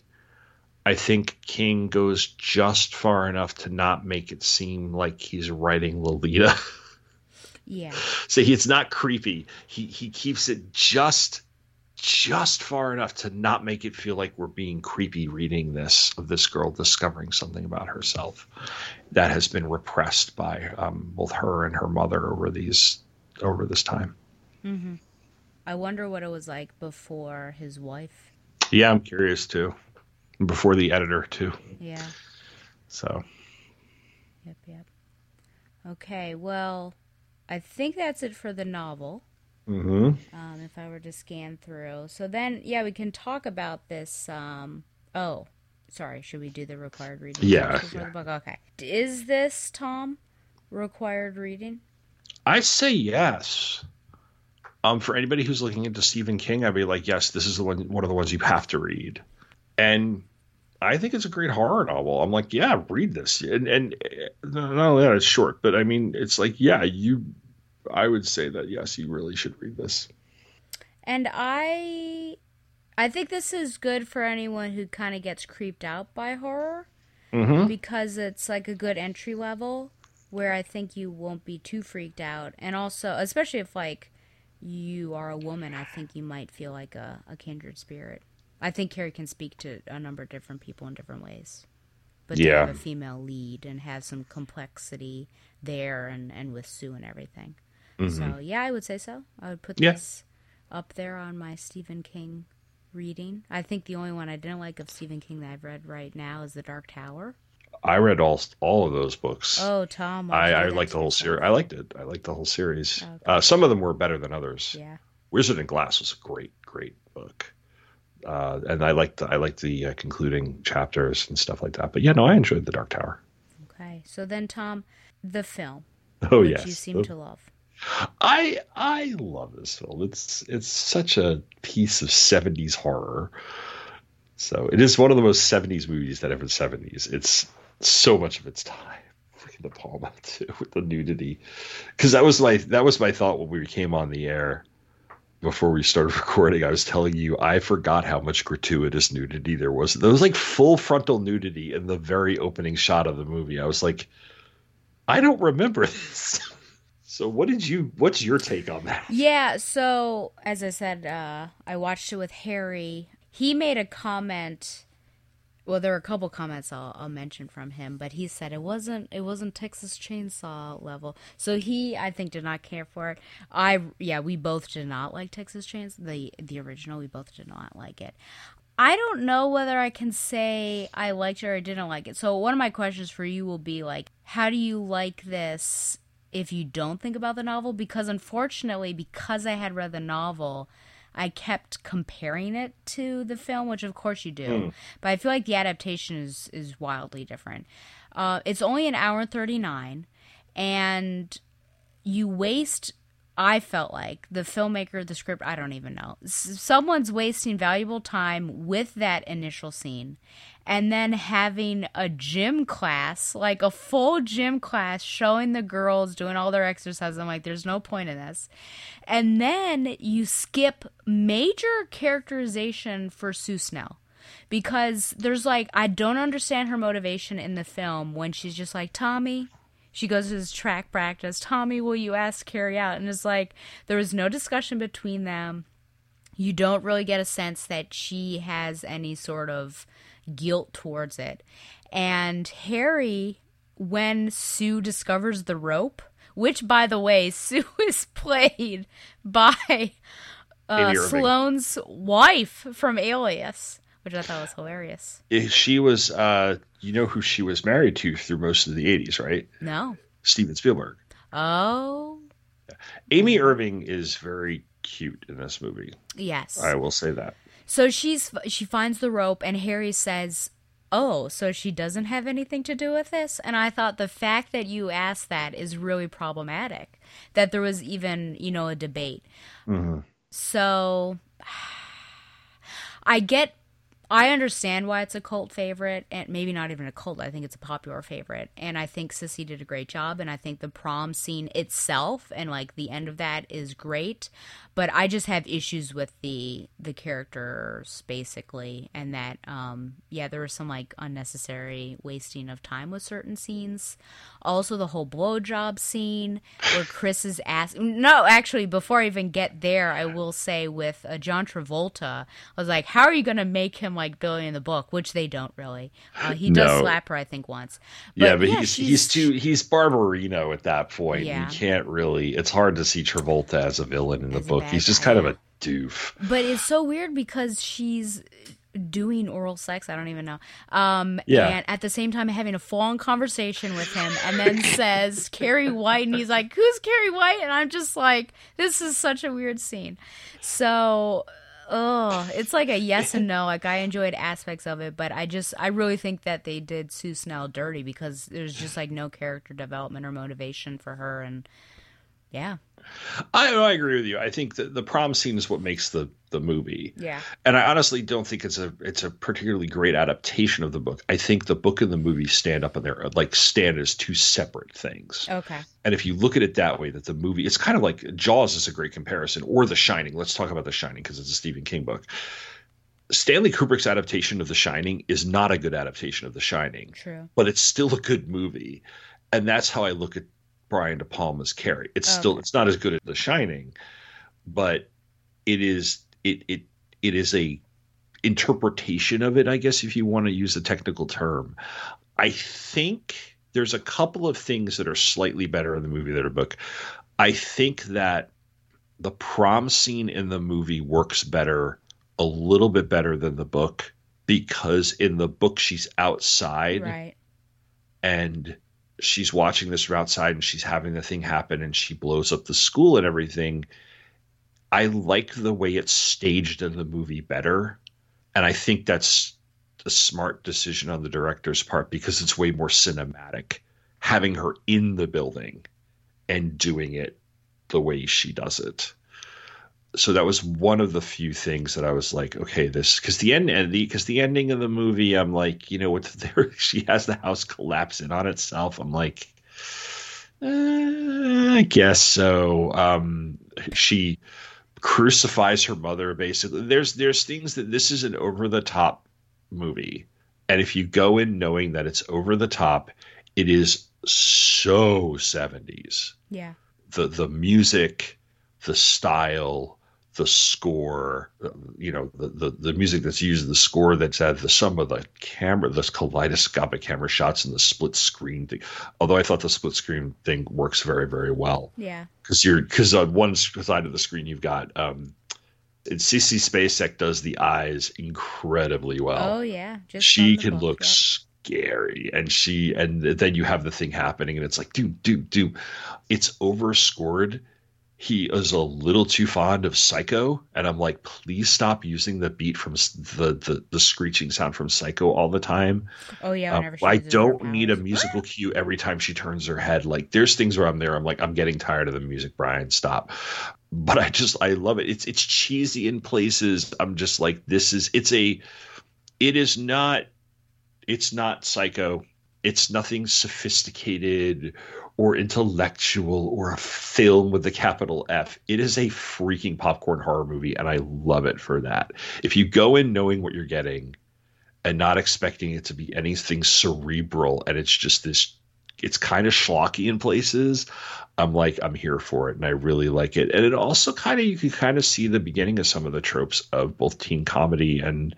I think King goes just far enough to not make it seem like he's writing Lolita. Yeah. so he, it's not creepy. He he keeps it just just far enough to not make it feel like we're being creepy reading this of this girl discovering something about herself that has been repressed by um, both her and her mother over these over this time. Mm-hmm. I wonder what it was like before his wife. Yeah, I'm curious too. Before the editor too. Yeah. So Yep. Yep. Okay. Well, I think that's it for the novel. hmm um, if I were to scan through. So then, yeah, we can talk about this. Um, oh, sorry. Should we do the required reading? Yeah, yeah. the book? Okay. Is this Tom required reading? I say yes. Um, for anybody who's looking into Stephen King, I'd be like, yes, this is the one one of the ones you have to read. And I think it's a great horror novel. I'm like, yeah, read this. And and uh, not only that, it's short, but I mean, it's like, yeah, you. I would say that yes, you really should read this. And I, I think this is good for anyone who kind of gets creeped out by horror Mhm. because it's like a good entry level where I think you won't be too freaked out, and also, especially if like you are a woman, I think you might feel like a, a kindred spirit. I think Carrie can speak to a number of different people in different ways. But to Yeah. have a female lead and have some complexity there and, and with Sue and everything. So Mhm. yeah, I would say so. I would put Yeah. this up there on my Stephen King reading. I think the only one I didn't like of Stephen King that I've read right now is The Dark Tower. I read all all of those books. Oh, Tom, I, I liked the whole series. I liked it. I liked the whole series. Uh, some of them were better than others. Yeah. Wizard and Glass was a great, great book, uh, and I liked the, I liked the uh, concluding chapters and stuff like that. But yeah, no, I enjoyed the Dark Tower. Okay, so then Tom, the film, Oh which yes, you seem The- to love. I I love this film. It's it's such a piece of '70s horror. So it is one of the most '70s movies that ever '70s. It's so much of its time. Freaking De Palma too with the nudity, because that was my that was my thought when we came on the air before we started recording. I was telling you I forgot how much gratuitous nudity there was. There was like full frontal nudity in the very opening shot of the movie. I was like, I don't remember this. So what did you what's your take on that? Yeah, so as I said, uh, I watched it with Harry. He made a comment well, there were a couple comments I'll, I'll mention from him, but he said it wasn't it wasn't Texas Chainsaw level. So he, I think, did not care for it. I, yeah, we both did not like Texas Chainsaw the the original. We both did not like it. I don't know whether I can say I liked it or I didn't like it. So one of my questions for you will be like, how do you like this if you don't think about the novel? Because unfortunately, because I had read the novel I kept comparing it to the film, which of course you do, mm. but I feel like the adaptation is is wildly different. Uh, it's only an hour and thirty nine, and you waste. I felt like the filmmaker, the script, I don't even know. Someone's wasting valuable time with that initial scene and then having a gym class, like a full gym class, showing the girls doing all their exercises. I'm like, there's no point in this. And then you skip major characterization for Sue Snell. Because there's like, I don't understand her motivation in the film when she's just like, Tommy, she goes to this track practice. Tommy, will you ask Carrie out? And it's like there was no discussion between them. You don't really get a sense that she has any sort of guilt towards it. And Harry, when Sue discovers the rope, which by the way, Sue is played by uh, Sloane's wife from Alias, which I thought was hilarious. She was, uh, you know, who she was married to through most of the '80s, right? No. Steven Spielberg. Oh. Amy Irving is very cute in this movie. Yes. I will say that. So she's she finds the rope and Harry says, "Oh, so she doesn't have anything to do with this?" And I thought the fact that you asked that is really problematic. That there was even, you know, a debate. Mm-hmm. So I get I understand why it's a cult favorite, and maybe not even a cult. I think it's a popular favorite, and I think Sissy did a great job, and I think the prom scene itself and like the end of that is great. But I just have issues with the the characters basically, and that um yeah, there was some like unnecessary wasting of time with certain scenes. Also, the whole blowjob scene where Chris is asking. No, actually, before I even get there, I will say with uh, John Travolta, I was like, how are you going to make him like Billy in the book, which they don't really. Uh, he does no. slap her, I think, once. But, yeah, but yeah, he's he's too he's Barbarino at that point. Yeah. You can't really. It's hard to see Travolta as a villain in the book. He's just kind of a doof. But it's so weird because she's doing oral sex. I don't even know. Um, yeah. And at the same time, having a full on conversation with him, and then says Carrie White, and he's like, "Who's Carrie White?" And I'm just like, "This is such a weird scene." So oh, it's like a yes and no. Like I enjoyed aspects of it, but I just I really think that they did Sue Snell dirty because there's just like no character development or motivation for her, and yeah. I, I agree with you. I think that the prom scene is what makes the the movie. Yeah. And I honestly don't think it's a it's a particularly great adaptation of the book. I think the book and the movie stand up in there like stand as two separate things. Okay. And if you look at it that way, that the movie it's kind of like Jaws is a great comparison, or The Shining. Let's talk about The Shining because it's a Stephen King book. Stanley Kubrick's adaptation of The Shining is not a good adaptation of The Shining. True. But it's still a good movie. And that's how I look at Brian De Palma's Carrie. It's oh, okay. still it's not as good as The Shining, but it is it it it is a interpretation of it, I guess if you want to use a technical term. I think there's a couple of things that are slightly better in the movie than a book. I think that the prom scene in the movie works better a little bit better than the book because in the book she's outside right. and she's watching this from outside and she's having the thing happen and she blows up the school and everything. I like the way it's staged in the movie better. And I think that's a smart decision on the director's part because it's way more cinematic having her in the building and doing it the way she does it. So that was one of the few things that I was like, okay, this because the end and the because the ending of the movie, I'm like, you know what? There, she has the house collapsing on itself. I'm like, uh, I guess so. Um, she crucifies her mother. Basically, there's there's things that this is an over the top movie, and if you go in knowing that it's over the top, it is so 70s. Yeah. The the music, the style, the score, you know, the, the, the music that's used, the score that's had the some of the camera, this kaleidoscopic camera shots and the split screen thing. Although I thought the split screen thing works very, very well. Yeah. Because you're because on one side of the screen you've got um and Sissy Spacek does the eyes incredibly well. Oh yeah. Just she can book, look yeah. scary and she and then you have the thing happening and it's like do do do it's overscored he is a little too fond of psycho and i'm like please stop using the beat from the the, the screeching sound from psycho all the time. Oh yeah. Um, i don't need a musical cue every time she turns her head. Like there's things where i'm there i'm like i'm getting tired of the music brian stop. But i just i love it. It's it's cheesy in places. I'm just like this is it's a it is not it's not psycho. It's nothing sophisticated or intellectual or a film with the capital F. It is a freaking popcorn horror movie, and I love it for that. If you go in knowing what you're getting and not expecting it to be anything cerebral, and it's just this, it's kind of schlocky in places. I'm like, I'm here for it, and I really like it. And it also kind of, you can kind of see the beginning of some of the tropes of both teen comedy and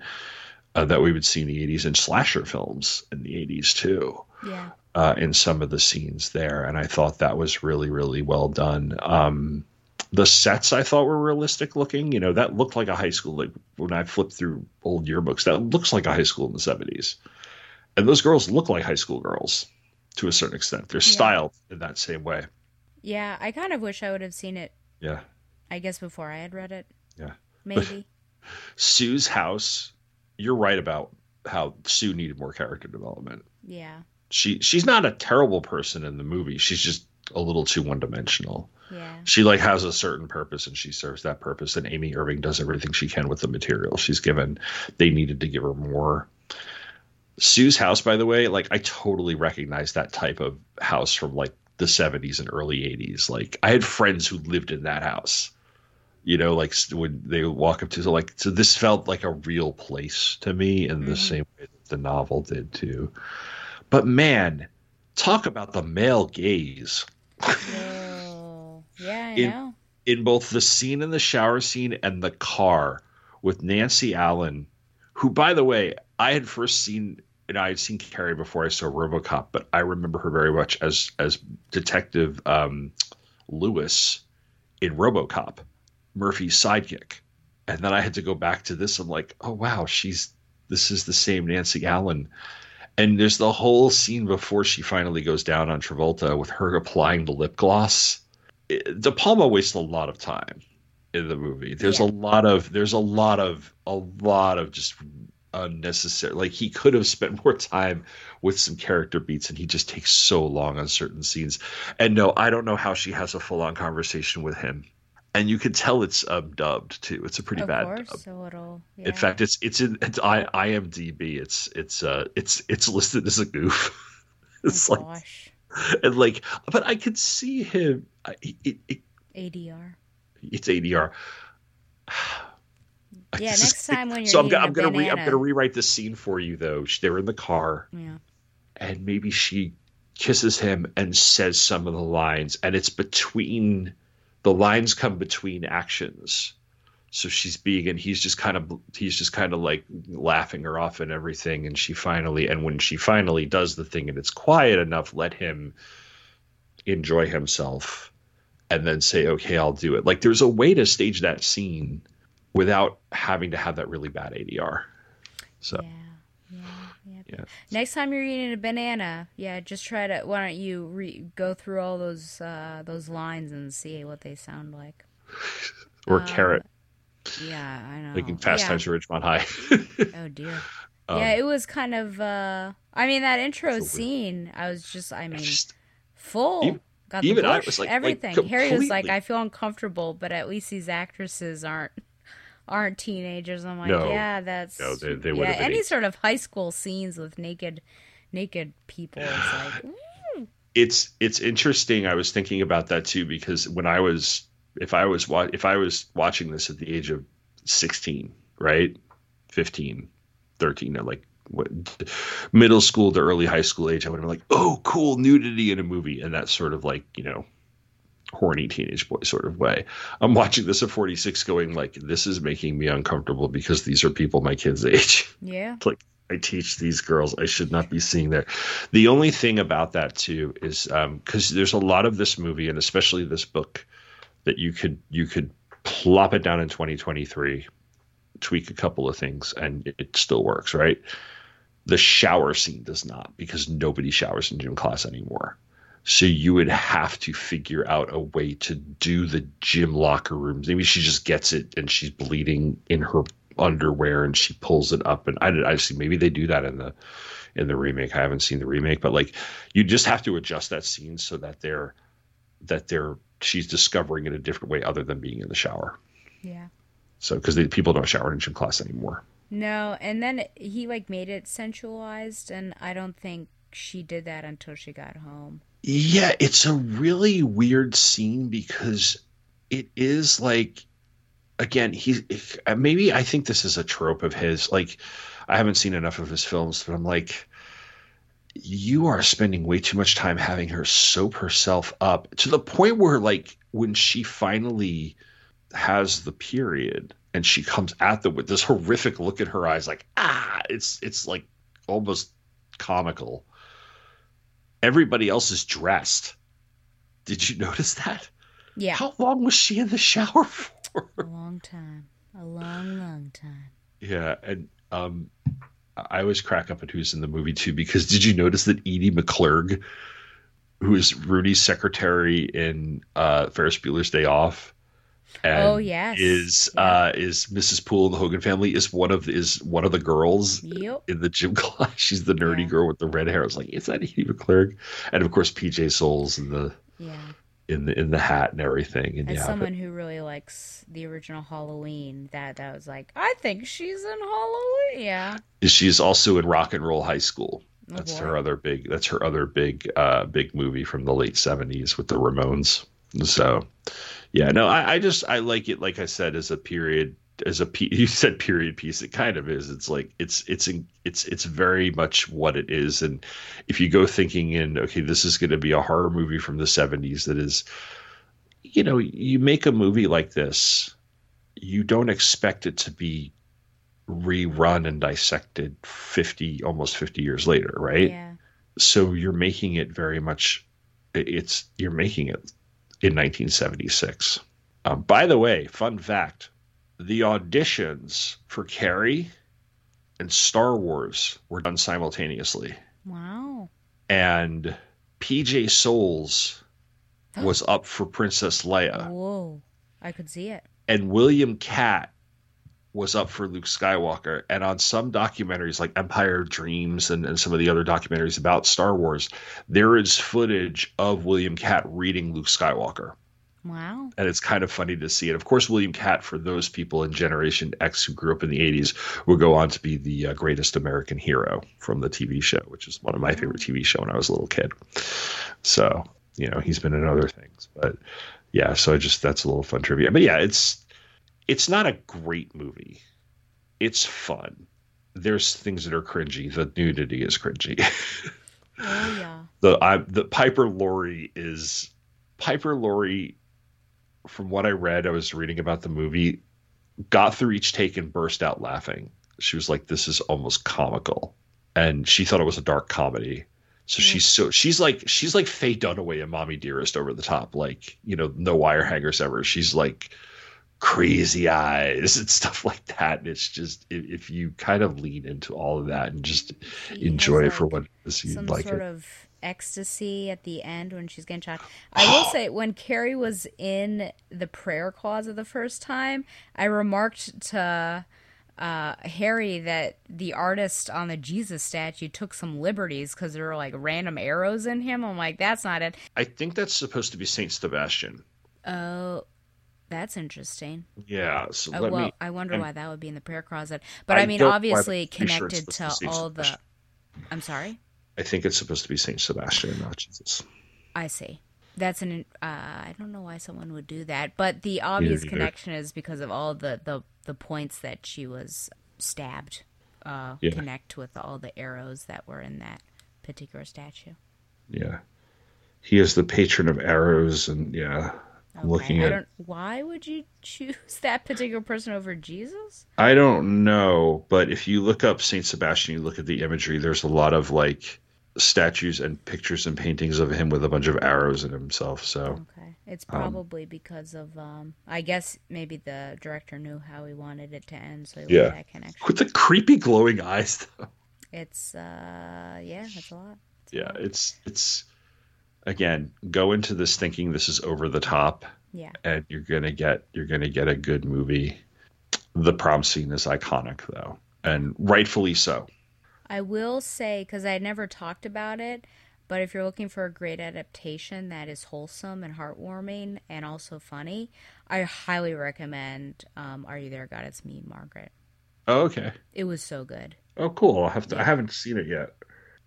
uh, that we would see in the 80s and slasher films in the 80s too Yeah. Uh, in some of the scenes there, and I thought that was really, really well done. Um, the sets I thought were realistic looking. You know, that looked like a high school. Like when I flipped through old yearbooks, that looks like a high school in the seventies, and those girls look like high school girls to a certain extent. They're styled in that same way. Yeah. I kind of wish I would have seen it. Yeah, I guess before I had read it. yeah. Maybe. Sue's house. You're right about how Sue needed more character development. yeah. She she's not a terrible person in the movie. She's just a little too one dimensional. Yeah. she like has a certain purpose and she serves that purpose and amy irving does everything she can with the material she's given they needed to give her more sue's house by the way like i totally recognize that type of house from like the 70s and early 80s like i had friends who lived in that house you know like when they would walk up to so like so this felt like a real place to me in the mm-hmm. same way that the novel did too but man talk about the male gaze Oh. Yeah, I In- know. in both the scene in the shower scene and the car with Nancy Allen, who, by the way, I had first seen, and I had seen Carrie before I saw RoboCop, but I remember her very much as as Detective um, Lewis in RoboCop, Murphy's sidekick, and then I had to go back to this. I'm like, oh wow, she's this is the same Nancy Allen. And there's the whole scene before she finally goes down on Travolta with her applying the lip gloss. It- De Palma wastes a lot of time in the movie. There's a lot of there's a lot of a lot of just unnecessary like he could have spent more time with some character beats and he just takes so long on certain scenes. And no, I don't know how she has a full on conversation with him. And you can tell it's um, dubbed too. It's a pretty of bad course, dub. so it'll. Yeah. In fact, it's it's in it's I, IMDb. It's it's uh it's it's listed as a goof. it's oh, like gosh. and like, but I could see him. I- It, it, ADR. it's ADR. Yeah, next time when you're so I'm, gonna- I'm gonna re, I'm gonna rewrite the scene for you though. They're in the car Yeah. and maybe she kisses him and says some of the lines and it's between the lines come between actions. So she's being and he's just kind of he's just kind of like laughing her off and everything. And she finally and when she finally does the thing and it's quiet enough let him enjoy himself and then say okay i'll do it. Like there's a way to stage that scene without having to have that really bad adr so. Yeah. Next time you're eating a banana, yeah, just try to. Why don't you re- go through all those uh, those lines and see what they sound like? or Um, carrot Yeah, I know. like in fast yeah. times at ridgemont high Oh dear. Um, yeah, it was kind of. uh I mean, that intro scene. I was just. I mean, full. Got Even the I was like- like, everything. Harry was like. I feel uncomfortable, but at least these actresses aren't aren't teenagers. I'm like, No. yeah, that's No, they- they yeah. Any eight- sort of high school scenes with naked naked people is like, it's it's interesting. I was thinking about that too because when I was if I was wa- if I was watching this at the age of 16, right? 15, 13, or like what middle school to early high school age, I would have been like, "Oh, cool nudity in a movie." And that sort of like, you know, horny teenage boy sort of way. I'm watching this at 46 going like, "This is making me uncomfortable because these are people my kids' age." yeah. like I teach these girls. I should not be seeing there. The only thing about that too is um, because there's a lot of this movie and especially this book that you could you could plop it down in 2023, tweak a couple of things, and it still works, right? The shower scene does not because nobody showers in gym class anymore. So you would have to figure out a way to do the gym locker rooms. Maybe she just gets it and she's bleeding in her underwear and she pulls it up. And I I see maybe they do that in the in the remake. I haven't seen the remake, but like you just have to adjust that scene so that they're that they're she's discovering it a different way other than being in the shower. Yeah. So because people don't shower in gym class anymore. No, and then he like made it sensualized, and I don't think she did that until she got home. Yeah, it's a really weird scene because it is like again, he maybe I think this is a trope of his. Like I haven't seen enough of his films, but I'm like you are spending way too much time having her soap herself up to the point where like when she finally has the period and she comes at them with this horrific look in her eyes like ah it's it's like almost comical everybody else is dressed did you notice that Yeah. how long was she in the shower for A long time. A long, long time. yeah and um i always crack up at who's in the movie too because did you notice that edie mcclurg who is rudy's secretary in uh ferris bueller's day off Oh, yes. is uh is mrs poole in the hogan family is one of is one of the girls Yep. in the gym class she's the nerdy girl with the red hair i was like is that edie mcclurg and of course pj soles in the Yeah. in the in the hat and everything and As yeah someone but, who really likes the original Halloween, that that was like, I think she's in Halloween. Yeah. she's also in rock and roll high school Oh, that's her other big that's her other big uh big movie from the late 70s with the ramones so yeah no i, I just i like it like i said as a period as a you said period piece it kind of is. It's like it's it's it's it's very much what it is. And if you go thinking in okay this is going to be a horror movie from the 70s that is you know you make a movie like this you don't expect it to be rerun and dissected 50 almost 50 years later right? Yeah. so you're making it very much it's you're making it in 1976 um, by the way fun fact the auditions for carrie and star wars were done simultaneously Wow. and pj soles was up for princess leia Whoa. I could see it. and William Katt was up for Luke Skywalker. And on some documentaries, like Empire Dreams and, and some of the other documentaries about Star Wars, there is footage of William Katt reading Luke Skywalker. Wow. And it's kind of funny to see. And of course, William Katt, for those people in Generation X who grew up in the 80s, will go on to be the uh, greatest American hero from the TV show, which is one of my favorite TV show when I was a little kid. So, you know, he's been in other things. But yeah, so I just, that's a little fun trivia. But yeah, it's, it's not a great movie. It's fun. There's things that are cringy. The nudity is cringy. Oh yeah. the I, the Piper Laurie is Piper Laurie. From what I read, I was reading about the movie. Got through each take and burst out laughing. She was like, "This is almost comical," and she thought it was a dark comedy. So she's so she's like she's like Faye Dunaway and Mommie Dearest over the top, like you know, no wire hangers ever. She's like crazy eyes and stuff like that. And it's just if, if you kind of lean into all of that and just She enjoy it for like, what it is, you'd like sort it. of ecstasy at the end when she's getting shot. I will say, when Carrie was in the prayer closet the first time, I remarked to uh, Harry that the artist on the Jesus statue took some liberties because there were like random arrows in him. I'm like, that's not it. I think that's supposed to be Saint Sebastian. Oh, that's interesting. Yeah. So Uh, let well, me. I wonder and why that would be in the prayer closet. But I, I mean, obviously pretty sure connected to all the. I'm sorry. I think it's supposed to be Saint Sebastian, not Jesus. I see. That's an. Uh, I don't know why someone would do that, but the obvious connection is because of all the the the points that she was stabbed. Uh, Yeah. Connect with all the arrows that were in that particular statue. Yeah. He is the patron of arrows, and yeah, I'm looking I at. don't. Why would you choose that particular person over Jesus? I don't know, but if you look up Saint Sebastian, you look at the imagery. There's a lot of like statues and pictures and paintings of him with a bunch of arrows in himself. So Okay. It's Um, probably because of um I guess maybe the director knew how he wanted it to end, so he yeah, that connection. with the creepy glowing eyes. Though. It's uh yeah, that's a lot. Yeah, it's it's again go into this thinking this is over the top. Yeah. and you're gonna get you're gonna get a good movie. The prom scene is iconic though, and rightfully so. I will say cuz I never talked about it, but if you're looking for a great adaptation that is wholesome and heartwarming and also funny, I highly recommend um Are You There God It's Me Margaret. Oh, okay. It was so good. Oh, cool. I'll have to. I haven't seen it yet.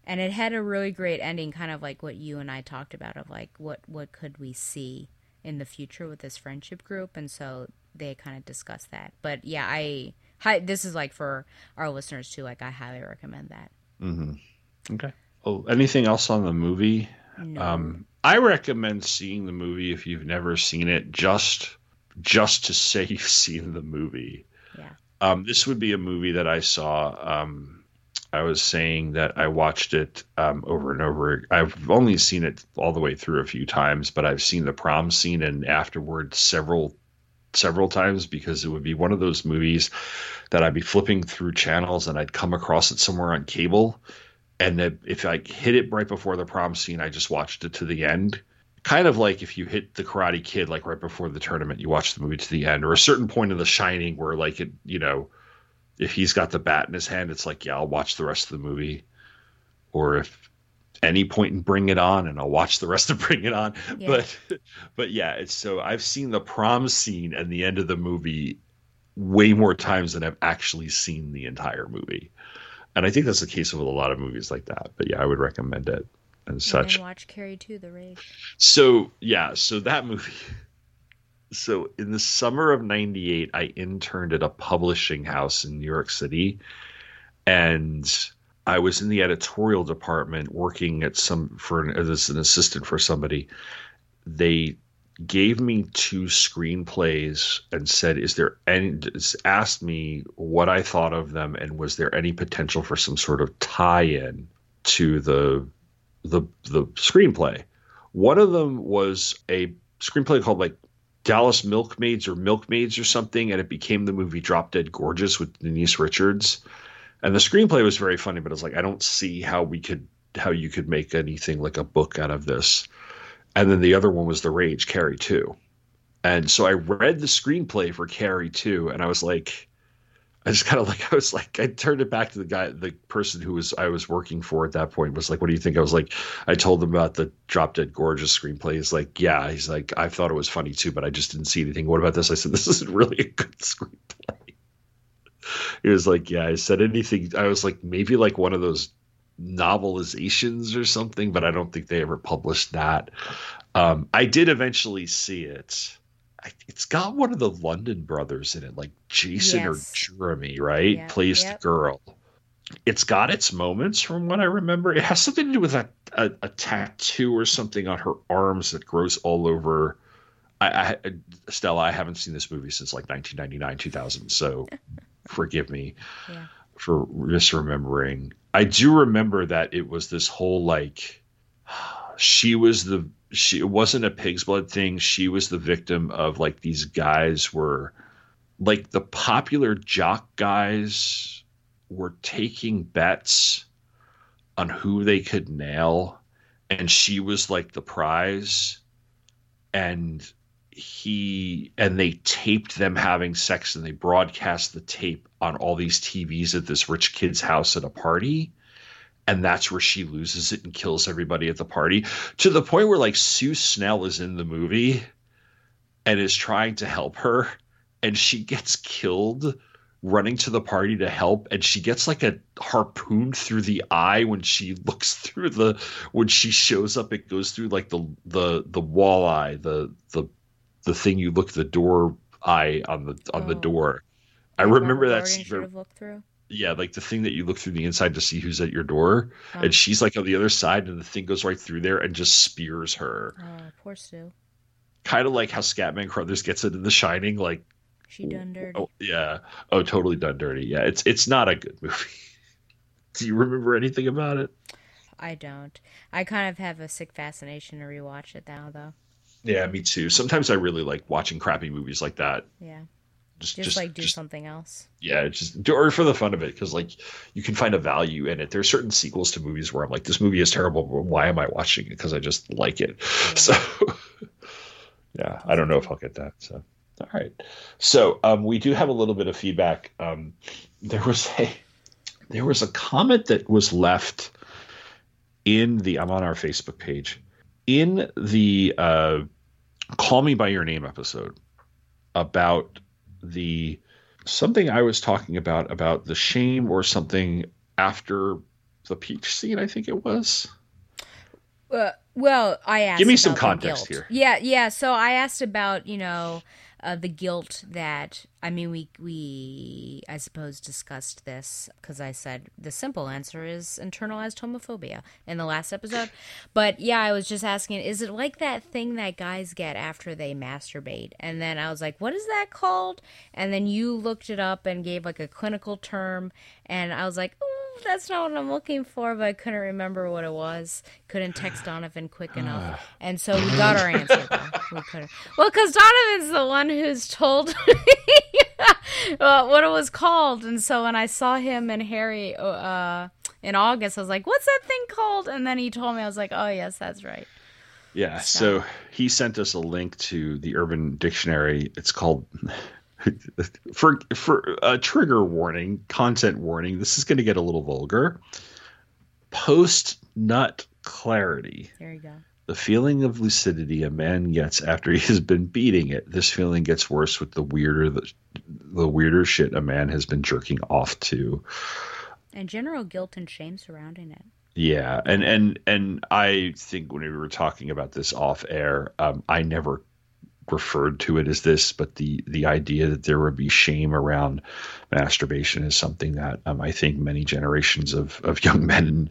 And it had a really great ending kind of like what you and i talked about of like what what could we see in the future with this friendship group and so they kind of discussed that but yeah i hi, this is like for our listeners too like i highly recommend that Mm-hmm. Okay. Oh, anything else on the movie? No. Um, I recommend seeing the movie if you've never seen it, just just to say you've seen the movie. Yeah. Um, this would be a movie that I saw. Um, I was saying that I watched it um, over and over. I've only seen it all the way through a few times, but I've seen the prom scene and afterwards several several times because it would be one of those movies that I'd be flipping through channels and I'd come across it somewhere on cable. And if I hit it right before the prom scene, I just watched it to the end. Kind of like if you hit the Karate Kid like right before the tournament, you watch the movie to the end, or a certain point in The Shining where like it, you know, if he's got the bat in his hand, it's like yeah, I'll watch the rest of the movie. Or if any point in Bring It On, and I'll watch the rest of Bring It On. Yeah. But but yeah, it's so I've seen the prom scene and the end of the movie way more times than I've actually seen the entire movie. And I think that's the case with a lot of movies like that. But yeah, I would recommend it and and such. then watch carrie 2 the rage So yeah, so that movie. So in the summer of '98, I interned at a publishing house in New York City, and I was in the editorial department working at some for an, as an assistant for somebody. They gave me two screenplays and said, "Is there any?" Asked me what I thought of them and was there any potential for some sort of tie-in to the the the screenplay. One of them was a screenplay called like Dallas Milkmaids or Milkmaids or something, and it became the movie Drop Dead Gorgeous with Denise Richards. And the screenplay was very funny, but I was like, I don't see how we could how you could make anything like a book out of this. And then the other one was The Rage, Carrie 2. And so I read the screenplay for Carrie 2, and I was like, I just kind of like I was like I turned it back to the guy, the person who was I was working for at that point was like, "What do you think?" I was like, I told him about the Drop Dead Gorgeous screenplay. He's like, "Yeah." He's like, "I thought it was funny too, but I just didn't see anything." What about this? I said, "This is really a good screenplay." He was like, "Yeah." I said anything. I was like, maybe like one of those novelizations or something, but I don't think they ever published that. Um, I did eventually see it. I, it's got one of the London brothers in it, like Jason Yes. or Jeremy, right? Yep, Plays yep. the girl. It's got its moments from what I remember. It has something to do with a, a, a tattoo or something on her arms that grows all over. I, I, Stella, I haven't seen this movie since like 1999, 2000, so forgive me Yeah. for misremembering. I do remember that it was this whole like she was the she it wasn't a pig's blood thing. She was the victim of like these guys were like the popular jock guys were taking bets on who they could nail and she was like the prize and he and they taped them having sex and they broadcast the tape on all these TVs at this rich kid's house at a party and that's where she loses it and kills everybody at the party to the point where like Sue Snell is in the movie and is trying to help her and she gets killed running to the party to help and she gets like a harpoon through the eye when she looks through the when she shows up it goes through like the the the wall eye the the the thing you look the door eye on the on the Oh. door i remember that scene very- have looked through. Yeah like the thing that you look through the inside to see who's at your door Oh. and she's like on the other side and the thing goes right through there and just spears her Oh, poor Sue. kind of like how scatman crothers gets it in the shining like She done dirty. oh yeah oh totally done dirty yeah it's it's not a good movie do you remember anything about it I don't. I kind of have a sick fascination to rewatch it now, though. Yeah, me too. Sometimes I really like watching crappy movies like that. Yeah. Just, Just, just like do just- something else. Yeah, just do- or for the fun of it, because like you can find a value in it. There's certain sequels to movies where I'm like, this movie is terrible, but why am I watching it? Because I just like it. So, yeah, I don't know if I'll get that. So, all right. So, um, we do have a little bit of feedback. Um, there was a there was a comment that was left in the I'm on our Facebook page in the uh, "Call Me by Your Name" episode about the something I was talking about about the shame or something after the peach scene. I think it was. Uh, well, I asked. Give me some context here. Yeah, yeah. So I asked about you know uh, the guilt that I mean we we I suppose discussed this because I said the simple answer is internalized homophobia in the last episode, but yeah, I was just asking, is it like that thing that guys get after they masturbate? And then I was like, what is that called? And then you looked it up and gave like a clinical term, and I was like. Oh, that's not what I'm looking for, but I couldn't remember what it was. Couldn't text Donovan quick enough, and so we got our answer. We. Well, because Donovan's the one who's told me uh, what it was called, and so when I saw him and Harry uh, in August, I was like, "What's that thing called?" And then he told me, I was like, "Oh yes, that's right." Yeah. So he sent us a link to the Urban Dictionary. It's called for for a trigger warning, content warning. This is going to get a little vulgar. Post nut clarity. There you go. The feeling of lucidity a man gets after he has been beating it. This feeling gets worse with the weirder the, the weirder shit a man has been jerking off to. And general guilt and shame surrounding it. Yeah, and and and I think when we were talking about this off air, um, I never referred to it as this, but the the idea that there would be shame around masturbation is something that um, I think many generations of of young men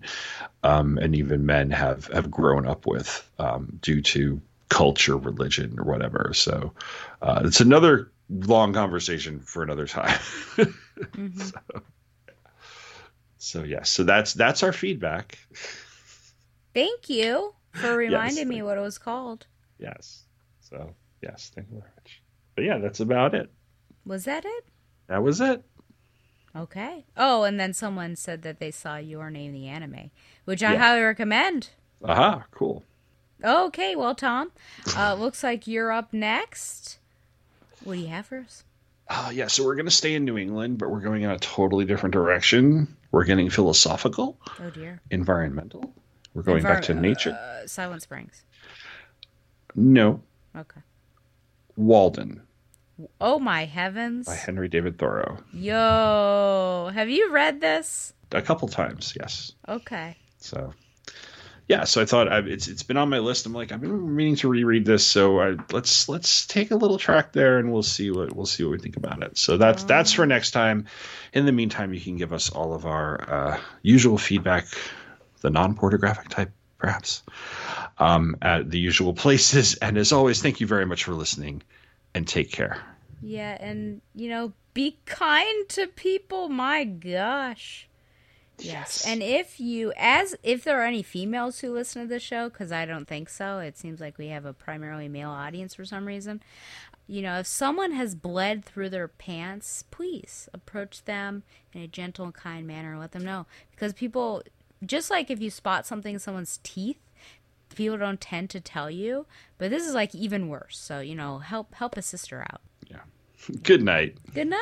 um, and even men have have grown up with um, due to culture, religion, or whatever. So uh, it's another long conversation for another time. so, so yeah, so that's that's our feedback. Thank you for reminding Yes, me what it was called. Yes. So yes, thank you very much. But yeah, that's about it. Was that it? That was it. Okay. Oh, and then someone said that they saw Your Name in the anime, which I Yeah. highly recommend. Aha, cool. Okay, well, Tom, uh, looks like you're up next. What do you have for us? Uh, yeah, so we're going to stay in New England, but we're going in a totally different direction. We're getting philosophical, Oh dear. environmental. We're going back to nature. Uh, Silent Springs. no, Okay. Walden Oh my heavens. by Henry David Thoreau. Yo, have you read this? A couple times, yes. Okay. So, yeah, so I thought I, it's it's been on my list. I'm like I've been meaning to reread this, so I, let's let's take a little track there, and we'll see what we'll see what we think about it. So that's that's for next time. In the meantime, you can give us all of our uh, usual feedback, the non-pornographic type, perhaps, um, at the usual places. And as always, thank you very much for listening, and take care. Yeah, and you know, be kind to people. My gosh. Yes. And if you as if there are any females who listen to the show cuz I don't think so. It seems like we have a primarily male audience for some reason. You know, if someone has bled through their pants, please approach them in a gentle and kind manner and let them know because people just like if you spot something in someone's teeth, people don't tend to tell you, but this is like even worse. So, you know, help help a sister out. Yeah. Good night. Good night.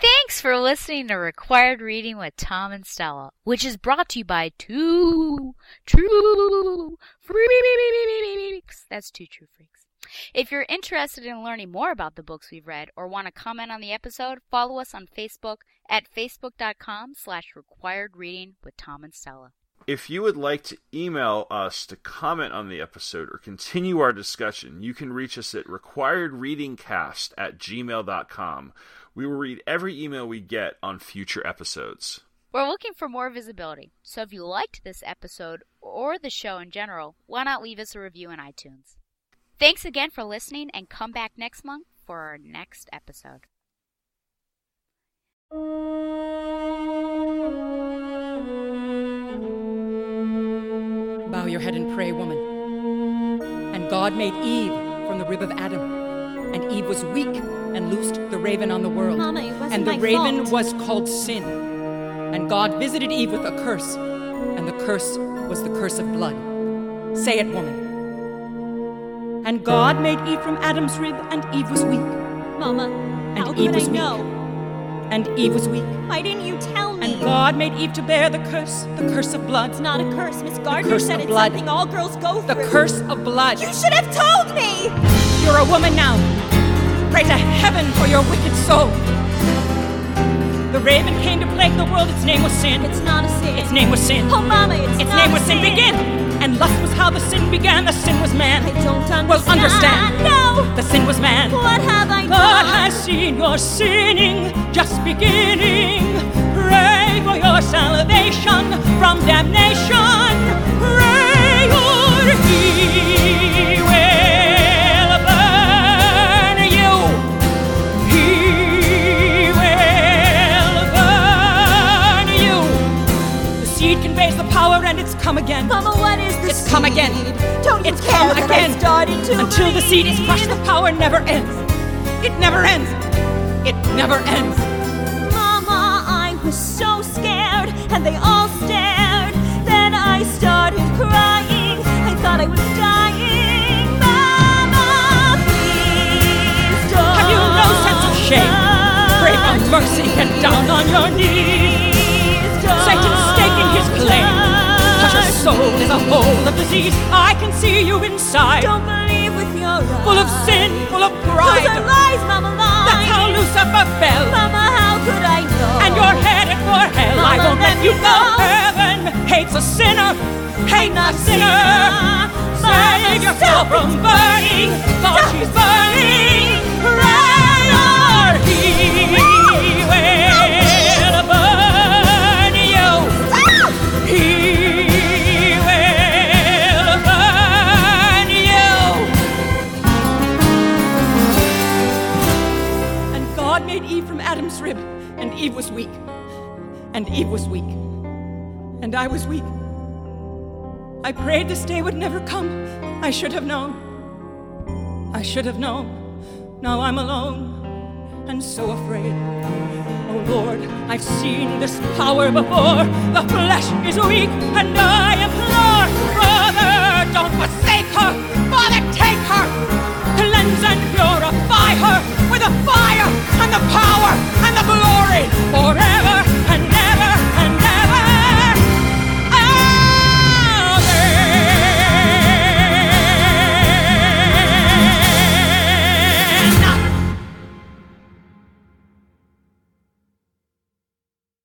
Thanks for listening to Required Reading with Tom and Stella, which is brought to you by two true freaks. That's two true freaks. If you're interested in learning more about the books we've read or want to comment on the episode, follow us on Facebook at facebook.com slash required reading with Tom and Stella. If you would like to email us to comment on the episode or continue our discussion, you can reach us at requiredreadingcast at gmail.com. We will read every email we get on future episodes. We're looking for more visibility, so if you liked this episode or the show in general, why not leave us a review in iTunes? Thanks again for listening and come back next month for our next episode. Bow your head and pray, woman. And God made Eve from the rib of Adam. And Eve was weak and loosed the raven on the world. Mama, and the raven fault. was called sin. And God visited Eve with a curse. And the curse was the curse of blood. Say it, woman. And God made Eve from Adam's rib, and Eve was weak. Mama, And how Eve could was I weak. And Eve was weak. Why didn't you tell me? And God made Eve to bear the curse, the curse of blood. It's not a curse. Miss Gardner curse said it's blood. something all girls go through. The curse of blood. You should have told me! You're a woman now. Pray to heaven for your wicked soul. Raven came to plague the world. Its name was sin. It's not a sin. Its name was sin. Oh, Mama, it's Its name was sin. sin. Begin. And lust was how the sin began. The sin was man. I don't understand. Well, understand. No! The sin was man. What have I God done? has seen your sinning, just beginning. Pray for your salvation from damnation. Pray or he power and it's come again. Mama, what is the It's come again. Don't you It's care come again. I started to Until the seed is crushed, the power never ends. It never ends. It never ends. Mama, I was so scared, and they all stared. Then I started crying. I thought I was dying. Mama, please don't. Have you no sense of shame? Pray for mercy. Get down on your knees. Your soul is a hole of disease. I can see you inside. Don't believe with your eyes. Full of sin, full of pride. Those are lies, Mama, lies. That's how Lucifer fell. Mama, how could I know? And you're headed for hell. I won't let let you go. go. Heaven hates a sinner. Hate the sinner. Mama, Save yourself from burning. God, she's burning. Pray Eve was weak. And Eve was weak. And I was weak. I prayed this day would never come. I should have known. I should have known. Now I'm alone and so afraid. Oh Lord, I've seen this power before. The flesh is weak, and I implore, Brother, don't forsake her. Father, take her. Cleanse and purify her with the fire and the power and the glory forever and ever and